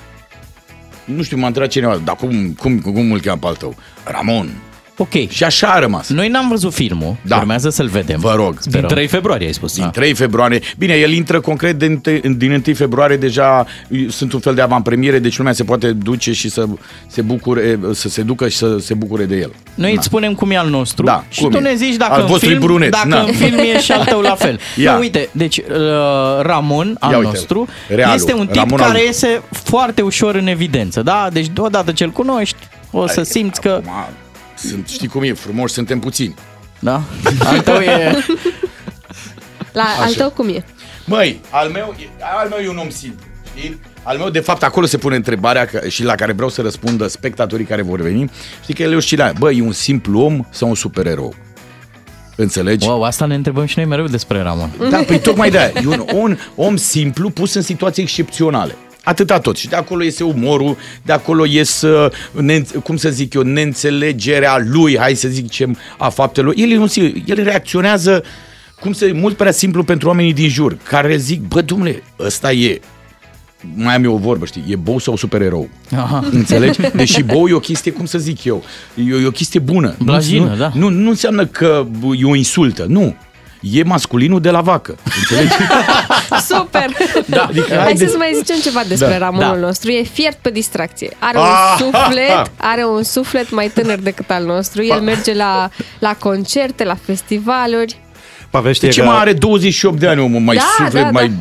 S: nu știu, m-a întrebat cineva, dar cum, cum, cum îl cheamă pe al tău? Ramon.
E: Ok.
S: Și așa a rămas.
E: Noi n-am văzut filmul,
S: Da.
E: urmează să-l vedem.
S: Vă rog.
C: Din 3 februarie ai spus.
S: Din 3 februarie. Bine, el intră concret din, din 1 februarie deja sunt un fel de avantpremiere, deci lumea se poate duce și să se bucure, să se ducă și să se bucure de el.
E: Noi îți spunem cum e al nostru
S: Da,
E: și
S: cum
E: tu
S: e.
E: ne zici dacă,
S: Al
E: în
S: vostru e
E: film,
S: brunet,
E: dacă
S: na.
E: în film e și al tău la fel.
S: Ia.
E: Nu, uite, deci uh, Ramon, al
S: Ia uite,
E: nostru,
S: realul,
E: este un tip
S: Ramon
E: care
S: al-
E: iese foarte ușor în evidență, da? Deci odată ce-l cunoști, o să simți că...
S: Sunt, știi cum e, frumos, suntem puțini.
E: Da? Al tău e...
D: La al tău cum e?
S: Măi, al meu, e- al meu e un om simplu, știi? Al meu, de fapt, acolo se pune întrebarea că, și la care vreau să răspundă spectatorii care vor veni. Știi că el e oscilarea. Bă, e un simplu om sau un supererou? Înțelegi?
E: Wow, asta ne întrebăm și noi mereu despre Ramon.
S: Da, păi tocmai de E un, un om simplu pus în situații excepționale. Atâta tot. Și de acolo iese umorul, de acolo ies, uh, ne, cum să zic eu, neînțelegerea lui, hai să zicem, a faptelor. El, e un, sim- el reacționează, cum să mult prea simplu pentru oamenii din jur, care zic, bă, dumne, ăsta e. Mai am eu o vorbă, știi, e bou sau supererou.
E: Aha.
S: Înțelegi? Deși bou e o chestie, cum să zic eu, e, o- e o chestie bună.
E: Blajină,
S: nu,
E: da.
S: Nu, nu înseamnă că e o insultă, nu. E masculinul de la vacă. Înțelegi?
D: Super!
S: Da, adică
D: Hai
S: haideți-
D: să mai zicem ceva despre
S: Da.
D: Ramonul
S: Da.
D: nostru. E fiert pe distracție. Are
S: Ah,
D: un
S: ha, ha.
D: suflet, are un suflet mai tânăr decât al nostru. El merge la, la concerte, la festivaluri.
T: Pavel știe
S: De ce
T: că...
S: mai are 28 de ani, omul, mai
D: Da,
S: suflet,
D: da,
S: mai...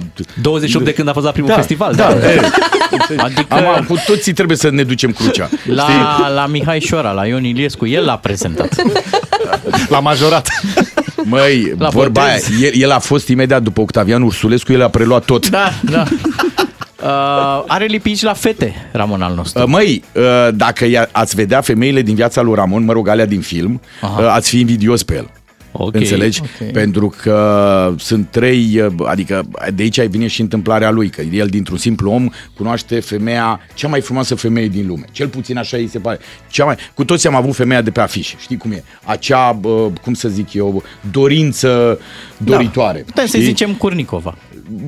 C: 28 de când a fost la primul
S: Da,
C: festival.
S: da,
C: Da.
S: e.
E: Adică
S: Am, cu toții trebuie să ne ducem crucea.
E: la,
S: știi?
E: la Mihai Șora, la Ion Iliescu, el l-a prezentat.
T: La majorat.
S: Măi,
E: La
S: vorba aia,
E: botez.
S: el, el a fost imediat după Octavian Ursulescu, el a preluat tot.
E: Da, da. Uh, are lipici la fete, Ramon al nostru.
S: Uh, Măi, uh, dacă i- ați vedea femeile din viața lui Ramon, mă rog, alea din film,
E: Aha.
S: uh, ați fi invidios pe el.
C: Ok.
S: Înțelegi?
E: Ok.
S: Pentru că sunt trei, adică de aici vine și întâmplarea lui, că el dintr-un simplu om cunoaște femeia, cea mai frumoasă femeie din lume. Cel puțin așa îi se pare. Cea mai, cu toți am avut femeia de pe afișe, știi cum e? Acea, bă, cum să zic eu, dorință doritoare.
E: Da. Putem să-i
S: știi?
E: zicem Curnicova.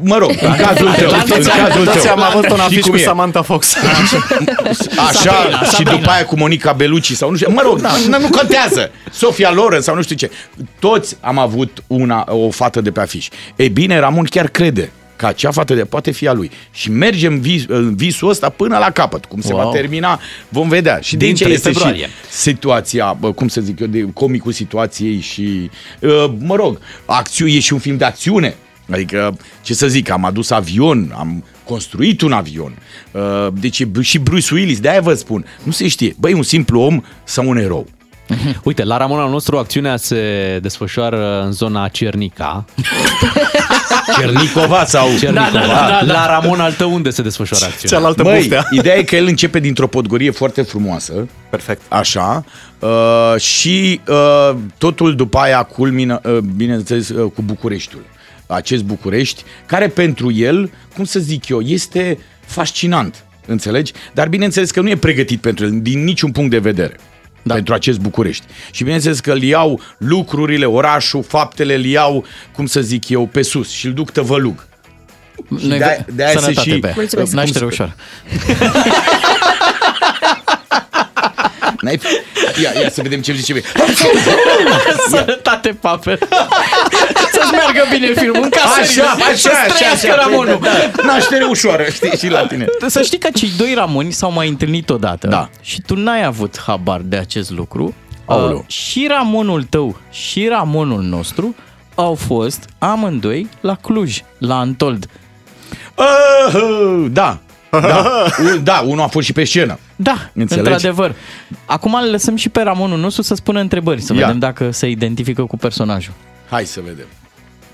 S: Mă rog, în cazul tău, în cazul
T: Toți
S: tău.
T: am avut un
S: Știi
T: afiș
S: cum
T: cu
S: e?
T: Samantha Fox.
S: Așa,
E: Sabrina,
S: și
E: Sabrina.
S: după aia cu Monica Bellucci sau nu știu, mă rog, nu, nu contează. Sofia Loren sau nu știu ce. Toți am avut una, o fată de pe afiș. Ei bine, Ramon chiar crede că acea fată de poate fi a lui. Și mergem vis, în visul ăsta până la capăt. Cum se
E: Wow.
S: va termina, vom vedea. Și de
C: Din
S: aici
C: 3
S: este și
C: februarie.
S: situația, bă, cum să zic eu, de comicul situației și, uh, mă rog, acțiune, e și un film de acțiune. Adică, ce să zic, am adus avion, am construit un avion. Uh, Deci e și Bruce Willis, de-aia vă spun. Nu se știe, băi, un simplu om sau un erou.
C: Uite, la Ramon al nostru acțiunea se desfășoară în zona Cernica.
S: Cernicova sau...
C: Cernicova.
E: Da, da, da, da.
C: La Ramon al tău unde se desfășoară acțiunea?
T: Cealaltă
S: Măi,
T: buftea.
S: ideea e că el începe dintr-o podgorie foarte frumoasă.
T: Perfect.
S: Așa. Uh, și uh, totul după aia culmină, uh, bineînțeles, uh, cu Bucureștiul. Acest București, care pentru el, cum să zic eu, este fascinant. Înțelegi? Dar bineînțeles că nu e pregătit pentru el din niciun punct de vedere. Da. Pentru acest București. Și bineînțeles că îl iau lucrurile, orașul, faptele, îl iau, cum să zic eu, pe sus și îl duc tăvălug. Și
E: Noi-
S: de-aia- de-aia se
E: Sănătate,
S: și-
E: Bea.
S: Mulțumesc.
E: Naștere
S: cum să-
E: ușor.
S: N-ai... Ia, ia să vedem ce zice.
E: Sănătate, pape. Să-ți meargă bine filmul. În casă,
S: Așa, așa,
E: să
S: așa,
E: trăiască
S: așa.
E: Ramonul.
S: Da. Naștere ușoară, știi, și la tine.
E: Să știi că cei doi Ramoni s-au mai întâlnit odată
S: Da.
E: și tu n-ai avut habar de acest lucru.
S: Aoleu.
E: Uh, și Ramonul tău și Ramonul nostru au fost amândoi la Cluj, la Antold.
S: Uh, da. Da. Un- da, unul a fost și pe scenă.
E: Da,
S: Înțelegi?
E: într-adevăr. Acum îl lăsăm și pe Ramonul nostru să spună întrebări, să
S: Ia.
E: vedem dacă se identifică cu personajul.
S: Hai să vedem.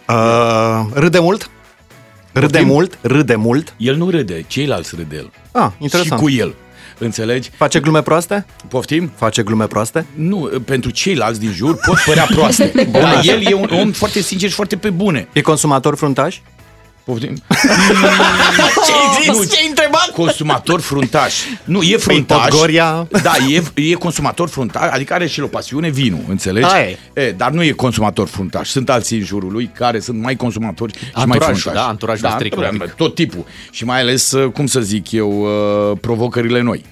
T: Uh, râde mult? Râde
S: Poftim?
T: mult? Râde mult?
S: El nu râde, ceilalți râde el.
T: Ah, interesant.
S: Și cu el. Înțelegi?
T: Face glume proaste?
S: Poftim?
T: Face glume proaste?
S: Nu, pentru ceilalți din jur pot părea proaste. Dar el e un om foarte sincer și foarte pe bune.
T: E consumator fruntaș?
S: Poftim?
E: Ce-ai zis?
S: Nu.
E: Ce-ai întrebat?
S: Consumator fruntaș. Nu, e fruntaș.
T: Podgoria?
S: Da, e, e consumator fruntaș, adică are și el o pasiune, vinul, înțelegi?
T: Aia e.
S: E, dar nu e consumator fruntaș. Sunt alții în jurul lui care sunt mai consumatori și mai
C: Anturajul,
S: fruntași.
C: da, anturajul strict,
S: tot-
C: practic.
S: tot tipul. Și mai ales, uh, cum să zic eu, uh, provocările noi.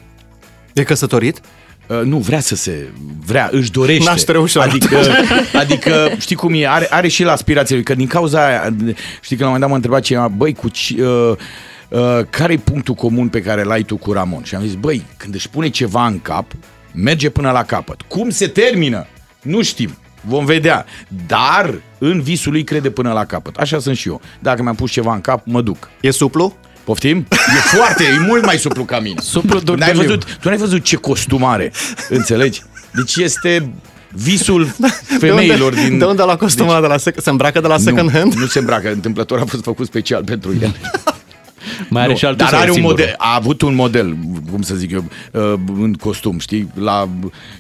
T: E căsătorit?
S: Uh, Nu, vrea să se... Vrea, își dorește.
T: Naștere ușoară.
S: Adică, adică, știi cum e, are, are și el aspirații lui, că din cauza aia, știi că la un moment dat m-a întrebat cineva, băi, cu ci, uh, uh, care e punctul comun pe care l-ai tu cu Ramon? Și am zis, băi, când își pune ceva în cap, merge până la capăt. Cum se termină? Nu știm. Vom vedea. Dar în visul lui crede până la capăt. Așa sunt și eu. Dacă mi-am pus ceva în cap, mă duc.
T: E suplu?
S: Poftim? E foarte, e mult mai suplu ca mine.
E: Suplu
S: N-ai
E: durduliu.
S: văzut, tu n-ai văzut ce costum are, înțelegi? Deci este visul femeilor
T: de unde,
S: din...
T: De unde la costumul ăla de la sec- se îmbracă de la second
S: nu,
T: hand?
S: Nu se îmbracă, întâmplător a fost făcut special pentru el.
C: Mai are
S: Nu,
C: și altul
S: dar
C: sau e
S: are un
C: singurul?
S: model, a avut un model, cum să zic eu, uh, în costum, știi? La,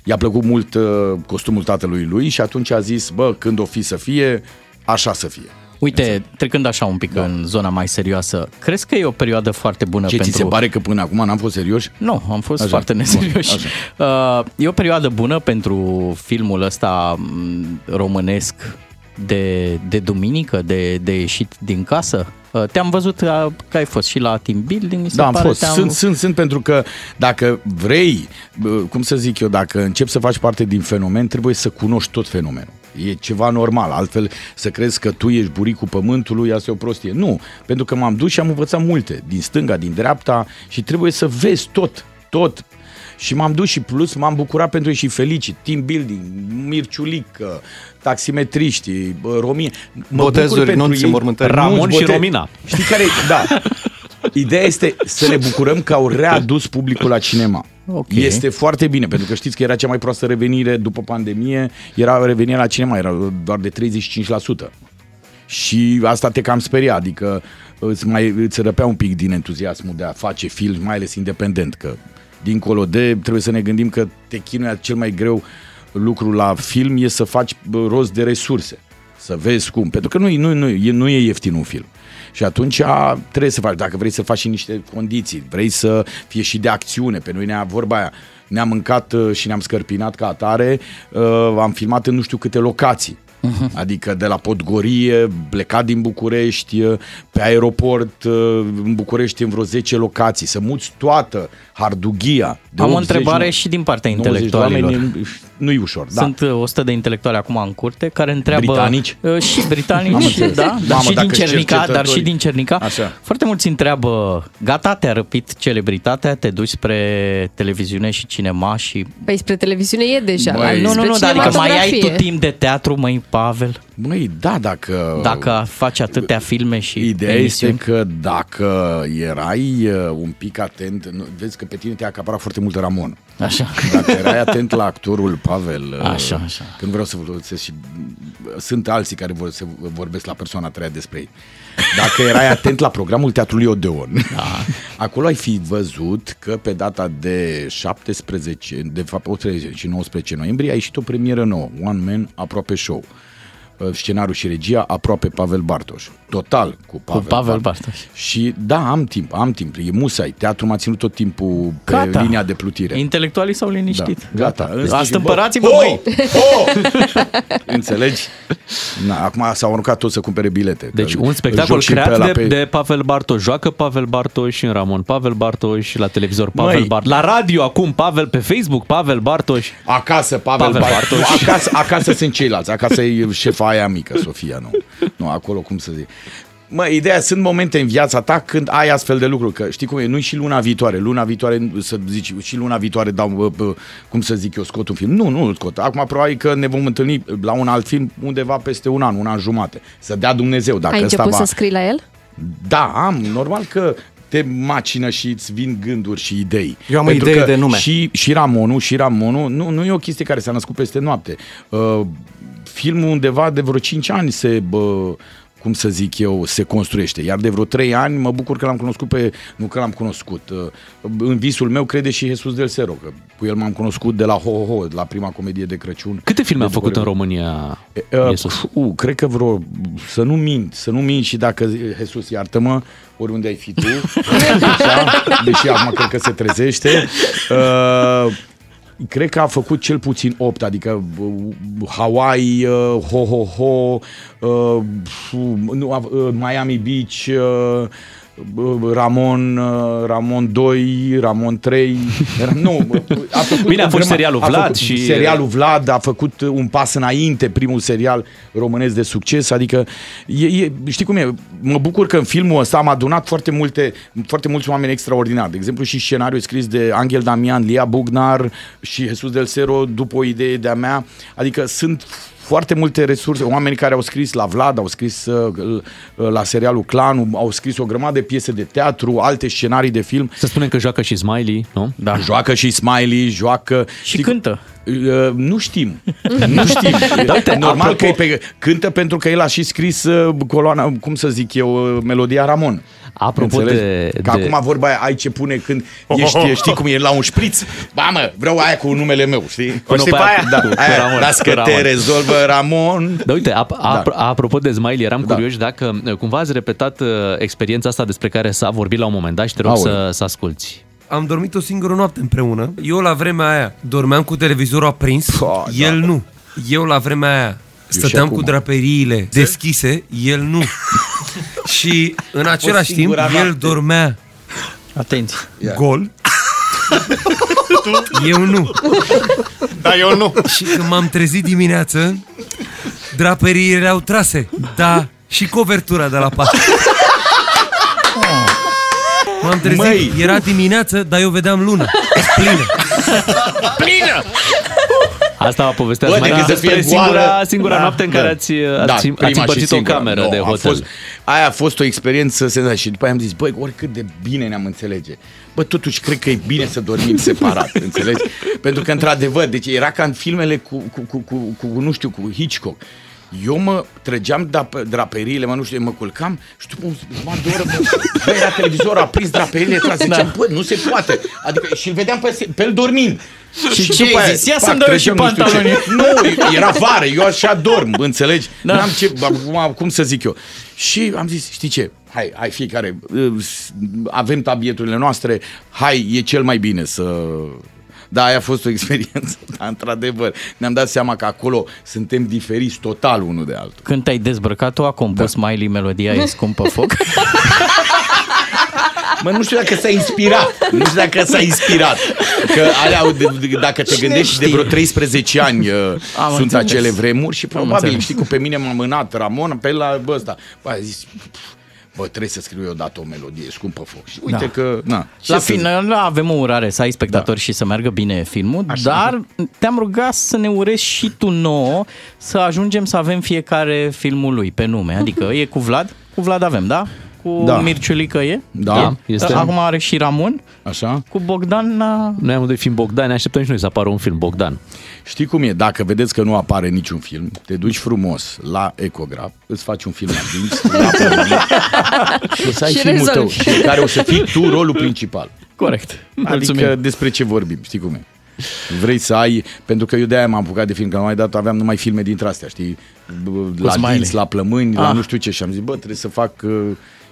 S: i-a plăcut mult uh, costumul tatălui lui și atunci a zis, bă, când o fi să fie, așa să fie.
E: Uite, trecând așa un pic da. în zona mai serioasă, crezi că e o perioadă foarte bună
S: Ce
E: pentru...
S: ți se pare că până acum n-am fost serios?
E: Nu, am fost
S: Așa.
E: foarte neserioși.
S: Bun,
E: Uh, e o perioadă bună pentru filmul ăsta m, românesc de, de duminică, de, de ieșit din casă? Uh, te-am văzut uh, că ai fost și la team building, mi se
S: Da, am
E: pare.
S: fost.
E: Te-am...
S: Sunt, sunt, sunt pentru că dacă vrei, bă, cum să zic eu, dacă începi să faci parte din fenomen, trebuie să cunoști tot fenomenul. E ceva normal, altfel să crezi că tu ești buricul pământului, asta e o prostie. Nu, pentru că m-am dus și am învățat multe, din stânga, din dreapta și trebuie să vezi tot, tot. Și m-am dus și plus m-am bucurat pentru ei și felicit. Team building, Mirciulică, taximetriștii, bă, Romine. Mă
T: Botezuri,
S: bucur pentru
T: nunți,
S: ei.
T: mormântări.
C: Ramon
S: Nunți,
C: și
S: bote-
C: Romina.
S: Știi care Da. Ideea este să ne bucurăm că au readus publicul la cinema.
E: Ok.
S: Este foarte bine, pentru că știți că era cea mai proastă revenire după pandemie, era revenirea la cinema, era doar de 35%. Și asta te cam speria, adică îți, mai, îți răpea un pic din entuziasmul de a face film, mai ales independent, că dincolo de, trebuie să ne gândim că te chinuia cel mai greu lucru la film e să faci bă, rost de resurse. Să vezi cum. Pentru că nu, nu, nu, e, nu e ieftin un film. Și atunci a, trebuie să faci, dacă vrei să faci și niște condiții, vrei să fie și de acțiune, pe noi ne-a vorba aia, ne-am mâncat uh, și ne-am scărpinat ca atare, uh, am filmat în nu știu câte locații. Uh-huh. Adică de la Podgorie, plecat din București, uh, pe aeroport, uh, în București în vreo 10 locații, să muți toată Hardughia. De
E: Am o
S: 80,
E: întrebare
S: nu-
E: și din partea
S: 90 de
E: intelectualilor.
S: oameni, nu e ușor, da.
E: Sunt uh, 100 de intelectuali acum în curte care întreabă...
S: Britanici?
E: Uh, Și
S: Am
E: britanici,
S: înțeles.
E: da, dar
S: Mamă,
E: și din
S: dacă-s
E: Cernica, dar și
S: cercetători.
E: din Cernica.
S: Așa.
E: Foarte mulți întreabă, gata, te-a răpit celebritatea, te duci spre televiziune și cinema și...
D: Păi spre televiziune e deja.
S: Băi,
D: la-
E: nu, nu,
D: spre
E: nu, dar adică mai ai tu
D: cinematografie.
E: timp de teatru, măi, Pavel?
S: Măi, da, dacă...
E: Dacă faci atâtea filme și
S: Ideea
E: emisiuni.
S: este că dacă erai uh, un pic atent, nu, vezi că pe tine te-a acaparat foarte mult Ramon.
E: Așa.
S: Dacă erai atent la actorul Pavel, uh,
E: Așa, așa.
S: că nu vreau să folosesc și sunt alții care vor, se vorbesc la persoana a treia despre ei. Dacă erai atent la programul Teatrului Odeon, da. acolo ai fi văzut că pe data de 17, de fapt 18 și 19 noiembrie a ieșit o premieră nouă, One Man Aproape Show. Uh, Scenariul și regia aproape Pavel Bartoș. Total cu Pavel,
E: Pavel Bartoș.
S: Și da, am timp, am timp. E musai. Teatru m-a ținut tot timpul pe
E: Gata.
S: linia de plutire.
E: Intelectualii s-au liniștit.
S: Da, gata. În sfârșit,
E: Astâmpărați-vă,
S: bă,
E: măi!
S: Înțelegi? Na, acum s-au aruncat toți să cumpere bilete.
C: Deci
S: Că
C: un
S: îl
C: spectacol
S: joc și pe
C: creat
S: ăla
C: de,
S: pe-
C: de Pavel Bartoș. Joacă Pavel Bartoș în Ramon Pavel Bartoș, la televizor Pavel
S: Măi.
C: Bartoș. La radio acum Pavel, pe Facebook Pavel Bartoș.
S: Acasă, Pavel,
C: Pavel
S: Pavel
C: Bartoș.
S: Bartoș. Nu, acasă, acasă sunt ceilalți. Acasă e șefa aia mică, Sofia, nu. Nu, acolo, cum să zic. Mă, ideea, sunt momente în viața ta când ai astfel de lucruri, că știi cum e, nu și luna viitoare, luna viitoare, să zici, și luna viitoare dau, bă, bă, cum să zic eu, scot un film. Nu, nu îl scot. Acum probabil că ne vom întâlni la un alt film undeva peste un an, un an jumate. Să dea Dumnezeu, dacă
D: Ai
S: ăsta
D: început
S: va...
D: să scrii la el?
S: Da, am, normal că te macină și îți vin gânduri și idei.
T: Eu am
S: Pentru
T: idee
S: că
T: de nume.
S: Și, și Ramonul, și Ramonul, nu, nu e o chestie care s-a născut peste noapte. Uh, filmul undeva de vreo 5 ani se... Bă, cum să zic eu, se construiește. Iar de vreo trei ani mă bucur că l-am cunoscut pe... Nu că l-am cunoscut. uh, În visul meu crede și Jesus del Sero, că cu el m-am cunoscut de la Ho Ho Ho, la prima comedie de Crăciun.
C: Câte filme a
S: De
C: făcut în
S: București.
C: România
S: Uh,
C: Jesus?
S: uh, cred că vreo, să nu mint, să nu mint și dacă, Jesus, iartă-mă, oriunde ai fi tu, așa, deși acum cred că se trezește, uh, cred că a făcut cel puțin 8, adică uh, Hawaii, uh, Ho Ho Ho, uh, nu, uh, Miami Beach, uh, uh, Ramon, uh, Ramon 2, Ramon 3, era- nu, a făcut
C: Bine, a
S: o
C: fost
S: grămadă-
C: serialul
S: a
C: Vlad
S: făcut
C: și-
S: serialul Vlad a făcut un pas înainte, primul serial românesc de succes, adică e, e, știi cum e, mă bucur că în filmul ăsta am adunat foarte multe, foarte mulți oameni extraordinari, de exemplu și scenariul scris de Angel Damian, Lia Bugnar și Jesus Del Sero după o idee de-a mea, adică sunt foarte multe resurse, oameni care au scris la Vlad, au scris uh, la serialul Clanul, au scris o grămadă de piese de teatru, alte scenarii de film.
C: Să spunem că joacă și Smiley, nu?
S: Da. Joacă și Smiley, joacă...
E: Și cântă.
S: Uh, nu știm. nu știm.
C: Da, uite,
S: Normal
C: apropo-
S: că e pe, cântă pentru că el a și scris uh, coloana, cum să zic eu, uh, melodia Ramon.
C: Apropo
S: Înțelegi?
C: de-
S: Că
C: de-
S: acum vorba aia, ai ce pune când ești, știi cum e la un șpriț? Ba mă, vreau aia cu numele meu, știi?
C: O știi pe aia?
S: Da,
C: Cu- cu
S: aia,
C: Ramon,
S: las
C: cu
S: că te
C: Ramon.
S: rezolvă Ramon.
C: Da, uite, ap- ap-
S: Da.
C: apropo de Smiley, eram curioși dacă uh, cumva ați repetat uh, experiența asta despre care s-a vorbit la un moment dat și te rog
U: Aoleu.
C: să, să asculti.
U: Am dormit o singură noapte împreună. Eu la vremea aia dormeam cu televizorul aprins, el nu. Eu la vremea aia stăteam
S: acum.
U: cu draperiile deschise, el nu. și în același timp
E: singura
U: el
E: noapte.
U: dormea
E: Atenție.
U: gol. eu nu.
T: Da, eu nu.
U: Și când m-am trezit dimineață, draperiile erau trase, da, și covertura de la pat. M-am trezit,
S: Măi!
U: era dimineață, dar eu vedeam lună. Plină.
C: Plină! Asta a povestea
S: Bă,
C: Smiley
S: decât să
C: despre
S: fie goală.
C: singura, singura
S: Da,
C: noapte în
S: da.
C: care ați, ați,
S: Da,
C: ați
S: prima și
C: împărțit o
S: singura.
C: cameră
S: Nu,
C: de
S: a
C: hotel.
S: Fost, aia a fost o experiență senzațională și după aia am zis, băi, oricât de bine ne-am înțelege. Bă, totuși cred că e bine să dormim separat, înțelegi? Pentru că, într-adevăr, deci era ca în filmele cu, cu, cu, cu, cu nu știu, cu Hitchcock. Eu mă trăgeam dap- draperiile, mă nu știu, mă culcam și după un jumătate de oră, bă, bă, era televizorul aprins, draperiile trase,
E: Da.
S: ziceam, bă, nu se poate. Adică și îl vedeam pe, pe el dormind.
E: Și ce
S: după
E: ai
S: aia,
E: zis? Ia
S: pac,
E: să-mi dau eu și
S: trăgeam nu știu ce.
E: pantaloni.
S: Nu, era vară, eu așa dorm, înțelegi?
E: Da.
S: N-am ce, acum, cum să zic eu. Și am zis, știi ce, hai, hai fiecare, uh, avem tabieturile noastre, hai, e cel mai bine să... Da, aia a fost o experiență, dar într-adevăr ne-am dat seama că acolo suntem diferiți total unul de altul.
E: Când te-ai dezbrăcat, tu a compus da. Miley melodia E scumpă foc?
S: Mă, nu știu dacă s-a inspirat. Nu știu dacă s-a inspirat. Că alea, au de, de, dacă te
E: Cine
S: gândești, de
E: știe?
S: vreo 13 ani uh,
E: Am
S: sunt
E: înțeles.
S: acele vremuri și
E: Am
S: probabil,
E: înțeles.
S: știi, cu pe mine m-a mânat Ramon pe la bă, ăsta. Bă, a zis, bă, trebuie să scriu eu odată o melodie scumpă foc. Și uite
E: Da.
S: că, na, ce
E: La
S: să zic?
E: final avem o urare să ai spectatori da. și să meargă bine filmul, Așa. dar te-am rugat să ne urezi și tu nouă să ajungem să avem fiecare filmul lui pe nume. Adică e cu Vlad, cu Vlad avem, da? Cu
C: Da.
E: Mirciulică e?
C: Da,
E: E.
C: este.
E: Acum are și Ramon.
S: Așa.
E: Cu Bogdan na...
C: Noi amândoi fiind Bogdan, ne așteptăm și noi să apară un film Bogdan.
S: Știi cum e? Dacă vedeți că nu apare niciun film, te duci frumos la ecograf, îți faci un film la dinți, la plămâni, și o să ai
E: Și
S: filmul tău,
E: rezolvi.
S: și în care o să fii tu rolul principal.
E: Corect.
S: Adică
E: Mulțumim.
S: despre ce vorbim, știi cum e? Vrei să ai, pentru că eu de-aia m-am apucat de film, că mai dat aveam numai filme dintre astea, știi? B- La
E: smiley.
S: dinți, la plămâni, la
E: Ah.
S: nu știu ce și am zis, bă, trebuie să fac uh,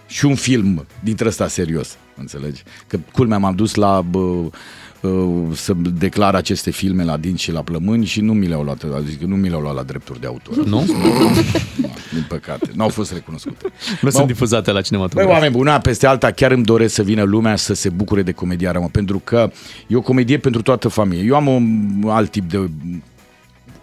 S: și un film dintre ăsta serios, înțelegi? Că culmea m-am dus la bă, uh, să declar aceste filme la dinți și la plămâni și nu mi le-au luat, adică nu mi le-au luat la drepturi de autor.
C: Nu?
S: Din păcate, n-au fost recunoscute.
C: Nu
S: Bă,
C: sunt difuzate la
S: Băi,
C: cinematograf.
S: oameni buni, una peste alta, chiar îmi doresc să vină lumea să se bucure de comedia mă, pentru că e o comedie pentru toată familia. Eu am un alt tip de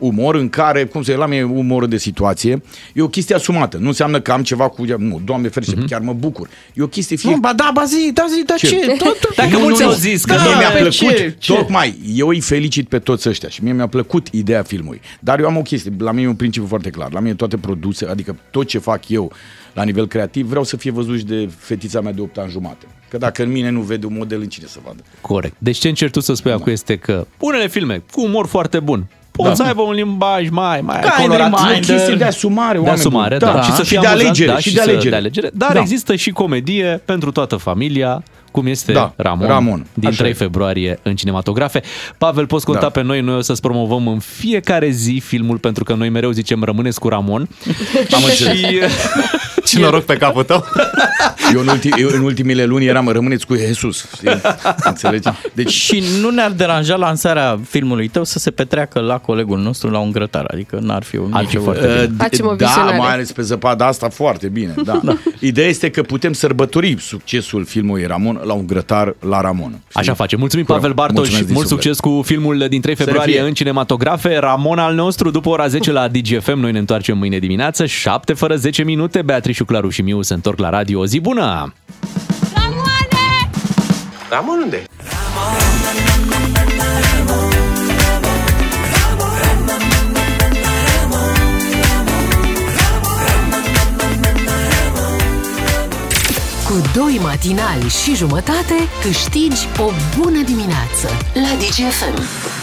S: umor în care, cum să zic, la mine e umorul de situație. E o chestie asumată. Nu înseamnă că am ceva cu... Nu, Doamne ferește, chiar mă bucur. E o chestie fie...
E: Nu, ba da, ba zi, da zi, da ce?
S: Ce?
E: Tot, tot.
C: Dacă mulți au zis că
S: Mie
C: da,
S: mi-a
C: pe
S: plăcut,
C: ce? Ce?
S: tocmai, eu îi felicit pe toți ăștia și mie mi-a plăcut ideea filmului. Dar eu am o chestie, la mine e un principiu foarte clar. La mine toate produse, adică tot ce fac eu la nivel creativ, vreau să fie văzut și de fetița mea de 8 ani jumate. Că dacă în mine nu vede un model, în cine să vadă?
C: Corect. Deci ce încerci tu să spui acum este că unele filme cu umor foarte bun pot
S: Da.
C: să aibă un limbaj mai, mai
S: Kind
C: colorat.
S: reminder. E o chestie de asumare,
C: de
S: oameni
C: asumare,
S: buni.
C: da.
S: Da.
C: Și să
S: Și
C: fie
S: de
C: amuzant,
S: alegere,
C: da,
S: și
C: și
S: de
C: să-
S: alegere.
C: de alegere. Dar
S: Da.
C: există și comedie pentru toată familia, cum este
S: Da,
C: Ramon,
S: Ramon.
C: din
S: Așa
C: 3
S: e.
C: februarie în cinematografe. Pavel, poți conta
S: Da.
C: pe noi, noi o să-ți promovăm în fiecare zi filmul, pentru că noi mereu zicem rămâneți cu Ramon.
S: Am înțeles.
C: și
T: Ce noroc pe capul tău.
S: Eu în, ulti, eu în ultimele luni eram rămâneți cu Jesus. Știi? Înțelegi? Deci
E: Și nu ne-ar deranja lansarea filmului tău să se petreacă la colegul nostru la un grătar, adică n-ar fi un
C: Ar fi foarte
S: Uh,
C: bine.
D: Facem o
S: da,
D: vizionare.
S: mai ales pe zăpada asta foarte bine. Da. da. Ideea este că putem sărbători succesul filmului Ramon la un grătar la Ramon. Știi?
C: Așa face. Mulțumim,
S: Corect.
C: Pavel Bartoș.
S: Mulțumesc din
C: Mult
S: suflet.
C: succes cu filmul din 3
S: Să
C: februarie
S: fie.
C: în cinematografe. Ramon al nostru, după ora 10 la DGFM. Noi ne întoarcem mâine dimineață. 7 fără 10 minute. Beatrice, Claru și Miu se întorc la radio. O zi bună!
T: Ramon unde?
A: Cu doi matinali și jumătate câștigi o bună dimineață la DGFM.